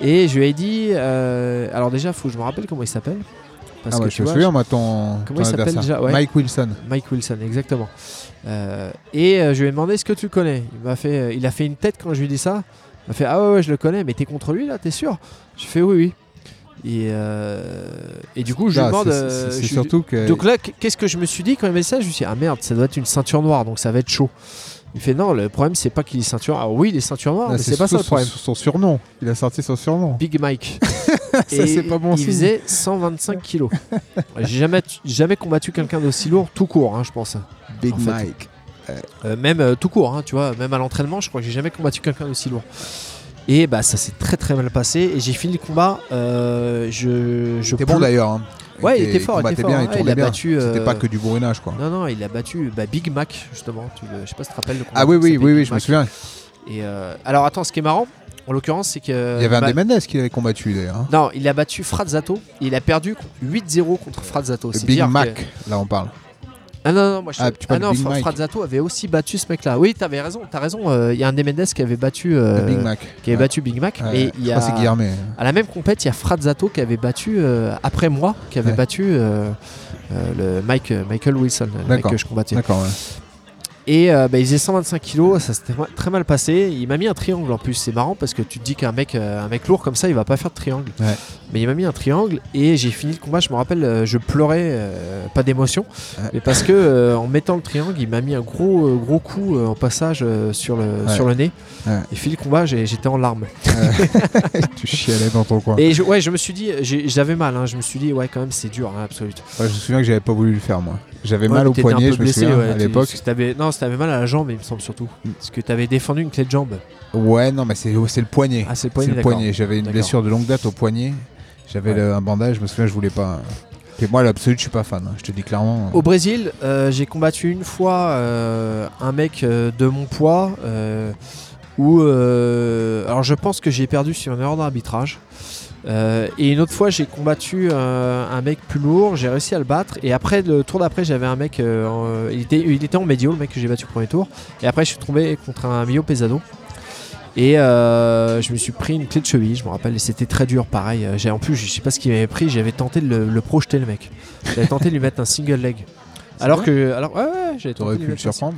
Speaker 2: et je lui ai dit euh, alors déjà faut que je me rappelle comment il s'appelle. Parce
Speaker 1: Ah
Speaker 2: que
Speaker 1: ouais,
Speaker 2: tu
Speaker 1: je me souviens, moi, ton,
Speaker 2: Comment
Speaker 1: ton
Speaker 2: il s'appelle déjà Ouais.
Speaker 1: Mike Wilson.
Speaker 2: Mike Wilson, exactement. Euh, et euh, je lui ai demandé est-ce que tu connais? Il m'a fait, il a fait une tête quand je lui ai dit ça. Il m'a fait ah ouais, ouais je le connais, mais t'es contre lui là, t'es sûr? Je fais oui oui. Et, euh, et du coup je lui demande.
Speaker 1: c'est-
Speaker 2: je
Speaker 1: surtout que.
Speaker 2: Donc là, qu'est-ce que je me suis dit quand il m'a dit ça? Je me suis dit ah merde, ça doit être une ceinture noire, donc ça va être chaud. Il fait non, le problème c'est pas qu'il est ceinture. Ah oui, il est ceinture noire, mais c'est pas ça le problème.
Speaker 1: Son, son surnom. Il a sorti son surnom.
Speaker 2: Big Mike.
Speaker 1: Ça, c'est pas bon
Speaker 2: Il
Speaker 1: signe.
Speaker 2: faisait 125 kilos. J'ai jamais, jamais combattu quelqu'un d'aussi lourd, tout court, hein, je pense.
Speaker 1: Big
Speaker 2: en fait.
Speaker 1: Mike.
Speaker 2: Euh, même euh, tout court, hein, tu vois, même à l'entraînement, je crois que j'ai jamais combattu quelqu'un d'aussi lourd. Et bah ça s'est très très mal passé et j'ai fini le combat. euh, je, je
Speaker 1: C'était bon d'ailleurs. hein.
Speaker 2: Ouais, il était fort, il était fort.
Speaker 1: bien, il tournait
Speaker 2: a
Speaker 1: bien.
Speaker 2: battu, euh,
Speaker 1: C'était pas que du bourrinage, quoi.
Speaker 2: Non non, il a battu bah, Big Mac justement. Tu le- je sais pas si tu te rappelles le combat.
Speaker 1: Ah oui, oui, oui, oui, je me souviens.
Speaker 2: Et euh, alors attends, ce qui est marrant, en l'occurrence, c'est que
Speaker 1: Il y avait un
Speaker 2: ma-
Speaker 1: des Mendes qui l'avait combattu d'ailleurs. hein.
Speaker 2: Non, il a battu Frazzato. Il a perdu 8-0 contre Frazzato. C'est
Speaker 1: Big
Speaker 2: dire que-
Speaker 1: Mac, là on parle.
Speaker 2: Ah non, non, moi je
Speaker 1: Ah, tu parles
Speaker 2: non,
Speaker 1: Big
Speaker 2: Fra-
Speaker 1: Mike.
Speaker 2: Frazzato avait aussi battu ce mec-là. Oui, t'avais raison, t'as raison. euh, Il y a un des Mendes qui avait battu, euh,
Speaker 1: Big Mac.
Speaker 2: qui avait
Speaker 1: Ouais.
Speaker 2: battu Big Mac.
Speaker 1: Ouais,
Speaker 2: et il y
Speaker 1: crois
Speaker 2: a à la même compète, il y a Frazzato qui avait battu euh, après moi, qui avait
Speaker 1: Ouais.
Speaker 2: battu le Mike, Michael Wilson, le mec que je combattais.
Speaker 1: D'accord, ouais.
Speaker 2: Et euh, bah, il faisait 125 kilos, ça s'était très mal passé. Il m'a mis un triangle en plus. C'est marrant parce que tu te dis qu'un mec, euh, un mec lourd comme ça, il va pas faire de triangle.
Speaker 1: Ouais.
Speaker 2: Mais il m'a mis un triangle et j'ai fini le combat. Je me rappelle, euh, je pleurais, euh, pas d'émotion,
Speaker 1: Ouais.
Speaker 2: mais parce que euh, en mettant le triangle, il m'a mis un gros, gros coup en passage sur le,
Speaker 1: Ouais.
Speaker 2: sur le nez. Et fini le combat, j'étais en larmes.
Speaker 1: tu chialais dans ton coin.
Speaker 2: Et je, ouais, je me suis dit, j'avais mal. hein. je me suis dit, ouais, quand même, c'est dur, hein, absolument.
Speaker 1: Je me souviens que j'avais pas voulu le faire moi. J'avais
Speaker 2: Ouais,
Speaker 1: mal au poignet, je me souviens
Speaker 2: ouais,
Speaker 1: à l'époque.
Speaker 2: Non, t'avais mal à la jambe, il me semble surtout. Parce que t'avais défendu une clé de jambe.
Speaker 1: Ouais, non, mais c'est le poignet.
Speaker 2: Ah, c'est le
Speaker 1: C'est
Speaker 2: poignet,
Speaker 1: le poignet. J'avais une blessure de longue date au poignet. J'avais
Speaker 2: Ouais.
Speaker 1: un bandage, je me souviens, je voulais pas. Et moi, l'absolu, je suis pas fan. hein. Je te dis clairement.
Speaker 2: Au Brésil, euh, j'ai combattu une fois euh, un mec euh, de mon poids où, alors je pense que j'ai perdu sur une erreur d'arbitrage. Euh, et une autre fois, j'ai combattu euh, un mec plus lourd, j'ai réussi à le battre. Et après, le tour d'après, j'avais un mec, euh, il, était, il était en médio, le mec que j'ai battu au premier tour. Et après, je suis tombé contre un Mio Pesado. Et je me suis pris une clé de cheville, je me rappelle, et c'était très dur, pareil. J'ai, en plus, je sais pas ce qu'il m'avait pris, j'avais tenté de le, le projeter, le mec. J'avais tenté de lui mettre un single leg. Alors que. Alors, ouais, ouais, j'avais
Speaker 1: T'aurais
Speaker 2: tenté
Speaker 1: pu
Speaker 2: de
Speaker 1: le surprendre.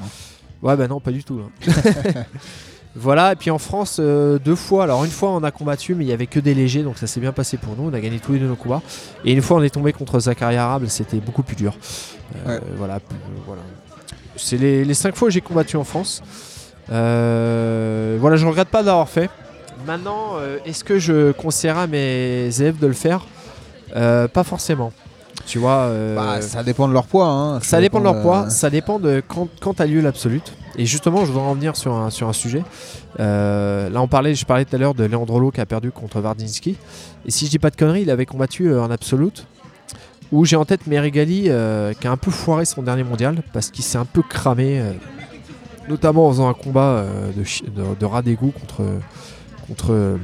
Speaker 2: Ouais, bah non, pas du tout. là. voilà, et puis en France, euh, deux fois. Alors, une fois, on a combattu, mais il y avait que des légers, donc ça s'est bien passé pour nous. On a gagné tous les deux nos combats. Et une fois, on est tombé contre Zachary Arable, c'était beaucoup plus dur. Euh,
Speaker 1: Ouais.
Speaker 2: Voilà. voilà. C'est les, les cinq fois que j'ai combattu en France. Euh, voilà, je regrette pas d'avoir fait. Maintenant, est-ce que je conseillerais à mes élèves de le faire? Pas forcément. Tu vois.
Speaker 1: Bah, ça dépend de leur poids. hein.
Speaker 2: ça dépend de leur poids, ça dépend de quand, quand a lieu l'absolute. Et justement, je voudrais en venir sur un, sur un sujet. Euh, là, on parlait, je parlais tout à l'heure de Leandrolo qui a perdu contre Vardinsky. Et si je dis pas de conneries, il avait combattu euh, en absolute. Où j'ai en tête Merigali euh, qui a un peu foiré son dernier mondial parce qu'il s'est un peu cramé, euh, notamment en faisant un combat euh, de, de, rat d'égout contre, contre euh,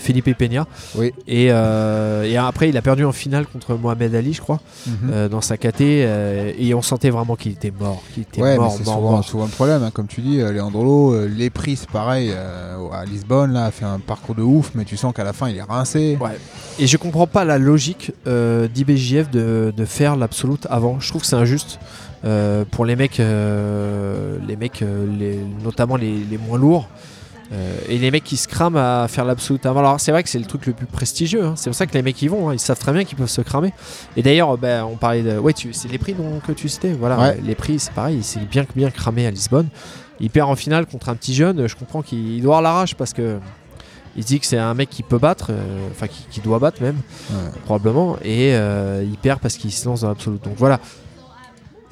Speaker 2: Felipe Peña.
Speaker 1: Oui.
Speaker 2: Et, euh, et après, il a perdu en finale contre Mohamed Ali, je crois
Speaker 1: mhm.
Speaker 2: euh, dans sa KT euh, et on sentait vraiment qu'il était mort, qu'il était
Speaker 1: Ouais,
Speaker 2: mort,
Speaker 1: mais c'est
Speaker 2: mort,
Speaker 1: souvent,
Speaker 2: mort.
Speaker 1: souvent le problème, hein, comme tu dis, euh, les prix c'est pareil, à Lisbonne là, a fait un parcours de ouf, mais tu sens qu'à la fin il est rincé.
Speaker 2: Ouais. Et je comprends pas la logique d'IBJF de, de faire l'absolute avant. Je trouve que c'est injuste euh, pour les mecs, euh, les mecs, euh, les- notamment les, les moins lourds. Euh, et les mecs qui se crament à faire l'absolute avant. Alors c'est vrai que c'est le truc le plus prestigieux. hein. C'est pour ça que les mecs y vont. hein. Ils savent très bien qu'ils peuvent se cramer. Et d'ailleurs, ben, on parlait de. Ouais, tu... c'est les prix dont, que tu citais. Voilà,
Speaker 1: Ouais.
Speaker 2: les prix, c'est pareil. Il s'est bien bien cramé à Lisbonne. Il perd en finale contre un petit jeune. Je comprends qu'il doit avoir la rage parce que il dit que c'est un mec qui peut battre, euh, enfin qui, qui doit battre même,
Speaker 1: Ouais.
Speaker 2: probablement, et euh, il perd parce qu'il se lance dans l'absolute. Donc voilà.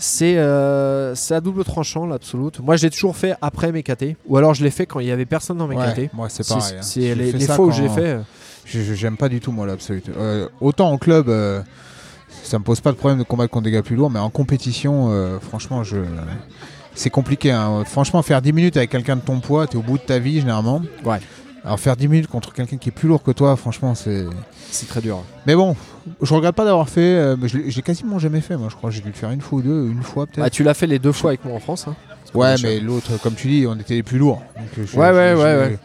Speaker 2: C'est euh, c'est à double tranchant l'absolute. Moi je l'ai toujours fait après mes KT, ou alors je l'ai fait quand il y avait personne dans mes
Speaker 1: Ouais,
Speaker 2: KT.
Speaker 1: moi c'est pareil. hein.
Speaker 2: c'est
Speaker 1: Je
Speaker 2: les, fois où j'ai fait. euh,
Speaker 1: J'aime pas du tout moi l'absolute. Euh, autant en club, euh, ça me pose pas de problème de combattre contre des gars plus lourds, mais en compétition, euh, franchement, je... c'est compliqué. hein. Franchement, faire 10 minutes avec quelqu'un de ton poids, t'es au bout de ta vie généralement.
Speaker 2: Ouais.
Speaker 1: Alors faire 10 minutes contre quelqu'un qui est plus lourd que toi, franchement, c'est.
Speaker 2: C'est très dur.
Speaker 1: Mais bon, je regrette pas d'avoir fait. euh, mais je l'ai- quasiment jamais fait. Moi, je crois que j'ai dû le faire une fois ou deux, une fois peut-être.
Speaker 2: Ah, tu l'as fait les deux fois avec moi en France. hein. Parce qu'on
Speaker 1: Ouais,
Speaker 2: est
Speaker 1: mais l'autre, comme tu dis, on était les plus lourds. Donc, euh, je-
Speaker 2: Ouais,
Speaker 1: je-
Speaker 2: ouais,
Speaker 1: je-
Speaker 2: ouais, ouais.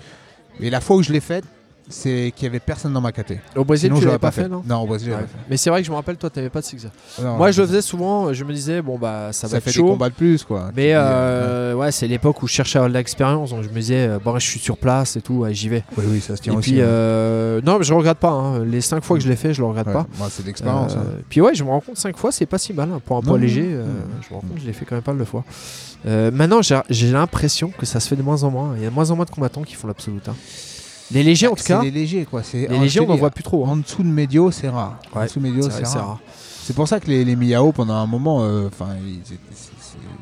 Speaker 1: Et la fois où je l'ai faite, c'est qu'il y avait personne dans ma caté.
Speaker 2: Au Brésil,
Speaker 1: Sinon,
Speaker 2: tu l'avais pas fait, non
Speaker 1: au Brésil,
Speaker 2: Ouais.
Speaker 1: fait.
Speaker 2: Mais c'est vrai que je me rappelle, toi, t'avais pas de six
Speaker 1: Non,
Speaker 2: Moi,
Speaker 1: non,
Speaker 2: je le faisais souvent. Je me disais, bon bah, ça va
Speaker 1: ça
Speaker 2: être
Speaker 1: fait
Speaker 2: chaud.
Speaker 1: des combats de plus, quoi.
Speaker 2: Mais euh, ouais, c'est l'époque où je cherchais à avoir de l'expérience, donc je me disais, euh, bon, je suis sur place et tout, ouais, j'y vais.
Speaker 1: Oui, oui, ça se tient
Speaker 2: Et
Speaker 1: aussi.
Speaker 2: puis,
Speaker 1: hein.
Speaker 2: euh, non, mais je regrette pas. hein. Les cinq fois que je l'ai fait, je le regrette
Speaker 1: Ouais,
Speaker 2: pas.
Speaker 1: Moi, c'est d'expérience.
Speaker 2: Euh,
Speaker 1: hein.
Speaker 2: Puis ouais, je me rends compte cinq fois, c'est pas si mal hein. pour un
Speaker 1: Non,
Speaker 2: poids
Speaker 1: non,
Speaker 2: léger.
Speaker 1: non.
Speaker 2: je me rends compte, je l'ai fait quand même pas de fois. Maintenant, j'ai j'ai l'impression que ça se fait de moins en moins. Il y a de moins en moins de combattants qui font l'absolute. Les légers, en tout
Speaker 1: C'est
Speaker 2: cas,
Speaker 1: les légers, quoi. C'est-
Speaker 2: les légers, on n'en voit plus trop. hein.
Speaker 1: En dessous de médio, c'est rare. En dessous de médio,
Speaker 2: C'est
Speaker 1: rare. C'est pour ça que les, les Miao, pendant un moment, euh, enfin,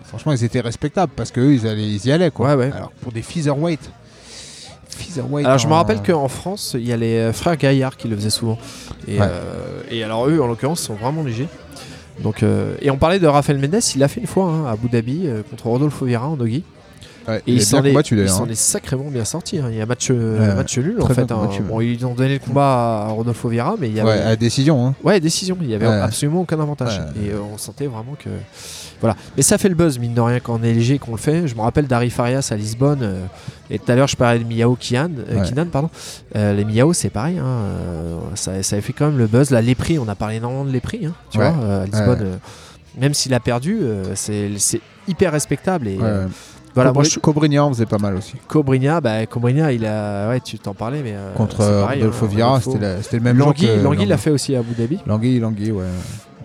Speaker 1: franchement, ils étaient respectables parce qu'eux, ils, allaient- ils y allaient, quoi.
Speaker 2: Ouais, ouais.
Speaker 1: Alors, pour des featherweight. Featherweight.
Speaker 2: Alors je me rappelle qu'en France, il y a les euh, frères Gaillard qui le faisaient souvent. Et,
Speaker 1: Ouais.
Speaker 2: euh, et alors eux, en l'occurrence, sont vraiment légers. Donc, euh, et on parlait de Rafael Mendes, il l'a fait une fois hein, à Abu Dhabi contre Rodolfo Vieira en Nogi.
Speaker 1: Ouais,
Speaker 2: Et
Speaker 1: il,
Speaker 2: s'en est,
Speaker 1: hein.
Speaker 2: est sacrément bien sorti. hein. Il y a match, euh, match nul en fait. hein. Bon, ils ont donné le combat à Rodolfo Vieira, mais il y avait,
Speaker 1: Ouais, à décision. Hein.
Speaker 2: Ouais, décision. Il y avait absolument aucun avantage. Et euh, on sentait vraiment que. Voilà. Mais ça fait le buzz, mine de rien, quand on est léger, qu'on le fait. Je me rappelle d'Ari Farias à Lisbonne. euh, et tout à l'heure, je parlais de Miao Kian. Kinan. Pardon. Les Miao, c'est pareil. ça, ça a fait quand même le buzz. Là, les prix, on a parlé énormément de les prix. hein, tu vois, à Lisbonne. Même s'il a perdu, c'est c'est hyper respectable. Et Voilà, moi,
Speaker 1: Cobri-
Speaker 2: je-
Speaker 1: Cobrinha en faisait pas mal aussi.
Speaker 2: Cobrinha, bah, Cobrinha, il a. Ouais, tu t'en parlais, mais. euh,
Speaker 1: Contre Rodolfo
Speaker 2: hein, Rodolfo.
Speaker 1: c'était le même
Speaker 2: Langui,
Speaker 1: que
Speaker 2: Langui l'a fait aussi à Abu Dhabi.
Speaker 1: Langui, Langui, ouais.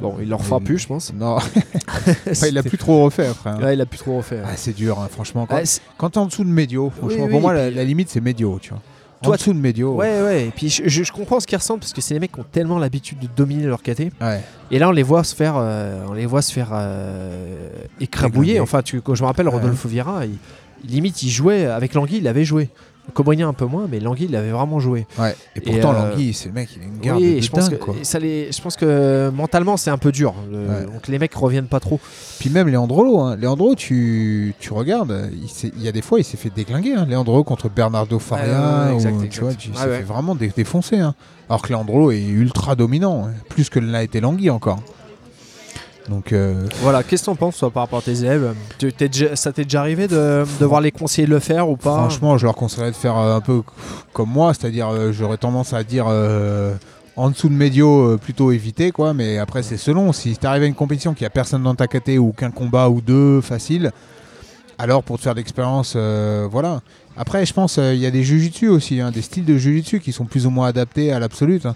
Speaker 2: Bon, il le refera plus, je pense.
Speaker 1: Non, Enfin, il a plus trop refait après. hein.
Speaker 2: Ouais, il a plus trop refait.
Speaker 1: Ah, c'est dur, hein, franchement. Quand,
Speaker 2: Ouais, c'est-
Speaker 1: quand t'es en dessous de médio, franchement,
Speaker 2: oui,
Speaker 1: pour moi, la, la limite, c'est médio, tu vois. En
Speaker 2: Toi,
Speaker 1: dessous de médio.
Speaker 2: ouais, ouais. Et puis je, je- je comprends ce qu'ils ressentent parce que c'est des mecs qui ont tellement l'habitude de dominer leur KT.
Speaker 1: Ouais.
Speaker 2: Et là, on les voit se faire, euh, on les voit se faire euh, écrabouiller. Enfin, tu, quand je me rappelle. Rodolfo Vieira, il- limite, il jouait avec Langui, il avait joué. Cobrinha un peu moins, mais Langui, il avait vraiment joué.
Speaker 1: ouais. Et
Speaker 2: Et,
Speaker 1: pourtant,
Speaker 2: euh,
Speaker 1: Langui, c'est le mec, il a une garde
Speaker 2: oui,
Speaker 1: de
Speaker 2: et je pense,
Speaker 1: dingue,
Speaker 2: que,
Speaker 1: quoi.
Speaker 2: et ça les, je pense que mentalement, c'est un peu dur. Le-
Speaker 1: Ouais.
Speaker 2: Donc les mecs reviennent pas trop.
Speaker 1: Puis même Leandrolo, hein. Leandro, tu, tu regardes, il, y a des fois, il s'est fait déglinguer. Hein. Leandro contre Bernardo Faria,
Speaker 2: ouais,
Speaker 1: ou,
Speaker 2: exact,
Speaker 1: tu
Speaker 2: exact.
Speaker 1: vois, tu- il s'est
Speaker 2: ouais.
Speaker 1: fait vraiment dé- défoncer. Hein. Alors que Leandro est ultra dominant, hein. plus que l'a été Langui encore. Donc, euh,
Speaker 2: Voilà, qu'est-ce que t'en penses toi, par rapport à tes élèves? Tu- Ça t'est déjà arrivé de, de voir les conseillers le faire ou pas?
Speaker 1: Franchement, je leur conseillerais de faire euh, un peu comme moi, c'est-à-dire, euh, j'aurais tendance à dire euh, En dessous de médio, plutôt éviter, quoi. Mais après, c'est selon. Si tu arrives à une compétition qui a personne dans ta KT ou qu'un combat ou deux facile, alors pour te faire d'expérience, euh, voilà. Après, je pense il y a des jujitsu aussi, hein, des styles de jujitsu qui sont plus ou moins adaptés à l'absolute. hein.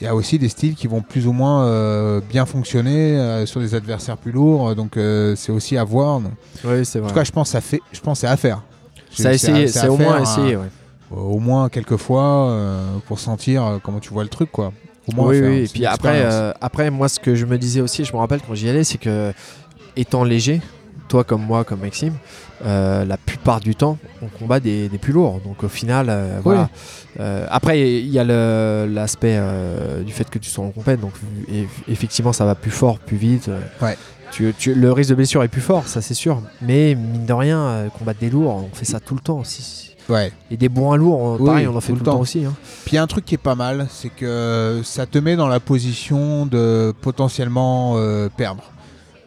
Speaker 1: Il y a aussi des styles qui vont plus ou moins euh, bien fonctionner euh, sur des adversaires plus lourds, donc euh, c'est aussi à voir. donc.
Speaker 2: Oui, c'est
Speaker 1: En
Speaker 2: vrai.
Speaker 1: tout cas, je pense que ça fait, je pense c'est à faire.
Speaker 2: ça
Speaker 1: C'est
Speaker 2: essayé, au moins essayé.
Speaker 1: hein,
Speaker 2: ouais.
Speaker 1: au moins quelques fois pour sentir comment tu vois le truc, quoi. Au moins
Speaker 2: Oui,
Speaker 1: faire,
Speaker 2: oui. Et puis après, après, moi, ce que je me disais aussi, je me rappelle quand j'y allais, c'est que étant léger, toi comme moi, comme Maxime, euh, la plupart du temps, on combat des, des plus lourds. Donc au final, euh, voilà. Euh, après, il y a l'aspect du fait que tu sois en compète, donc effectivement, ça va plus fort, plus vite.
Speaker 1: Ouais.
Speaker 2: tu- tu- le risque de blessure est plus fort, ça c'est sûr. Mais mine de rien, combattre des lourds, on fait ça tout le temps. Si-
Speaker 1: Ouais.
Speaker 2: Et des bons à lourds,
Speaker 1: Oui,
Speaker 2: pareil, on en fait
Speaker 1: tout
Speaker 2: tout,
Speaker 1: le
Speaker 2: temps
Speaker 1: temps.
Speaker 2: aussi. hein.
Speaker 1: Puis il y a un truc qui est pas mal, c'est que ça te met dans la position de potentiellement perdre.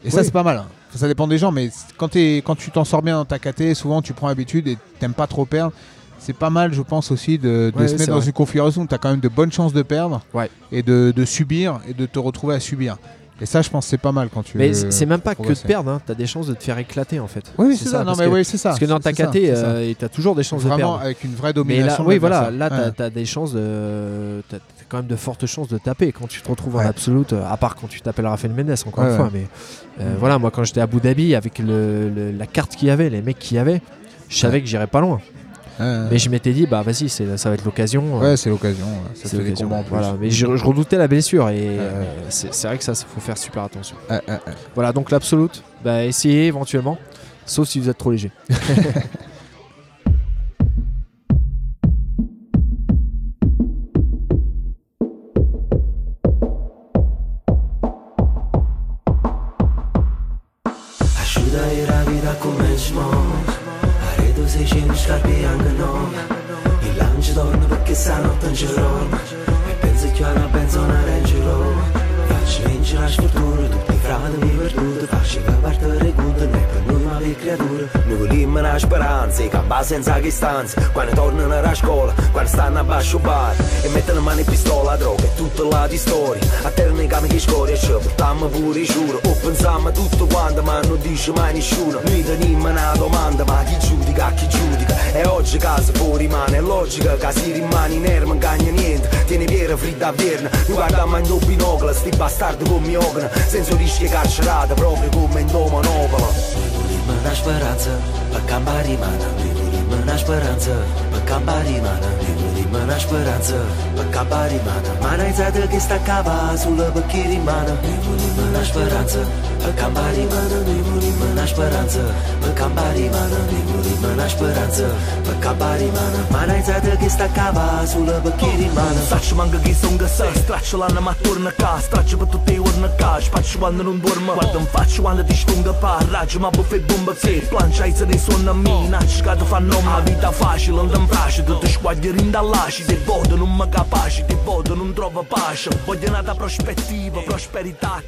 Speaker 1: Et ça, c'est pas mal. hein. Ça dépend des gens, mais quand, quand tu t'en sors bien dans ta KT, souvent tu prends l'habitude et t'aimes pas trop perdre. C'est pas mal, je pense aussi, de, de
Speaker 2: Ouais,
Speaker 1: se mettre dans
Speaker 2: vrai.
Speaker 1: une configuration où tu as quand même de bonnes chances de perdre
Speaker 2: Ouais.
Speaker 1: et de, de subir et de te retrouver à subir. Et ça, je pense c'est pas mal quand tu
Speaker 2: Mais c'est même pas que de perdre, hein. t'as des chances de te faire éclater en fait.
Speaker 1: Oui, c'est ça. Non,
Speaker 2: parce
Speaker 1: mais
Speaker 2: que-
Speaker 1: oui, c'est ça.
Speaker 2: Parce que dans ta KT, euh, t'as toujours des chances de
Speaker 1: Vraiment
Speaker 2: perdre.
Speaker 1: avec une vraie
Speaker 2: Mais là,
Speaker 1: domination.
Speaker 2: oui, voilà, là, t'as
Speaker 1: Ouais.
Speaker 2: t'as des chances de. Quand même de fortes chances de taper quand tu te retrouves en absolute, euh, à part quand tu t'appelles Rafael Mendes, encore
Speaker 1: Ouais,
Speaker 2: une fois. Mais euh, voilà, moi, quand j'étais à Abu Dhabi, avec le- le- la carte qu'il y avait, les mecs qu'il y avait, je savais que j'irais pas loin. Mais je m'étais dit, bah vas-y, ça va être l'occasion. euh,
Speaker 1: Ouais, c'est l'occasion. ouais. Ça
Speaker 2: c'est
Speaker 1: fait des
Speaker 2: l'occasion.
Speaker 1: combats en plus.
Speaker 2: Voilà. Mais je, je redoutais la blessure et euh, c'est vrai que ça, faut faire super attention. Voilà, donc l'absolute, bah essayez éventuellement, sauf si vous êtes trop léger.
Speaker 4: Vogliamo una speranza campa senza che stanza Quando tornano a scuola Quando stanno a basso bar. E mettono mano in pistola Droga e tutto là di storia. A terra nei cami che scoria Ci portiamo pure i giuro. O pensiamo tutto quanto Ma non dice mai nessuno. Noi teniamo una domanda Ma chi giudica, chi giudica? E oggi casa fuori rimane È logica che si rimane in aria Non cagna niente. Tieni piera fritta a verna Noi guardiamo in due binocoli Sti bastardi come mi ogna Senza rischi carcerata Proprio come in vogliamo una speranza Păcam barimana, liburi mâna speranță Păcam barimana, liburi mâna speranță Păcam barimana, mana-i zadă ghesta cava Zulă băchirimana, liburi mâna speranță Măcam bari, mână, nu-i muri, mâna speranță Măcam bari, mână, nu-i muri, mâna speranță Măcam bari, mână, mana e țadă gesta ca Zulă bă kiri, mână Saci mă găghi să-mi găsă Straci la
Speaker 5: nă mă turnă ca. Straci bă tu te urnă ca. Și faci oană nu-mi dormă Guardă-mi faci oană de ștungă pa. Ragi mă bă fe dumbă Țir, planci ai să ne sună mina. Oh. Și ca fanom Avita fa și lândă-mi prașă Dă-te oh. școadă rinda la și de vodă Nu mă capa și de vodă nu-mi trovă pașă. Voglio nata prospettiva, prosperità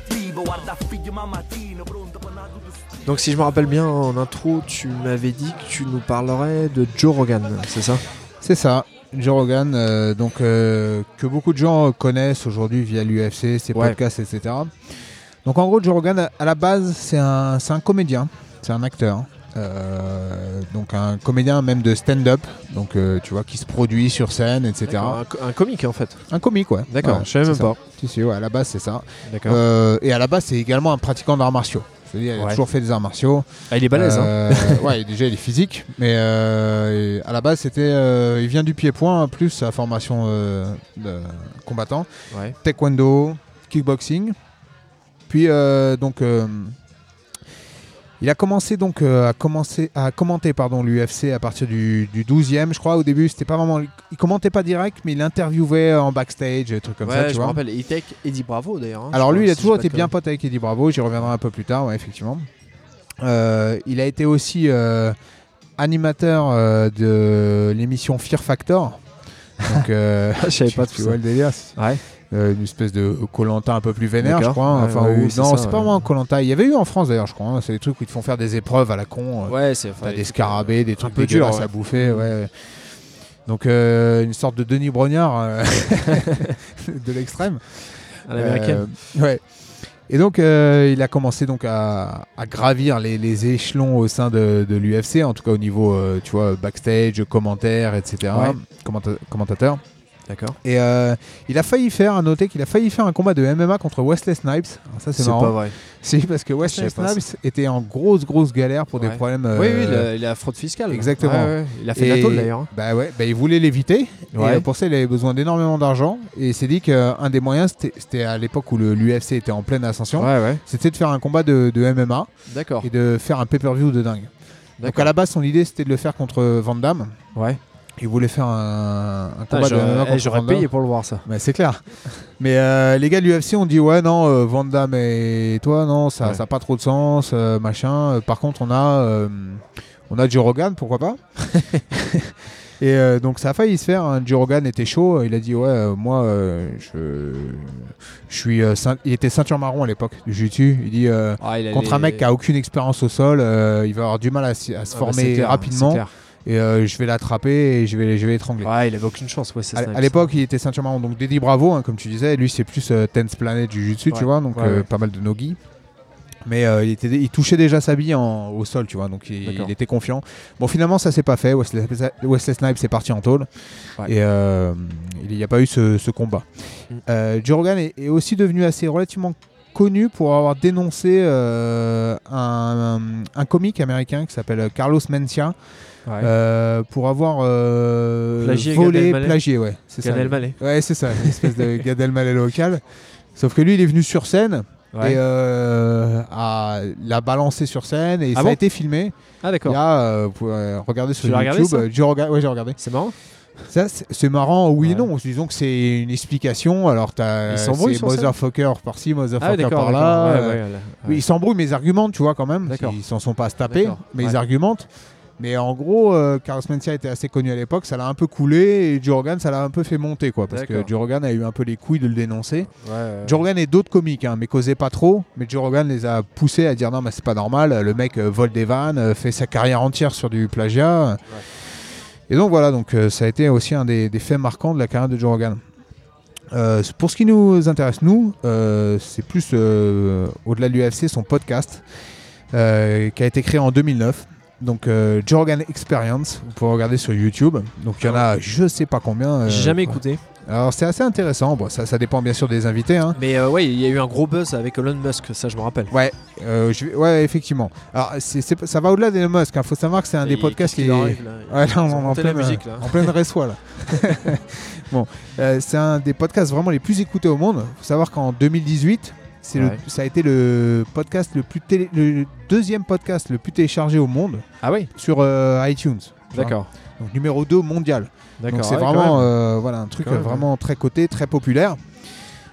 Speaker 2: Donc si je me rappelle bien en intro, tu m'avais dit que tu nous parlerais de Joe Rogan, c'est ça?
Speaker 1: C'est ça, Joe Rogan, euh, donc, euh, que beaucoup de gens connaissent aujourd'hui via l'UFC, ses
Speaker 2: Ouais.
Speaker 1: podcasts, etc. Donc en gros, Joe Rogan, à- à la base, c'est un, c'est un comédien, c'est un acteur. Euh, donc un comédien même de stand-up, donc euh, tu vois, qui se produit sur scène, etc.
Speaker 2: Un, co- un comique en fait.
Speaker 1: Un comique, ouais.
Speaker 2: D'accord,
Speaker 1: Ouais,
Speaker 2: je savais même
Speaker 1: ça.
Speaker 2: pas.
Speaker 1: Si, si, ouais, à la base, c'est ça.
Speaker 2: D'accord.
Speaker 1: Euh, et à la base, c'est également un pratiquant d'arts martiaux. C'est-à-dire, il a
Speaker 2: Ouais.
Speaker 1: toujours fait des arts martiaux.
Speaker 2: Ah, il est balèze, hein
Speaker 1: ouais, déjà il est physique, mais à la base c'était, il vient du pied-point plus sa formation de combattant,
Speaker 2: Ouais.
Speaker 1: taekwondo, kickboxing, puis donc euh, il a commencé donc euh, à commencer à commenter pardon l'UFC à partir du, du 12e, je crois. Au début c'était pas vraiment, il commentait pas direct, mais il interviewait en backstage, des trucs comme
Speaker 2: ouais,
Speaker 1: ça, tu
Speaker 2: je me
Speaker 1: vois.
Speaker 2: rappelle. Et Tech Eddie Bravo d'ailleurs. hein,
Speaker 1: Alors lui, il a
Speaker 2: si
Speaker 1: toujours été bien pote avec Eddie Bravo, j'y reviendrai un peu plus tard, ouais, effectivement. Euh, il a été aussi euh, animateur euh, de l'émission Fear Factor. Donc, euh,
Speaker 2: Je savais
Speaker 1: tu-
Speaker 2: pas
Speaker 1: tu
Speaker 2: tout
Speaker 1: vois
Speaker 2: ça.
Speaker 1: le délire.
Speaker 2: Ouais.
Speaker 1: Euh, une espèce de Colanta un peu plus vénère, je crois.
Speaker 2: Ouais,
Speaker 1: Enfin,
Speaker 2: ouais,
Speaker 1: ou-
Speaker 2: oui, c'est
Speaker 1: non, c'est pas vraiment Colanta. Il y avait eu en France d'ailleurs, je crois. hein. C'est des trucs où ils te font faire des épreuves à la con. euh,
Speaker 2: Ouais, c'est.
Speaker 1: T'as des scarabées, des trucs dégueulasses
Speaker 2: ouais.
Speaker 1: à bouffer. ouais. Donc euh, une sorte de Denis Brognard euh, de l'extrême.
Speaker 2: À l'américaine.
Speaker 1: Euh, ouais. Et donc, euh, il a commencé donc à, à gravir les, les échelons au sein de, de l'UFC, en tout cas au niveau, euh, tu vois, backstage, commentaires, etc.
Speaker 2: Ouais.
Speaker 1: Commenta- commentateur.
Speaker 2: D'accord.
Speaker 1: Et euh, il a failli faire, à noter qu'il a failli faire un combat de MMA contre Wesley Snipes. Alors ça, c'est
Speaker 2: C'est
Speaker 1: marrant.
Speaker 2: pas vrai.
Speaker 1: Si, parce que Wesley Snipes était en grosse, grosse galère pour des problèmes.
Speaker 2: Oui, oui, il
Speaker 1: euh,
Speaker 2: a, il a fraude fiscale.
Speaker 1: exactement.
Speaker 2: Ouais, ouais. Il a fait de la d'ailleurs. hein.
Speaker 1: Bah ouais, bah il voulait l'éviter. Et euh, pour ça, il avait besoin d'énormément d'argent. Et il s'est dit qu'un des moyens, c'était- à l'époque où le- l'UFC était en pleine ascension,
Speaker 2: Ouais, ouais.
Speaker 1: c'était de faire un combat de, de MMA
Speaker 2: D'accord.
Speaker 1: et de faire un pay-per-view de dingue. Donc à la base, son idée, c'était de le faire contre Van Damme.
Speaker 2: Ouais.
Speaker 1: Il voulait faire un, un combat de
Speaker 2: J'aurais
Speaker 1: contre
Speaker 2: eh, j'aurais payé pour le voir ça.
Speaker 1: Bah, c'est clair. Mais euh, les gars de l'UFC ont dit ouais non euh, Van Damme et toi non ça
Speaker 2: Ouais.
Speaker 1: ça a pas trop de sens euh, machin. Euh, par contre on a on a Joe Rogan pourquoi pas. et donc ça a failli se faire. hein. Joe Rogan était chaud. Il a dit ouais moi je je suis ceint- il était ceinture marron à l'époque du jiu-jitsu. Il dit euh,
Speaker 2: Ah, il
Speaker 1: contre
Speaker 2: les-
Speaker 1: un mec qui a aucune expérience au sol il va avoir du mal à, se
Speaker 2: Ah, bah,
Speaker 1: former
Speaker 2: clair,
Speaker 1: rapidement. Et euh, je vais l'attraper et je vais je vais l'étrangler.
Speaker 2: Ouais, il avait aucune chance. Ouais,
Speaker 1: À, à l'époque, il était ceinture marron. Donc, Deddy Bravo, hein, comme tu disais, lui, c'est plus euh, Tense Planet du Jiu-Jitsu,
Speaker 2: Ouais.
Speaker 1: tu vois. Donc,
Speaker 2: Ouais,
Speaker 1: euh, pas mal de nogi. Mais euh, il, était, il touchait déjà sa bille en- au sol, tu vois. Donc, il, était confiant. Bon, finalement, ça s'est pas fait. Wesley, Wesley Snipes est parti en tôle. Et il n'y a pas eu ce, ce combat.
Speaker 2: Mm.
Speaker 1: Est, est aussi devenu assez relativement connu pour avoir dénoncé euh, un, un comique américain qui s'appelle Carlos Mencia
Speaker 2: Ouais.
Speaker 1: euh, pour avoir euh,
Speaker 2: Plagié Gad
Speaker 1: volé,
Speaker 2: Elmaleh
Speaker 1: plagié, ouais. C'est
Speaker 2: Gad
Speaker 1: ça.
Speaker 2: Elmaleh.
Speaker 1: Ouais, c'est ça, une espèce de Gad Elmaleh local. Sauf que lui, il est venu sur scène
Speaker 2: Ouais.
Speaker 1: et euh, a- l'a balancé sur scène et
Speaker 2: Ah
Speaker 1: ça
Speaker 2: bon?
Speaker 1: a été filmé.
Speaker 2: Ah, d'accord.
Speaker 1: euh, vous pouvez regarder sur
Speaker 2: Tu
Speaker 1: YouTube.
Speaker 2: regardé,
Speaker 1: Joe Rogan- ouais, j'ai regardé.
Speaker 2: C'est marrant.
Speaker 1: Ça, c'est marrant, oui et
Speaker 2: Ouais.
Speaker 1: non. Disons que c'est une explication. Alors, t'as c'est motherfucker par-ci,
Speaker 2: Ah,
Speaker 1: motherfucker
Speaker 2: d'accord.
Speaker 1: par là.
Speaker 2: d'accord. Ouais, ouais, là,
Speaker 1: oui, ils s'embrouillent, mais ils argumentent, tu vois, quand même. Ils s'en sont pas à se taper, mais ils argumentent. Mais en gros, euh, Carlos Mencia était assez connu à l'époque, ça l'a un peu coulé et Joe Rogan, ça l'a un peu fait monter, quoi. Parce que Rogan a eu un peu les couilles de le dénoncer.
Speaker 2: Ouais,
Speaker 1: et d'autres comiques, hein, mais causaient pas trop. Mais Joe Rogan les a poussés à dire non, mais c'est pas normal. Le mec euh, vole des vannes, euh, fait sa carrière entière sur du plagiat. Et donc voilà, donc euh, ça a été aussi un des, des faits marquants de la carrière de. Euh, pour ce qui nous intéresse, nous, c'est plus au-delà de l'UFC, son podcast qui a été créé en 2009. Donc euh, Experience, vous pouvez regarder sur YouTube. Donc il y en a je sais pas combien. euh,
Speaker 2: J'ai jamais écouté.
Speaker 1: Alors c'est assez intéressant. Bon, ça, ça dépend bien sûr des invités. Hein.
Speaker 2: Mais euh, ouais, il y a eu un gros buzz avec Elon Musk, ça je me rappelle.
Speaker 1: Ouais, euh, je ouais, effectivement. Alors, ça va au-delà d'Elon Musk. Il faut savoir que c'est un des podcasts qui
Speaker 2: qui
Speaker 1: est.
Speaker 2: leur arrive, là
Speaker 1: Ouais, là, on
Speaker 2: Ils
Speaker 1: est
Speaker 2: ont
Speaker 1: en, pleine,
Speaker 2: musique, là.
Speaker 1: en pleine ressoie, là. bon, euh, c'est un des podcasts vraiment les plus écoutés au monde. Il faut savoir qu'en 2018, c'est
Speaker 2: Ouais.
Speaker 1: ça a été le podcast le plus télé- le deuxième podcast le plus téléchargé au monde
Speaker 2: Ah oui,
Speaker 1: sur euh, iTunes.
Speaker 2: d'accord.
Speaker 1: Donc numéro 2 mondial.
Speaker 2: D'accord.
Speaker 1: Donc c'est
Speaker 2: ouais, quand
Speaker 1: vraiment euh, voilà, un truc vraiment très coté, très populaire.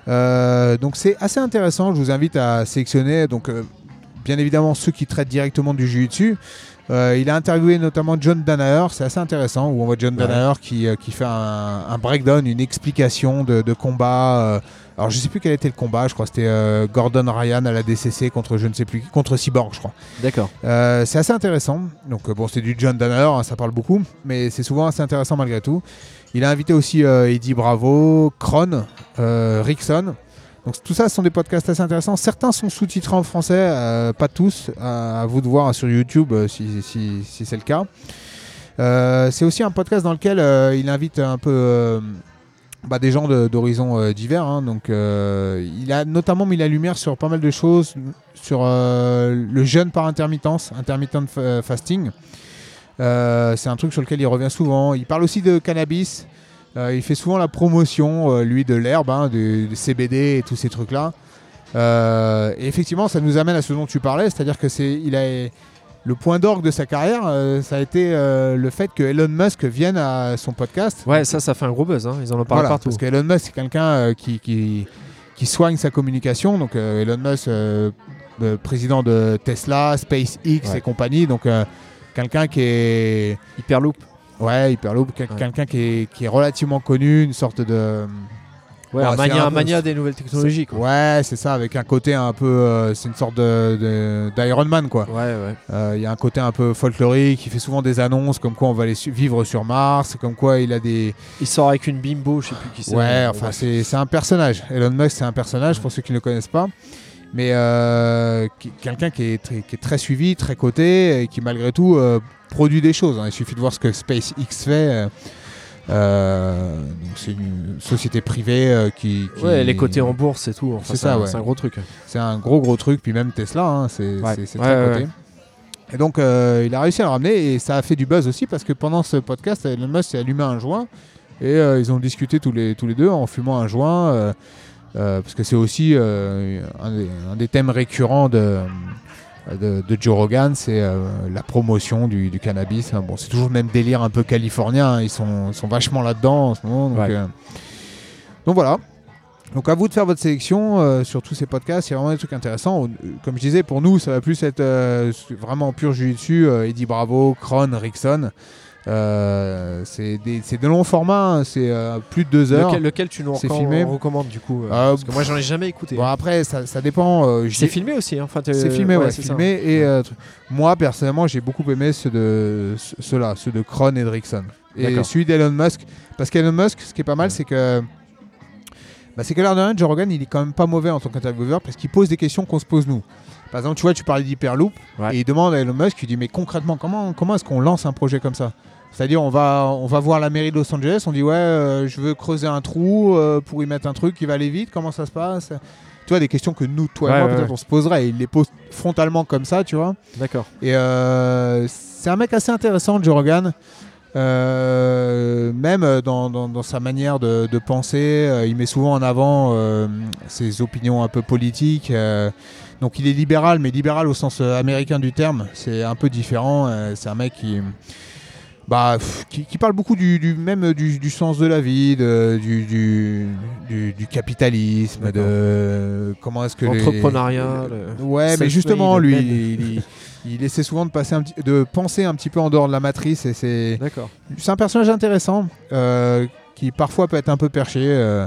Speaker 1: Euh, donc c'est assez intéressant. Je vous invite à sélectionner. Donc bien évidemment ceux qui traitent directement du jiu-jitsu. Euh, il a interviewé notamment John Danaher, c'est assez intéressant, où on voit John
Speaker 2: Ouais.
Speaker 1: Danaher qui, euh, qui fait un, un breakdown, une explication de, de combat. euh, alors je sais plus quel était le combat, je crois que c'était euh, Gordon Ryan à la DCC contre je ne sais plus qui, contre Cyborg je crois.
Speaker 2: D'accord.
Speaker 1: C'est assez intéressant. Donc bon, c'est du John Danner, hein, ça parle beaucoup, mais c'est souvent assez intéressant malgré tout. Il a invité aussi Eddie Bravo, Kron, Rickson. Donc tout ça, ce sont des podcasts assez intéressants. Certains sont sous-titrés en français, euh, pas tous. À, à vous de voir sur YouTube euh, si, c'est le cas. Euh, c'est aussi un podcast dans lequel euh, il invite un peu euh, bah, des gens d'horizons euh, divers. hein. donc euh, il a notamment mis la lumière sur pas mal de choses, sur euh, le jeûne par intermittence, intermittent fa- fasting. Euh, c'est un truc sur lequel il revient souvent. Il parle aussi de cannabis. Euh, il fait souvent la promotion, euh, lui, de l'herbe, hein, du, du CBD et tous ces trucs-là. Euh, et effectivement, ça nous amène à ce dont tu parlais, c'est-à-dire que c'est, il a le point d'orgue de sa carrière, ça a été le fait que Elon Musk vienne à son podcast.
Speaker 2: Ouais, ça, ça fait un gros buzz. Hein. Ils en ont parlé
Speaker 1: Voilà,
Speaker 2: partout.
Speaker 1: parce qu'Elon Musk, c'est quelqu'un qui, qui, qui soigne sa communication. Donc, Elon Musk, président de Tesla, SpaceX
Speaker 2: Ouais.
Speaker 1: et compagnie. Donc, quelqu'un qui est.
Speaker 2: Hyperloop.
Speaker 1: Ouais, Hyperloop, quel-
Speaker 2: Ouais.
Speaker 1: quelqu'un qui est, qui est relativement connu, une sorte de.
Speaker 2: Ouais,
Speaker 1: Bon,
Speaker 2: un
Speaker 1: c'est
Speaker 2: mania,
Speaker 1: un
Speaker 2: des nouvelles technologies. Quoi.
Speaker 1: Ouais, c'est ça, avec un côté un peu. euh, c'est une sorte de, de- d'Iron Man, quoi.
Speaker 2: Ouais, ouais.
Speaker 1: Euh, Il y a un côté un peu folklorique, il fait souvent des annonces comme quoi on va aller su- vivre sur Mars, comme quoi il a des.
Speaker 2: Il sort avec une bimbo, je sais plus qui c'est.
Speaker 1: Ouais, enfin, c'est un personnage. Elon Musk, c'est un personnage pour ceux qui ne le connaissent pas. Mais euh, quelqu'un qui est, très, qui est très suivi, très coté, et qui malgré tout euh, produit des choses. hein. Il suffit de voir ce que SpaceX fait. euh, c'est une société privée qui, qui-
Speaker 2: Ouais, les côtés en bourse et tout. Enfin,
Speaker 1: C'est ça, ouais.
Speaker 2: C'est un gros truc.
Speaker 1: C'est un gros gros truc, puis même Tesla, hein, c'est
Speaker 2: Ouais. Ouais,
Speaker 1: très coté. Et donc il a réussi à le ramener et ça a fait du buzz aussi parce que pendant ce podcast, Elon Musk s'est allumé un joint et ils ont discuté tous les, tous les deux en fumant un joint parce que c'est aussi euh, un, des, un des thèmes récurrents de, de, de Joe Rogan, c'est euh, la promotion du, du cannabis. hein. Bon, c'est toujours le même délire un peu californien, hein. ils, sont, vachement là-dedans en ce moment. Donc,
Speaker 2: Ouais.
Speaker 1: euh, donc voilà. Donc à vous de faire votre sélection euh, sur tous ces podcasts, il y a vraiment des trucs intéressants. Euh, Comme je disais, pour nous, ça va plus être euh, vraiment pur jus dessus. Eddie Bravo, Kron, Rickson. Euh, c'est des, c'est de longs formats, hein, c'est euh, plus de deux heures.
Speaker 2: Lequel, lequel tu nous
Speaker 1: C'est
Speaker 2: recom-
Speaker 1: filmé
Speaker 2: recommandes du coup euh,
Speaker 1: Euh,
Speaker 2: Parce que moi j'en ai jamais écouté.
Speaker 1: Bon après, ça, ça dépend. euh,
Speaker 2: c'est filmé aussi. hein, Enfin, t'es-
Speaker 1: c'est filmé, ouais,
Speaker 2: c'est ça.
Speaker 1: filmé. Et euh, tr- moi, personnellement, j'ai beaucoup aimé ceux de ce- ceux-là, ceux de Kron et de Rickson. Et
Speaker 2: D'accord.
Speaker 1: celui d'Elon Musk. Parce qu'Elon Musk, ce qui est pas mal, c'est que. Bah, c'est que l'air de rien, Joe Rogan, il est quand même pas mauvais en tant qu'intervieweur parce qu'il pose des questions qu'on se pose nous. Par exemple, tu vois, tu parlais d'Hyperloop
Speaker 2: Ouais.
Speaker 1: et il demande à Elon Musk, il dit mais concrètement, comment, comment est-ce qu'on lance un projet comme ça? C'est-à-dire, on va, on va voir la mairie de Los Angeles, on dit ouais, euh, je veux creuser un trou euh, pour y mettre un truc qui va aller vite, comment ça se passe? Tu vois, des questions que nous, toi et moi,
Speaker 2: ouais,
Speaker 1: peut-être
Speaker 2: ouais.
Speaker 1: on se poserait. Et il les pose frontalement comme ça, tu vois.
Speaker 2: D'accord.
Speaker 1: Et euh, c'est un mec assez intéressant, Joe Rogan. Même dans, dans- dans sa manière de, de penser, il met souvent en avant ses opinions un peu politiques. donc il est libéral, mais libéral au sens américain du terme. C'est un peu différent. c'est un mec qui, bah, pff, qui, qui parle beaucoup du, du- même du, du sens de la vie, de- du, du, capitalisme, de comment est-ce que les-
Speaker 2: L'entrepreneuriat. le-
Speaker 1: Ouais, mais justement, lui, il, il- il essaie souvent de, passer un petit- de penser un petit peu en dehors de la matrice. Et c'est,
Speaker 2: D'accord.
Speaker 1: c'est un personnage intéressant euh, qui parfois peut être un peu perché, euh,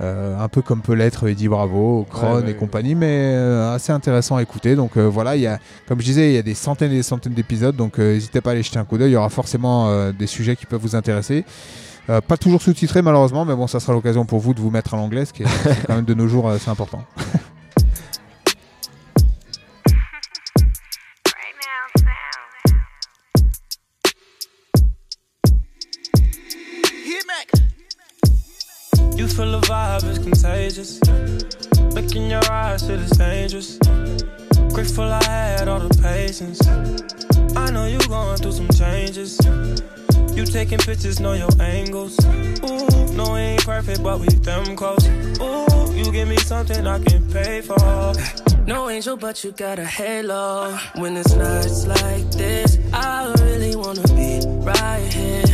Speaker 1: euh, un peu comme peut l'être Eddie Bravo, Kron
Speaker 2: Ouais, ouais,
Speaker 1: et compagnie, mais euh, assez intéressant à écouter. Donc euh, voilà, il y a, comme je disais, il y a des centaines et des centaines d'épisodes, donc n'hésitez pas à aller jeter un coup d'œil. Il y aura forcément des sujets qui peuvent vous intéresser. Euh, pas toujours sous-titré malheureusement, mais bon, ça sera l'occasion pour vous de vous mettre à l'anglais, ce qui est, quand même de nos jours assez important.
Speaker 6: Feel the vibe is contagious. Look in your eyes, feel it's dangerous. Grateful I had all the patience. I know you going through some changes. You taking pictures, know your angles. Ooh, no, we ain't perfect, but we them close. Ooh, you give me something I can pay for.
Speaker 4: No angel, but you got a halo. When it's nights like this, I really wanna be right here.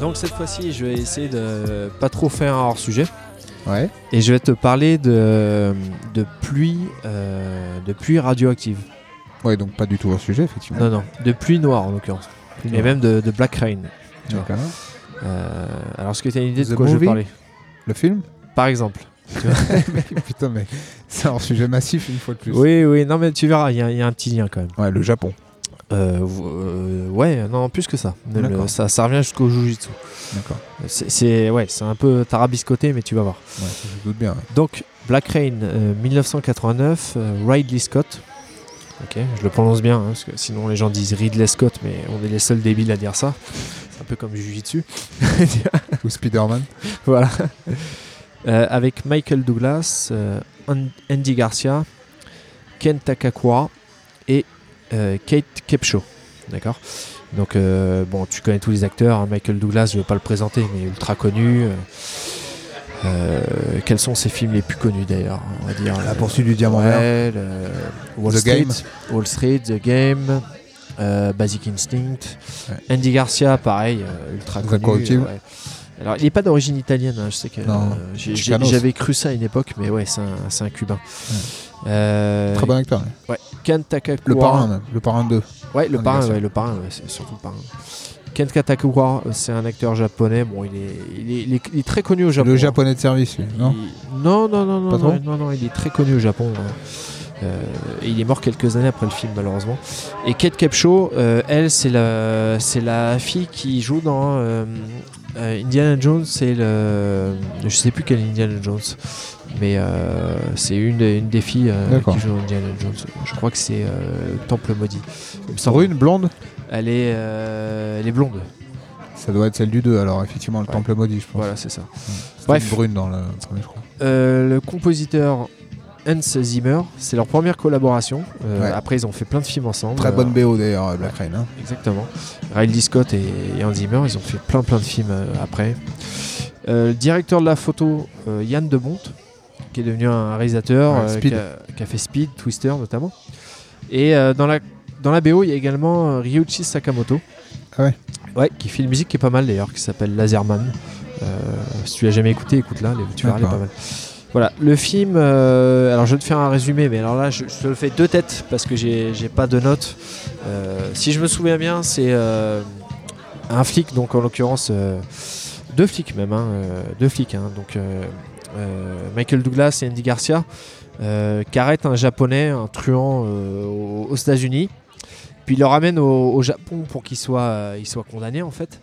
Speaker 2: Donc cette fois-ci, je vais essayer de pas trop faire un hors sujet.
Speaker 1: Ouais.
Speaker 2: Et je vais te parler de, de pluie, euh, de pluie radioactive.
Speaker 1: Ouais, donc pas du tout au sujet, effectivement.
Speaker 2: Non, non, de pluie noire en l'occurrence. Et même de, de Black Rain. tu vois.
Speaker 1: D'accord.
Speaker 2: Euh, alors, est-ce que tu as une idée de
Speaker 1: The
Speaker 2: quoi je vais parler?
Speaker 1: Le film?
Speaker 2: Par exemple.
Speaker 1: Putain, mais c'est un sujet massif une fois de plus.
Speaker 2: Oui, oui, non, mais tu verras, il y, y a un petit lien quand même.
Speaker 1: Ouais, le Japon.
Speaker 2: Euh, euh, ouais, non, plus que ça. Le- ça, ça revient jusqu'au Jujitsu.
Speaker 1: D'accord.
Speaker 2: C'est- ouais, c'est un peu tarabiscoté, mais tu vas voir.
Speaker 1: Ouais, je doute bien. ouais.
Speaker 2: Donc, Black Rain, euh, 1989, euh, Ridley Scott. Ok, je le prononce bien, hein, parce que sinon les gens disent Ridley Scott, mais on est les seuls débiles à dire ça. C'est un peu comme Jujitsu.
Speaker 1: Ou Spider-Man.
Speaker 2: voilà. Avec Michael Douglas, An- Andy Garcia, Ken Takakura et Kate Kepcho. D'accord? Donc, euh, bon, tu connais tous les acteurs. hein. Michael Douglas, je ne vais pas le présenter, mais ultra connu. Euh, euh, quels sont ses films les plus connus d'ailleurs On va dire.
Speaker 1: La
Speaker 2: euh,
Speaker 1: poursuite du diamant vert.
Speaker 2: ouais, le- Wall
Speaker 1: The
Speaker 2: Street,
Speaker 1: Game.
Speaker 2: Wall Street, The Game, euh, Basic Instinct.
Speaker 1: Ouais.
Speaker 2: Andy Garcia, pareil, euh, ultra connu. Ouais. Alors, il n'est pas d'origine italienne, hein, je sais que euh, j'avais cru ça à une époque, mais ouais, c'est un, un cubain. Euh,
Speaker 1: Très bon acteur. ouais.
Speaker 2: Ken Takakura.
Speaker 1: Le parrain, même. Le parrain 2.
Speaker 2: Ouais, le parrain, ouais, le parrain, ouais, c'est surtout le parrain. Ken Takakura, c'est un acteur japonais. Bon, il est, il est, il est- il est très connu au Japon.
Speaker 1: Le japonais de service, lui. Non
Speaker 2: Il- non, non, non, non, non, non, non, il est très connu au Japon. hein. Euh, et il est mort quelques années après le film, malheureusement. Et Kate Capshaw, euh, elle, c'est la, c'est la fille qui joue dans euh, euh, Indiana Jones. C'est le, je sais plus quel Indiana Jones, mais euh, c'est une, des- une des filles euh, qui joue Indiana Jones. Je crois que c'est euh, Temple maudit.
Speaker 1: Brune, blonde?
Speaker 2: Elle est, elle est blonde.
Speaker 1: Ça doit être celle du 2, alors, effectivement, le
Speaker 2: Ouais.
Speaker 1: temple maudit, je pense.
Speaker 2: Voilà, c'est ça.
Speaker 1: C'était
Speaker 2: Bref.
Speaker 1: une brune dans le premier, je crois.
Speaker 2: Euh, le compositeur Hans Zimmer, c'est leur première collaboration. Euh,
Speaker 1: Ouais.
Speaker 2: Après, ils ont fait plein de films ensemble.
Speaker 1: Très
Speaker 2: Euh,
Speaker 1: bonne BO, d'ailleurs, Black Rain. hein.
Speaker 2: Exactement. Riley Scott et, et Hans Zimmer, ils ont fait plein plein de films après. Le directeur de la photo, Yann de Bonte, qui est devenu un réalisateur, euh, qui, a, qui a fait Speed, Twister notamment. Et euh, dans, la, dans la BO, il y a également euh, Ryuichi Sakamoto.
Speaker 1: Ah ouais
Speaker 2: Ouais, qui fait une musique qui est pas mal d'ailleurs, qui s'appelle Laserman. Si tu l'as jamais écouté, écoute-la, les- tu verras, elle est pas mal. Voilà, le film, euh, alors je vais te faire un résumé, mais alors là je, je te le fais deux têtes parce que j'ai pas de notes. Euh, si je me souviens bien, c'est euh, un flic, donc en l'occurrence deux flics même, hein, deux flics, hein, donc Michael Douglas et Andy Garcia, euh, qui arrêtent un japonais, un truand euh, aux, aux États-Unis, puis le ramènent au, au Japon pour qu'il soit, euh, il soit condamné en fait.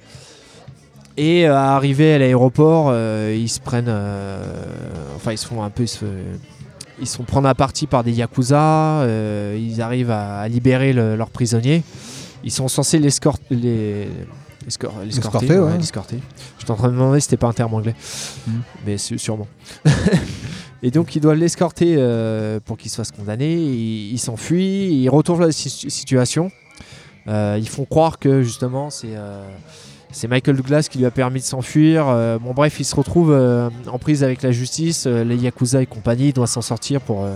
Speaker 2: Et euh, à arriver à l'aéroport, euh, ils se prennent. euh, enfin, ils se font un peu. Ils se, ils font prendre à partie par des yakuza. euh, ils arrivent à, à libérer le- leurs prisonniers. Ils sont censés les, l'escorter.
Speaker 1: Ouais.
Speaker 2: l'escorter. J'étais en train de me demander si c'était pas un terme anglais.
Speaker 1: Mhm.
Speaker 2: Mais sûrement. Et donc, ils doivent l'escorter euh, pour qu'il se fasse condamner. Il s'enfuient, ils retournent la si- situation. Euh, ils font croire que justement c'est euh, c'est Michael Douglas qui lui a permis de s'enfuir. Euh, bon bref, il se retrouve en prise avec la justice, les Yakuza et compagnie, il doit s'en sortir pour,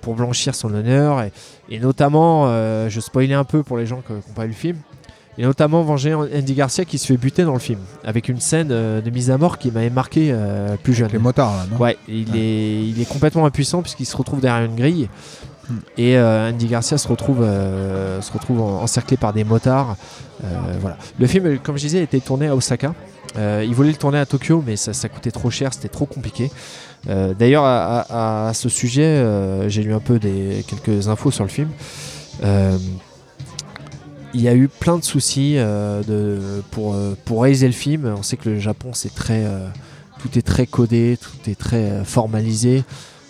Speaker 2: pour blanchir son honneur. Et, et notamment, je spoilais un peu pour les gens qui n'ont pas vu le film, et notamment venger Andy Garcia qui se fait buter dans le film, avec une scène euh, de mise à mort qui m'avait marqué euh, plus jeune.
Speaker 1: Les motards, là, non
Speaker 2: Ouais, il,
Speaker 1: Ouais.
Speaker 2: Est, il est complètement impuissant puisqu'il se retrouve derrière une grille.
Speaker 1: Hmm.
Speaker 2: Et euh, Andy Garcia se retrouve, euh, se retrouve en- encerclé par des motards. Voilà. Le film, comme je disais, a été tourné à Osaka. Il voulait le tourner à Tokyo, mais ça, ça coûtait trop cher, c'était trop compliqué. D'ailleurs, à, à- à ce sujet, j'ai lu un peu des, quelques infos sur le film. Il y a eu plein de soucis euh, de, pour, euh, pour réaliser le film. On sait que le Japon, c'est très, euh, tout est très codé, tout est très euh, formalisé.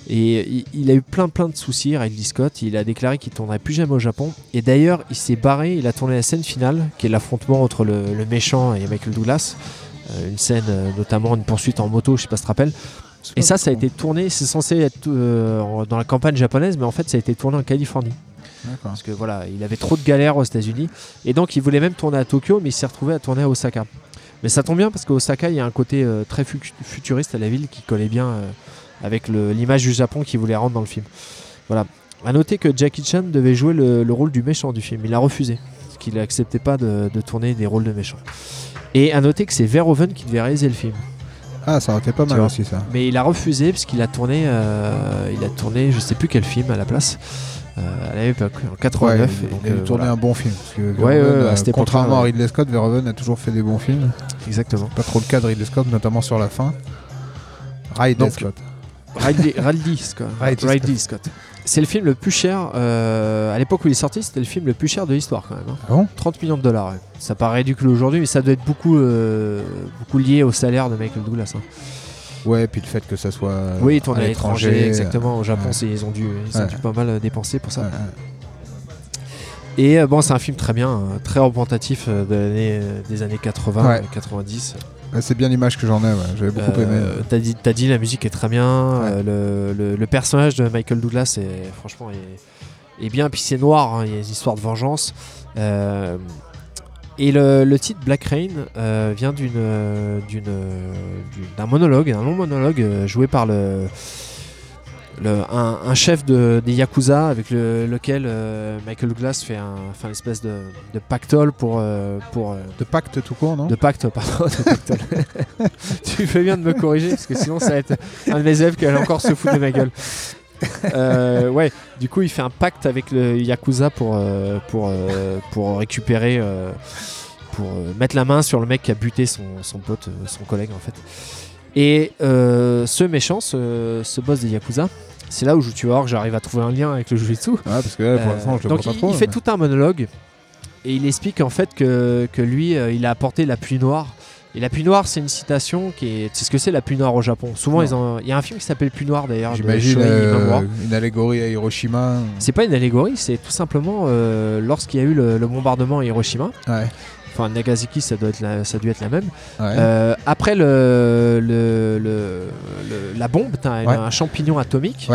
Speaker 2: Et il, il a eu plein plein de soucis, Ridley Scott. Il a déclaré qu'il tournerait plus jamais au Japon. Et d'ailleurs, il s'est barré. Il a tourné la scène finale, qui est l'affrontement entre le, le méchant et Michael Douglas. Une scène, notamment une poursuite en moto, je sais pas si tu te rappelles. Et ça, ça a été tourné. C'est censé être dans la campagne japonaise, mais en fait, ça a été tourné en Californie. Parce que voilà, il avait trop de galères aux États-Unis. Et donc, il voulait même tourner à Tokyo, mais il s'est retrouvé à tourner à Osaka. Mais ça tombe bien parce qu'à Osaka, il y a un côté euh, très fu- futuriste à la ville qui collait bien euh, avec l'image du Japon qu'il voulait rendre dans le film. Voilà. À noter que Jackie Chan devait jouer le, le rôle du méchant du film. Il a refusé. Parce qu'il n'acceptait pas de, de tourner des rôles de méchant. Et à noter que c'est Verhoeven qui devait réaliser le film.
Speaker 1: Ah, ça aurait été pas mal aussi, ça.
Speaker 2: Mais il a refusé parce qu'il a tourné, euh, il a tourné, je sais plus quel film à la place, euh, à l'époque, en
Speaker 1: Ouais,
Speaker 2: 89.
Speaker 1: il,
Speaker 2: et donc,
Speaker 1: il a
Speaker 2: euh,
Speaker 1: tourné
Speaker 2: voilà.
Speaker 1: un bon film. Parce que
Speaker 2: Ouais,
Speaker 1: Verhoeven,
Speaker 2: ouais,
Speaker 1: euh, contrairement à
Speaker 2: ouais.
Speaker 1: Ridley Scott, Verhoeven a toujours fait des bons films.
Speaker 2: Exactement.
Speaker 1: Pas trop le cas de Ridley Scott, notamment sur la fin. Ridley Scott.
Speaker 2: Ridley, Ridley Scott.
Speaker 1: Ridley
Speaker 2: Ridley Scott. C'est le film le plus cher. euh, à l'époque où il est sorti, c'était le film le plus cher de l'histoire quand même. hein.
Speaker 1: Ah bon?
Speaker 2: 30 millions de dollars. ouais. Ça paraît ridicule aujourd'hui, mais ça doit être beaucoup, euh, beaucoup lié au salaire de Michael Douglas. hein.
Speaker 1: Ouais, puis le fait que ça soit.
Speaker 2: oui, il
Speaker 1: euh,
Speaker 2: tourne à l'étranger, exactement. Au Japon,
Speaker 1: ouais.
Speaker 2: c'est- ils ont dû, ils ont
Speaker 1: Ouais.
Speaker 2: dû pas mal euh, dépenser pour ça. Et euh, bon, c'est un film très bien, euh, très représentatif euh, de euh, des années 80,
Speaker 1: Ouais.
Speaker 2: euh, 90.
Speaker 1: Ouais, c'est bien l'image que j'en ai, ouais. j'avais beaucoup aimé.
Speaker 2: Euh, T'as dit, dit, la musique est très bien. euh, le, le- le personnage de Michael Douglas est franchement est, est bien. Puis c'est noir, hein, il y a une histoire de vengeance. Euh, et le, le titre Black Rain euh, vient d'une, euh, d'une, euh, d'une- d'un monologue, un long monologue joué par le, le- un, un chef de, des Yakuza avec le- lequel euh, Michael Douglas fait un, fait une espèce de, de pactole pour, euh, pour, euh,
Speaker 1: De pacte tout court, non
Speaker 2: de pacte, pardon, de pactole. tu fais bien de me corriger parce que sinon ça va être un de mes élèves qui va encore se foutre de ma gueule. Euh, ouais, du coup il fait un pacte avec le Yakuza pour, euh, pour, euh, pour récupérer, pour mettre la main sur le mec qui a buté son, son pote, son collègue en fait. Et ce méchant, ce, ce boss des Yakuza, c'est là où je- tu vas voir que j'arrive à trouver un lien avec le Jujutsu.
Speaker 1: Ouais, parce que là, pour l'instant, je le
Speaker 2: donc
Speaker 1: vois pas
Speaker 2: il,
Speaker 1: trop.
Speaker 2: il fait
Speaker 1: mais-
Speaker 2: tout un monologue et il explique en fait que, que lui, il a apporté la pluie noire. Et la pluie noire, c'est une citation qui est. Tu sais ce que c'est la pluie noire au Japon? Souvent,
Speaker 1: Non.
Speaker 2: ils ont. Il y a un film qui s'appelle Pluie noire d'ailleurs.
Speaker 1: J'imagine euh, une allégorie à Hiroshima.
Speaker 2: C'est pas une allégorie, c'est tout simplement euh, lorsqu'il y a eu le, le bombardement à Hiroshima.
Speaker 1: Ouais.
Speaker 2: Enfin, Nagasaki, ça doit être la, ça a dû être la même.
Speaker 1: Ouais.
Speaker 2: Euh, après le, le- le- le- la bombe, t'as
Speaker 1: Ouais.
Speaker 2: un champignon atomique.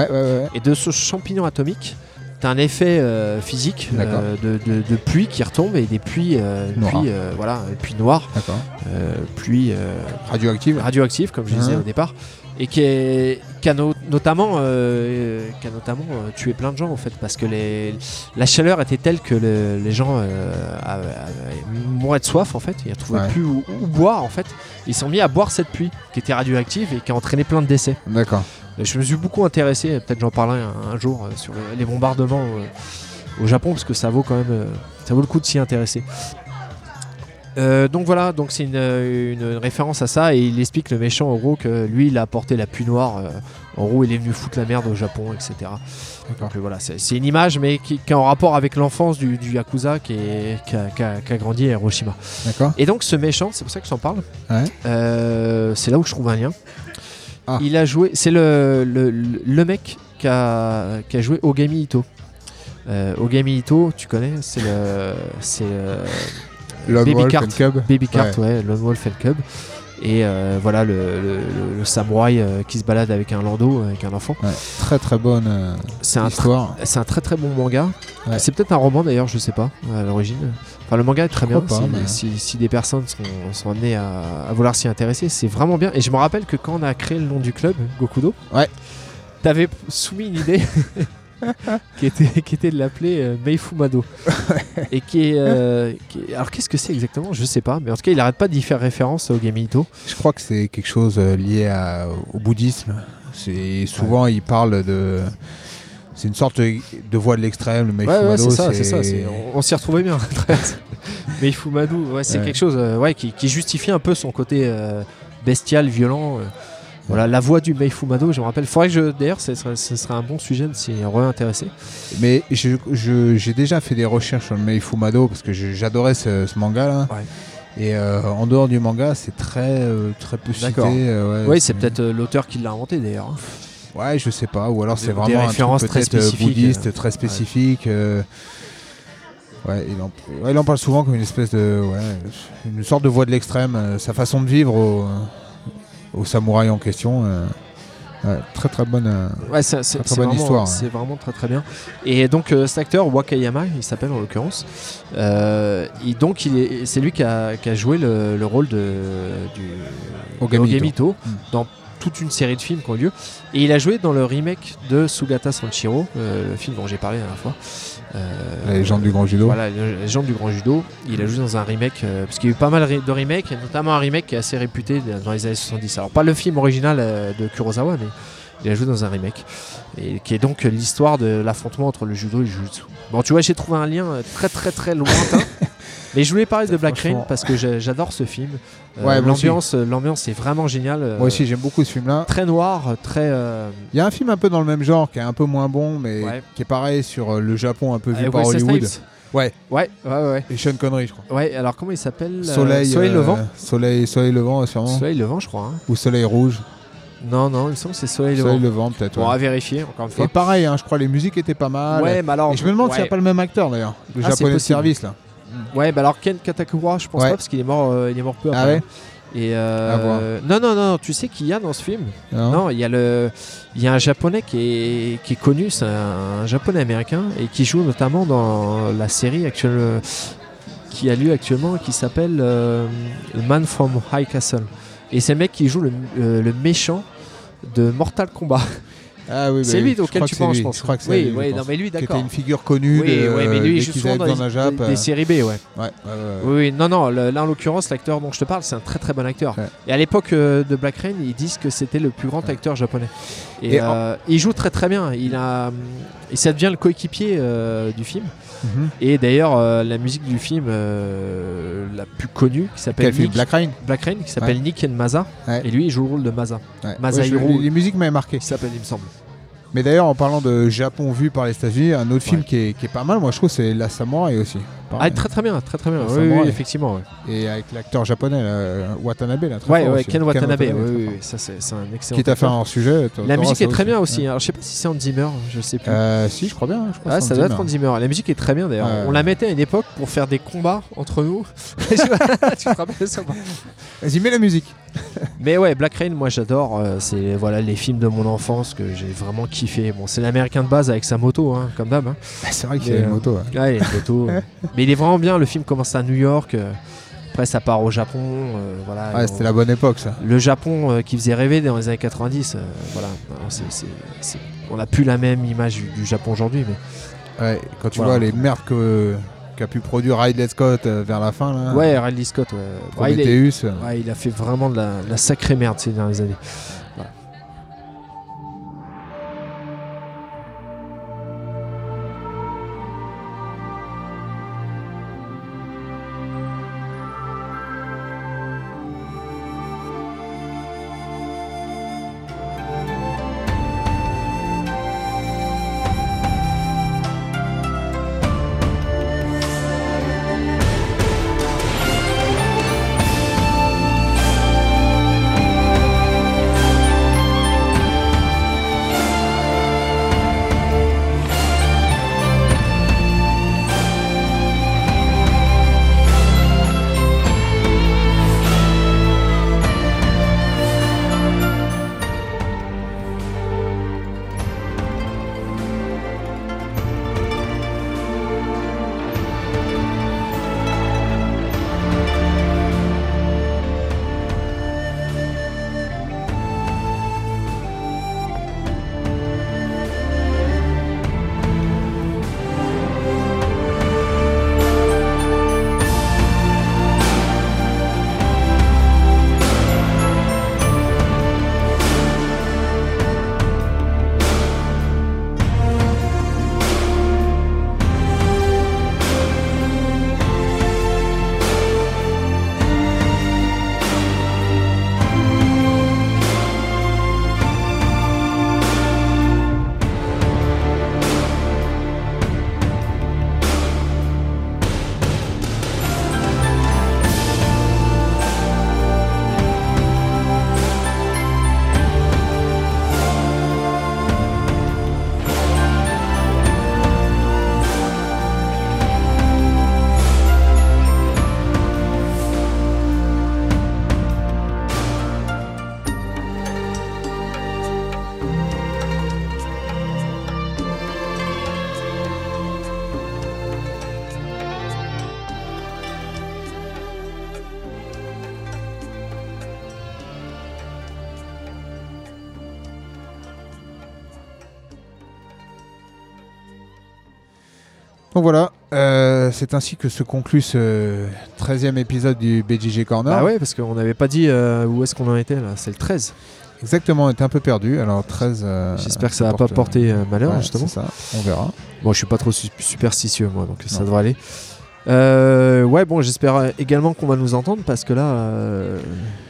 Speaker 2: Et de ce champignon atomique, t'as un effet euh, physique euh, de, de- de pluie qui retombe et des pluies, euh, pluie, euh, voilà, pluie noire, pluie
Speaker 1: Radioactive.
Speaker 2: radioactive, comme je disais
Speaker 1: Hein.
Speaker 2: au départ, et qui, est, qui a no- notamment, qui a notamment tué plein de gens en fait, parce que les, la chaleur était telle que le- les gens mouraient de soif en fait, ils ne trouvaient
Speaker 1: Ouais.
Speaker 2: plus où, où boire en fait. Ils se sont mis à boire cette pluie qui était radioactive et qui a entraîné plein de décès.
Speaker 1: D'accord.
Speaker 2: Je me suis beaucoup intéressé, peut-être j'en parlerai un, un jour euh, sur le- les bombardements euh, au Japon parce que ça vaut quand même, euh, ça vaut le coup de s'y intéresser. Euh, donc voilà, donc c'est une, euh, une référence à ça et il explique le méchant en gros que lui il a apporté la pluie noire. euh, en gros, il est venu foutre la merde au Japon, etc. Donc euh, voilà, c'est c'est une image mais qui, qui est en rapport avec l'enfance du, du yakuza qui, est, qui, a, qui a- qui a grandi à Hiroshima.
Speaker 1: D'accord.
Speaker 2: Et donc ce méchant, c'est pour ça que j'en parle.
Speaker 1: Ouais.
Speaker 2: Euh, c'est là où je trouve un lien.
Speaker 1: Ah.
Speaker 2: Il a joué, c'est le, le, le- mec qui a, qui a joué Ogami Ito. Euh, Ogami Ito, tu connais, c'est le, c'est euh, Baby
Speaker 1: Wolf
Speaker 2: Cart. Baby Cart, ouais, Lone Wolf and Cub. Et euh, voilà le, le- le- le samouraï euh, qui se balade avec un landau, avec un enfant.
Speaker 1: Ouais. Très très bonne euh,
Speaker 2: C'est un, c'est un très très bon manga.
Speaker 1: Ouais.
Speaker 2: C'est peut-être un roman d'ailleurs, je sais pas, à l'origine. Enfin, le manga est très bien.
Speaker 1: pas,
Speaker 2: si,
Speaker 1: mais-
Speaker 2: si- si des personnes sont, sont amenées à, à vouloir s'y intéresser, c'est vraiment bien. Et je me rappelle que quand on a créé le nom du club, Gokudo,
Speaker 1: Ouais.
Speaker 2: t'avais soumis une idée qui, était, qui était de l'appeler euh, Meifumado. Et qui est, euh, qui est- Alors qu'est-ce que c'est exactement? Je sais pas. Mais en tout cas, il arrête pas d'y faire référence au Gamito.
Speaker 1: Je crois que c'est quelque chose euh, lié à- au bouddhisme. C'est souvent il parle de. C'est une sorte de, voie de l'extrême. Le Meifumado,
Speaker 2: ouais, c'est ça, c'est ça. On, on s'y retrouvait bien. Mais Ifumadu, ouais, c'est
Speaker 1: Ouais.
Speaker 2: quelque chose euh, ouais, qui, qui justifie un peu son côté euh, bestial, violent. euh. Voilà, la voix du Meifumado, je me rappelle. Faudrait que je. D'ailleurs, ce serait, un bon sujet de s'y réintéresser.
Speaker 1: Mais j'ai déjà fait des recherches sur le Meifumado parce que j'adorais ce, ce manga.
Speaker 2: Ouais.
Speaker 1: Et euh, en dehors du manga, c'est très euh, très peu cité. Euh,
Speaker 2: Oui, c'est peut-être euh, l'auteur qui l'a inventé d'ailleurs. hein.
Speaker 1: Ouais, je sais pas. Ou alors c'est vraiment un truc
Speaker 2: très
Speaker 1: bouddhiste, très spécifique. Ouais, il en, ouais, il en parle souvent comme une espèce de, ouais, une sorte de voie de l'extrême. sa façon de vivre au, au samouraï en question. euh, ouais, très très bonne. euh,
Speaker 2: Ouais, c'est
Speaker 1: Très, bonne
Speaker 2: vraiment,
Speaker 1: histoire.
Speaker 2: C'est vraiment très très bien. Et donc euh, cet acteur Wakayama, il s'appelle en l'occurrence. euh, il- donc il est, c'est lui qui a, qui a joué le, le rôle de du
Speaker 1: Ogami Ito.
Speaker 2: Ogamito
Speaker 1: Mm.
Speaker 2: dans toute une série de films qui ont lieu. Et il a joué dans le remake de Sugata Sanshiro, euh, le film dont j'ai parlé la dernière fois. Euh,
Speaker 1: La légende du grand judo.
Speaker 2: Voilà, la légende du grand judo. Il a joué dans un remake, euh, parce qu'il y a eu pas mal de remakes, notamment un remake qui est assez réputé dans les années 70. Alors pas le film original euh, de Kurosawa, mais il a joué dans un remake. Et qui est donc l'histoire de l'affrontement entre le judo et le jujutsu. Bon, tu vois, j'ai trouvé un lien euh, très très très lointain. mais je voulais parler de Black Rain parce que j'a- j'adore ce film. Euh,
Speaker 1: Ouais, aussi.
Speaker 2: l'ambiance, euh, l'ambiance est vraiment géniale. euh,
Speaker 1: Moi aussi, j'aime beaucoup ce film-là.
Speaker 2: Très noir, très. euh,
Speaker 1: Il y a un film un peu dans le même genre qui est un peu moins bon, mais
Speaker 2: Ouais.
Speaker 1: qui est pareil sur euh, le Japon un peu vu par Hollywood. Ouais.
Speaker 2: Ouais, ouais, ouais.
Speaker 1: Et Sean Connery, je crois.
Speaker 2: Ouais, alors comment il s'appelle euh,
Speaker 1: Soleil,
Speaker 2: Soleil
Speaker 1: euh,
Speaker 2: Levant?
Speaker 1: Soleil, Soleil Levant, sûrement.
Speaker 2: Soleil Levant, je crois. hein.
Speaker 1: Ou Soleil Rouge.
Speaker 2: Non, non, il me semble que c'est Soleil
Speaker 1: Soleil
Speaker 2: Levant.
Speaker 1: Levant, peut-être. Ouais.
Speaker 2: à vérifier, encore une fois.
Speaker 1: Et pareil, hein, je crois les musiques étaient pas mal.
Speaker 2: Ouais, mais alors.
Speaker 1: Et je me demande s'il n'y a pas le même acteur d'ailleurs, le
Speaker 2: Ah,
Speaker 1: japonais de service là.
Speaker 2: Ouais, bah alors Ken Katakura, je pense
Speaker 1: Ouais.
Speaker 2: pas parce qu'il est mort, euh, il est mort peu
Speaker 1: Ah
Speaker 2: après.
Speaker 1: ouais
Speaker 2: Et euh, non, non, non, tu sais qu'il y a dans ce film
Speaker 1: Non
Speaker 2: Non, il y a le, il y a un japonais qui est, qui est connu, c'est un, un japonais américain et qui joue notamment dans la série actuelle qui a lieu actuellement qui s'appelle euh, The Man from High Castle. Et c'est le mec qui joue le, euh, le méchant de Mortal Kombat.
Speaker 1: Ah oui,
Speaker 2: c'est
Speaker 1: bah,
Speaker 2: lui
Speaker 1: je
Speaker 2: auquel tu penses, je pense.
Speaker 1: Je crois que c'est
Speaker 2: oui,
Speaker 1: lui, je
Speaker 2: non, mais lui,
Speaker 1: Qui était
Speaker 2: d'accord.
Speaker 1: une figure connue
Speaker 2: Oui,
Speaker 1: de,
Speaker 2: ouais, mais lui, souvent
Speaker 1: allaient
Speaker 2: dans
Speaker 1: dans un Jap.
Speaker 2: des-
Speaker 1: euh,
Speaker 2: des séries B, ouais.
Speaker 1: Ouais.
Speaker 2: Oui, oui, non, non, là en l'occurrence, l'acteur dont je te parle, c'est un très très bon acteur. Et à l'époque euh, de Black Rain, ils disent que c'était le plus grand acteur japonais. Et,
Speaker 1: Et en-
Speaker 2: euh, il joue très très bien. Il a, et ça devient le coéquipier euh, du film.
Speaker 1: Mhm.
Speaker 2: Et d'ailleurs, euh, la musique du film euh, la plus connue, qui s'appelle Nick-
Speaker 1: Black Rain
Speaker 2: Black Rain, qui s'appelle
Speaker 1: Ouais.
Speaker 2: Nick and Maza.
Speaker 1: Ouais.
Speaker 2: Et lui, il joue le rôle de Maza.
Speaker 1: Ouais.
Speaker 2: Masahiro.
Speaker 1: Les, les musiques m'avaient marqué.
Speaker 2: Il s'appelle, il me semble.
Speaker 1: Mais d'ailleurs, en parlant de Japon vu par les États-Unis, un autre film qui est, qui est pas mal, moi je trouve, c'est La Samouraï aussi.
Speaker 2: Ah, très très bien, très très bien. Oui, oui, effectivement. Ouais,
Speaker 1: Et avec l'acteur japonais, là, Watanabe, là, très
Speaker 2: ouais,
Speaker 1: fort
Speaker 2: ouais,
Speaker 1: aussi.
Speaker 2: Ken Watanabe. oui, ça c'est un excellent.
Speaker 1: Qui t'a fait un sujet
Speaker 2: La musique est très bien aussi. Alors, je sais pas si c'est Hans Zimmer, je sais plus.
Speaker 1: Euh, si, je crois bien. Je crois
Speaker 2: Ah, ça doit être. Hans Zimmer. La musique est très bien d'ailleurs. On la mettait à une époque pour faire des combats entre nous. tu te rappelles ça
Speaker 1: Vas-y, mets la musique.
Speaker 2: Mais ouais, Black Rain, moi j'adore. euh, c'est voilà les films de mon enfance que j'ai vraiment kiffé. Bon, c'est l'américain de base avec sa moto, hein, comme d'hab. hein.
Speaker 1: Ah, c'est vrai qu'il y
Speaker 2: Mais,
Speaker 1: a une
Speaker 2: euh,
Speaker 1: moto. ouais.
Speaker 2: Ouais, il a une moto. euh. Mais il est vraiment bien. Le film commence à New York. euh, après, ça part au Japon. euh, voilà.
Speaker 1: Ouais, c'était la bonne époque, ça.
Speaker 2: Le Japon euh, qui faisait rêver dans les années 90. euh, voilà. Alors, On n'a plus la même image du, du Japon aujourd'hui, mais
Speaker 1: Ouais, quand tu
Speaker 2: Voilà.
Speaker 1: vois les merdes qu'a pu produire Ridley Scott vers la fin, là.
Speaker 2: ouais, Ridley Scott. Ouais. Ouais, il est-
Speaker 1: Prometheus.
Speaker 2: Ouais, il a fait vraiment de la, de la sacrée merde ces dernières années.
Speaker 1: Donc voilà, euh, c'est ainsi que se conclut ce 13e épisode du BJJ Corner.
Speaker 2: Bah ouais, parce qu'on n'avait pas dit euh, où est-ce qu'on en était là. C'est le 13.
Speaker 1: Exactement, on était un peu perdu. Alors 13. euh,
Speaker 2: J'espère que ça va
Speaker 1: porte,
Speaker 2: pas porter euh, malheur,
Speaker 1: ouais,
Speaker 2: justement.
Speaker 1: ça, on verra.
Speaker 2: Bon, je suis pas trop su- superstitieux, moi, donc ça devrait aller. Ouais, bon, j'espère également qu'on va nous entendre parce que là,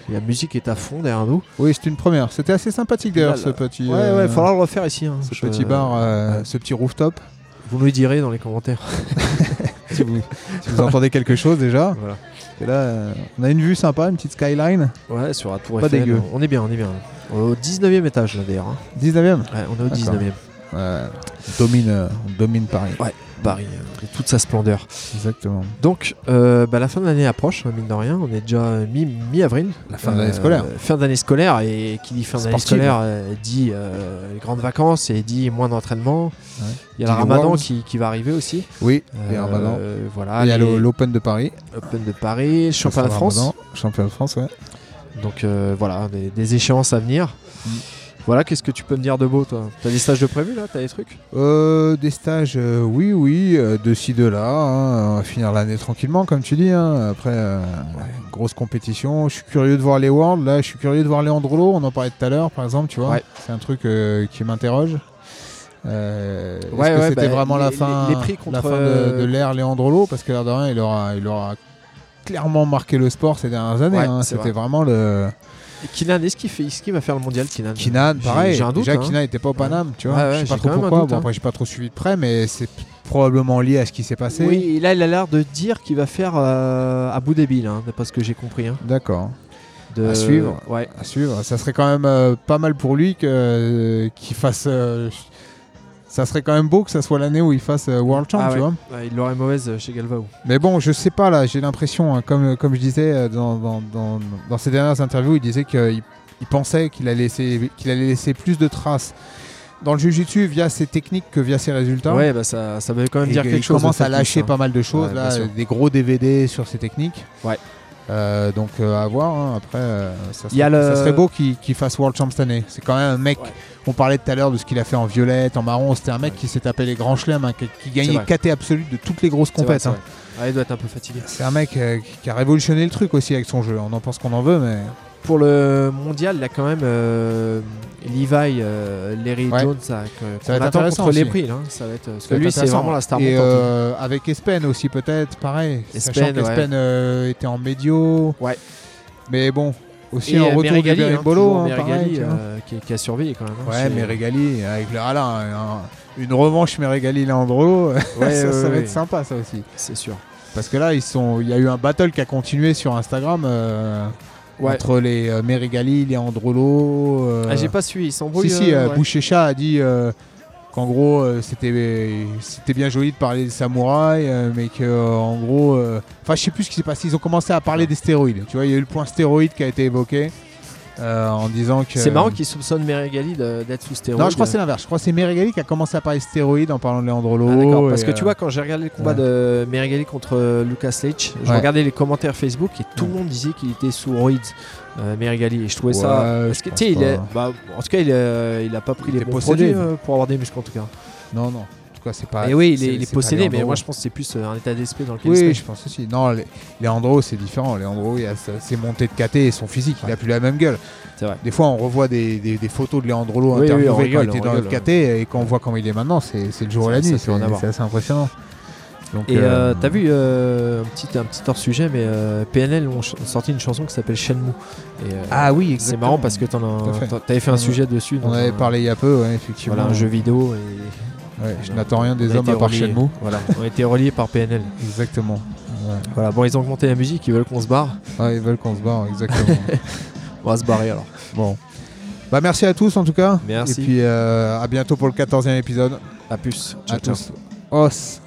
Speaker 2: la musique est à fond derrière nous.
Speaker 1: Oui, c'est une première. C'était assez sympathique d'ailleurs
Speaker 2: Là,
Speaker 1: ce petit.
Speaker 2: Ouais, ouais, il faudra le refaire ici. hein.
Speaker 1: Ce
Speaker 2: Je-
Speaker 1: petit bar,
Speaker 2: ouais.
Speaker 1: ce petit rooftop.
Speaker 2: Vous nous le direz dans les commentaires.
Speaker 1: si, vous, si vous entendez quelque chose déjà.
Speaker 2: Voilà.
Speaker 1: Que là, euh, on a une vue sympa, une petite skyline.
Speaker 2: Ouais, sur la tour
Speaker 1: Pas
Speaker 2: Eiffel.
Speaker 1: dégueu.
Speaker 2: On est bien, on est bien. Au 19e étage là d'ailleurs. hein.
Speaker 1: 19ème
Speaker 2: Ouais, on est au
Speaker 1: D'accord.
Speaker 2: 19e.
Speaker 1: Ouais, on domine, euh, on domine Paris.
Speaker 2: Ouais, Paris, euh, toute sa splendeur.
Speaker 1: Exactement.
Speaker 2: Donc, euh, bah, la fin de l'année approche, hein, mine de rien. On est déjà mi- mi-avril.
Speaker 1: La fin de l'année scolaire.
Speaker 2: Fin d'année scolaire. Et qui dit fin d'année
Speaker 1: Sportive.
Speaker 2: scolaire euh, dit euh, les grandes vacances et dit moins d'entraînement.
Speaker 1: Ouais.
Speaker 2: Il y a
Speaker 1: Dit
Speaker 2: le
Speaker 1: les
Speaker 2: ramadan
Speaker 1: Worlds.
Speaker 2: qui, qui va arriver aussi.
Speaker 1: Oui, et
Speaker 2: Euh,
Speaker 1: Ramadan.
Speaker 2: Voilà,
Speaker 1: Il y a
Speaker 2: les
Speaker 1: le- l'Open de Paris.
Speaker 2: Open de Paris, championnat de France.
Speaker 1: Ramadan, Championnat de France, ouais.
Speaker 2: Donc euh, voilà, des, des échéances à venir. Voilà, qu'est-ce que tu peux me dire de beau, toi? T'as des stages de prévu là? T'as des trucs?
Speaker 1: Euh, des stages, euh, oui, oui, euh, de ci, de là. hein. On va finir l'année tranquillement, comme tu dis. hein. Après, grosse compétition. Je suis curieux de voir les Worlds. Là, je suis curieux de voir Leandrolo. On en parlait tout à l'heure, par exemple, tu vois.
Speaker 2: Ouais.
Speaker 1: C'est un truc qui m'interroge. Euh, Est-ce que
Speaker 2: ouais,
Speaker 1: c'était
Speaker 2: bah,
Speaker 1: vraiment la fin,
Speaker 2: les- les prix
Speaker 1: la fin de, de l'ère Leandrolo Parce que l'air de rien, il aura, il aura clairement marqué le sport ces dernières années.
Speaker 2: Ouais,
Speaker 1: hein. C'était
Speaker 2: vrai.
Speaker 1: vraiment le.
Speaker 2: Kinan, est-ce qu'il fait, est-ce qu'il va faire le mondial, Kinan
Speaker 1: Kinan, pareil.
Speaker 2: J'ai un doute.
Speaker 1: Déjà,
Speaker 2: hein.
Speaker 1: Kinan n'était pas au Paname, tu vois.
Speaker 2: Ouais, ouais,
Speaker 1: je sais pas trop pourquoi.
Speaker 2: doute,
Speaker 1: Bon,
Speaker 2: hein.
Speaker 1: après, j'ai pas trop suivi de près, mais c'est probablement lié à ce qui s'est passé.
Speaker 2: Oui, là, il a l'air de dire qu'il va faire euh, Abu Dhabi, là, hein, d'après ce que j'ai compris. hein.
Speaker 1: D'accord.
Speaker 2: De-
Speaker 1: À suivre.
Speaker 2: Ouais.
Speaker 1: À suivre. Ça serait quand même euh, pas mal pour lui que, euh, qu'il fasse. Euh, ça serait quand même beau que ça soit l'année où il fasse euh, World Champ,
Speaker 2: Ah
Speaker 1: tu
Speaker 2: ouais.
Speaker 1: vois.
Speaker 2: Ouais, il l'aurait mauvaise euh, chez Galvao.
Speaker 1: Mais bon, je sais pas là, j'ai l'impression, hein, comme, comme je disais euh, dans, dans, dans, dans ses dernières interviews, il disait qu'il il pensait qu'il allait, laisser, qu'il allait laisser plus de traces dans le Jiu-Jitsu via ses techniques que via ses résultats.
Speaker 2: Ouais, bah ça, ça veut quand même
Speaker 1: Et
Speaker 2: dire
Speaker 1: il
Speaker 2: quelque chose.
Speaker 1: commence
Speaker 2: le
Speaker 1: à lâcher pas mal de choses,
Speaker 2: Ouais,
Speaker 1: là, des gros DVD sur ses techniques.
Speaker 2: Ouais.
Speaker 1: Euh, donc euh, à voir, hein. après euh, ça,
Speaker 2: Il
Speaker 1: serait,
Speaker 2: le-
Speaker 1: ça serait beau qu'il qu'il fasse World Champ cette année. C'est quand même un mec,
Speaker 2: Ouais.
Speaker 1: On parlait tout à l'heure de ce qu'il a fait en violette, en marron, c'était un mec qui s'est tapé les grands chelems, hein, qui, qui gagnait. KT absolu de toutes les grosses compètes. hein.
Speaker 2: Ah, il doit être un peu fatigué.
Speaker 1: C'est un mec euh, qui- a révolutionné le truc aussi avec son jeu. On en pense qu'on en veut, mais
Speaker 2: Pour le mondial, il a quand même euh, Levi, euh, Larry
Speaker 1: Ouais.
Speaker 2: Jones, ça, que-
Speaker 1: Ça va être
Speaker 2: attend
Speaker 1: intéressant
Speaker 2: contre les prix. Là. Ça va être, parce
Speaker 1: ça
Speaker 2: que lui, c'est vraiment la star
Speaker 1: Et euh, avec Espen aussi peut-être, pareil.
Speaker 2: Espen,
Speaker 1: Sachant
Speaker 2: ouais.
Speaker 1: qu'Espen euh, était en médio.
Speaker 2: Ouais.
Speaker 1: Mais bon, aussi
Speaker 2: Et
Speaker 1: un
Speaker 2: euh,
Speaker 1: retour du
Speaker 2: Merigali, hein,
Speaker 1: Berimbolo.
Speaker 2: toujours
Speaker 1: hein,
Speaker 2: Merigali,
Speaker 1: pareil,
Speaker 2: qui, qui a surveillé quand même. hein,
Speaker 1: Ouais,
Speaker 2: chez-
Speaker 1: mais Régali, avec le un- une revanche Meregali Leandro,
Speaker 2: Ouais,
Speaker 1: ça,
Speaker 2: ouais,
Speaker 1: ça va être sympa ça aussi.
Speaker 2: C'est sûr.
Speaker 1: Parce que là, ils sont, il y a eu un battle qui a continué sur Instagram euh,
Speaker 2: Ouais.
Speaker 1: entre les euh, Meregali, Leandrolo. euh,
Speaker 2: Ah, j'ai pas suivi, ils s'embrouillent.
Speaker 1: Si, si,
Speaker 2: ouais.
Speaker 1: Bouchécha a dit qu'en gros, euh, c'était c'était bien joli de parler des samouraïs, euh, mais que euh, en gros. euh, Enfin, je sais plus ce qui s'est passé. Ils ont commencé à parler des stéroïdes. Tu vois, il y a eu le point stéroïde qui a été évoqué euh, en disant que.
Speaker 2: C'est marrant qu'ils soupçonnent Meregali de- d'être sous stéroïdes.
Speaker 1: Non, je crois que c'est l'inverse. Je crois que c'est Meregali qui a commencé à parler stéroïdes en parlant de Leandrolo.
Speaker 2: Ah, d'accord, parce que tu
Speaker 1: euh,
Speaker 2: vois, quand j'ai regardé le combat
Speaker 1: ouais.
Speaker 2: de Meregali contre euh, Lucas Leitch, je
Speaker 1: Ouais.
Speaker 2: regardais les commentaires Facebook et tout le monde disait qu'il était sous roids, euh, Meregali. Et je trouvais ça.
Speaker 1: Ouais,
Speaker 2: Parce
Speaker 1: je
Speaker 2: que,
Speaker 1: pense
Speaker 2: tu sais, il est. Bah, en tout cas, il, est- il a pas pris
Speaker 1: Il
Speaker 2: les bons produits euh, pour avoir des muscles, en tout cas.
Speaker 1: Non, non. C'est pas.
Speaker 2: et oui, il est, il possédé, mais
Speaker 1: Leandro.
Speaker 2: moi je pense que c'est plus euh, un état d'esprit dans lequel il
Speaker 1: Oui,
Speaker 2: se met.
Speaker 1: je pense aussi. Non, les- Leandro, c'est différent. Leandro, il a ses montées de KT et son physique. Il a plus la même gueule.
Speaker 2: C'est vrai.
Speaker 1: Des fois, on revoit des, des- des photos de Leandrolo
Speaker 2: Oui, oui,
Speaker 1: interviewé
Speaker 2: on
Speaker 1: quand
Speaker 2: rigole,
Speaker 1: il était dans le. KT et quand on voit comment il est maintenant, c'est le jour et la nuit. C'est assez impressionnant. Donc,
Speaker 2: Et euh,
Speaker 1: euh,
Speaker 2: t'as vu euh, un petit un petit hors sujet, mais PNL ont sorti une chanson qui s'appelle Shenmue. Et,
Speaker 1: Ah oui,
Speaker 2: c'est marrant parce que t'en
Speaker 1: fait.
Speaker 2: t'avais fait un
Speaker 1: On-
Speaker 2: sujet dessus.
Speaker 1: On avait
Speaker 2: un-
Speaker 1: parlé il y a peu, ouais, effectivement.
Speaker 2: Voilà, un jeu vidéo et
Speaker 1: Ouais, je n'attends rien des hommes à part
Speaker 2: reliés.
Speaker 1: Shenmue.
Speaker 2: Voilà, on a été reliés par PNL.
Speaker 1: Exactement. Ouais.
Speaker 2: Voilà, bon, ils ont augmenté la musique, ils veulent qu'on se barre.
Speaker 1: Ouais, ils veulent qu'on se barre, exactement.
Speaker 2: On va se barrer alors.
Speaker 1: bon. Bah, merci à tous en tout cas.
Speaker 2: Merci.
Speaker 1: Et puis euh, à bientôt pour le 14e épisode.
Speaker 2: À plus.
Speaker 1: À
Speaker 2: Ciao, ciao.
Speaker 1: tous. Os.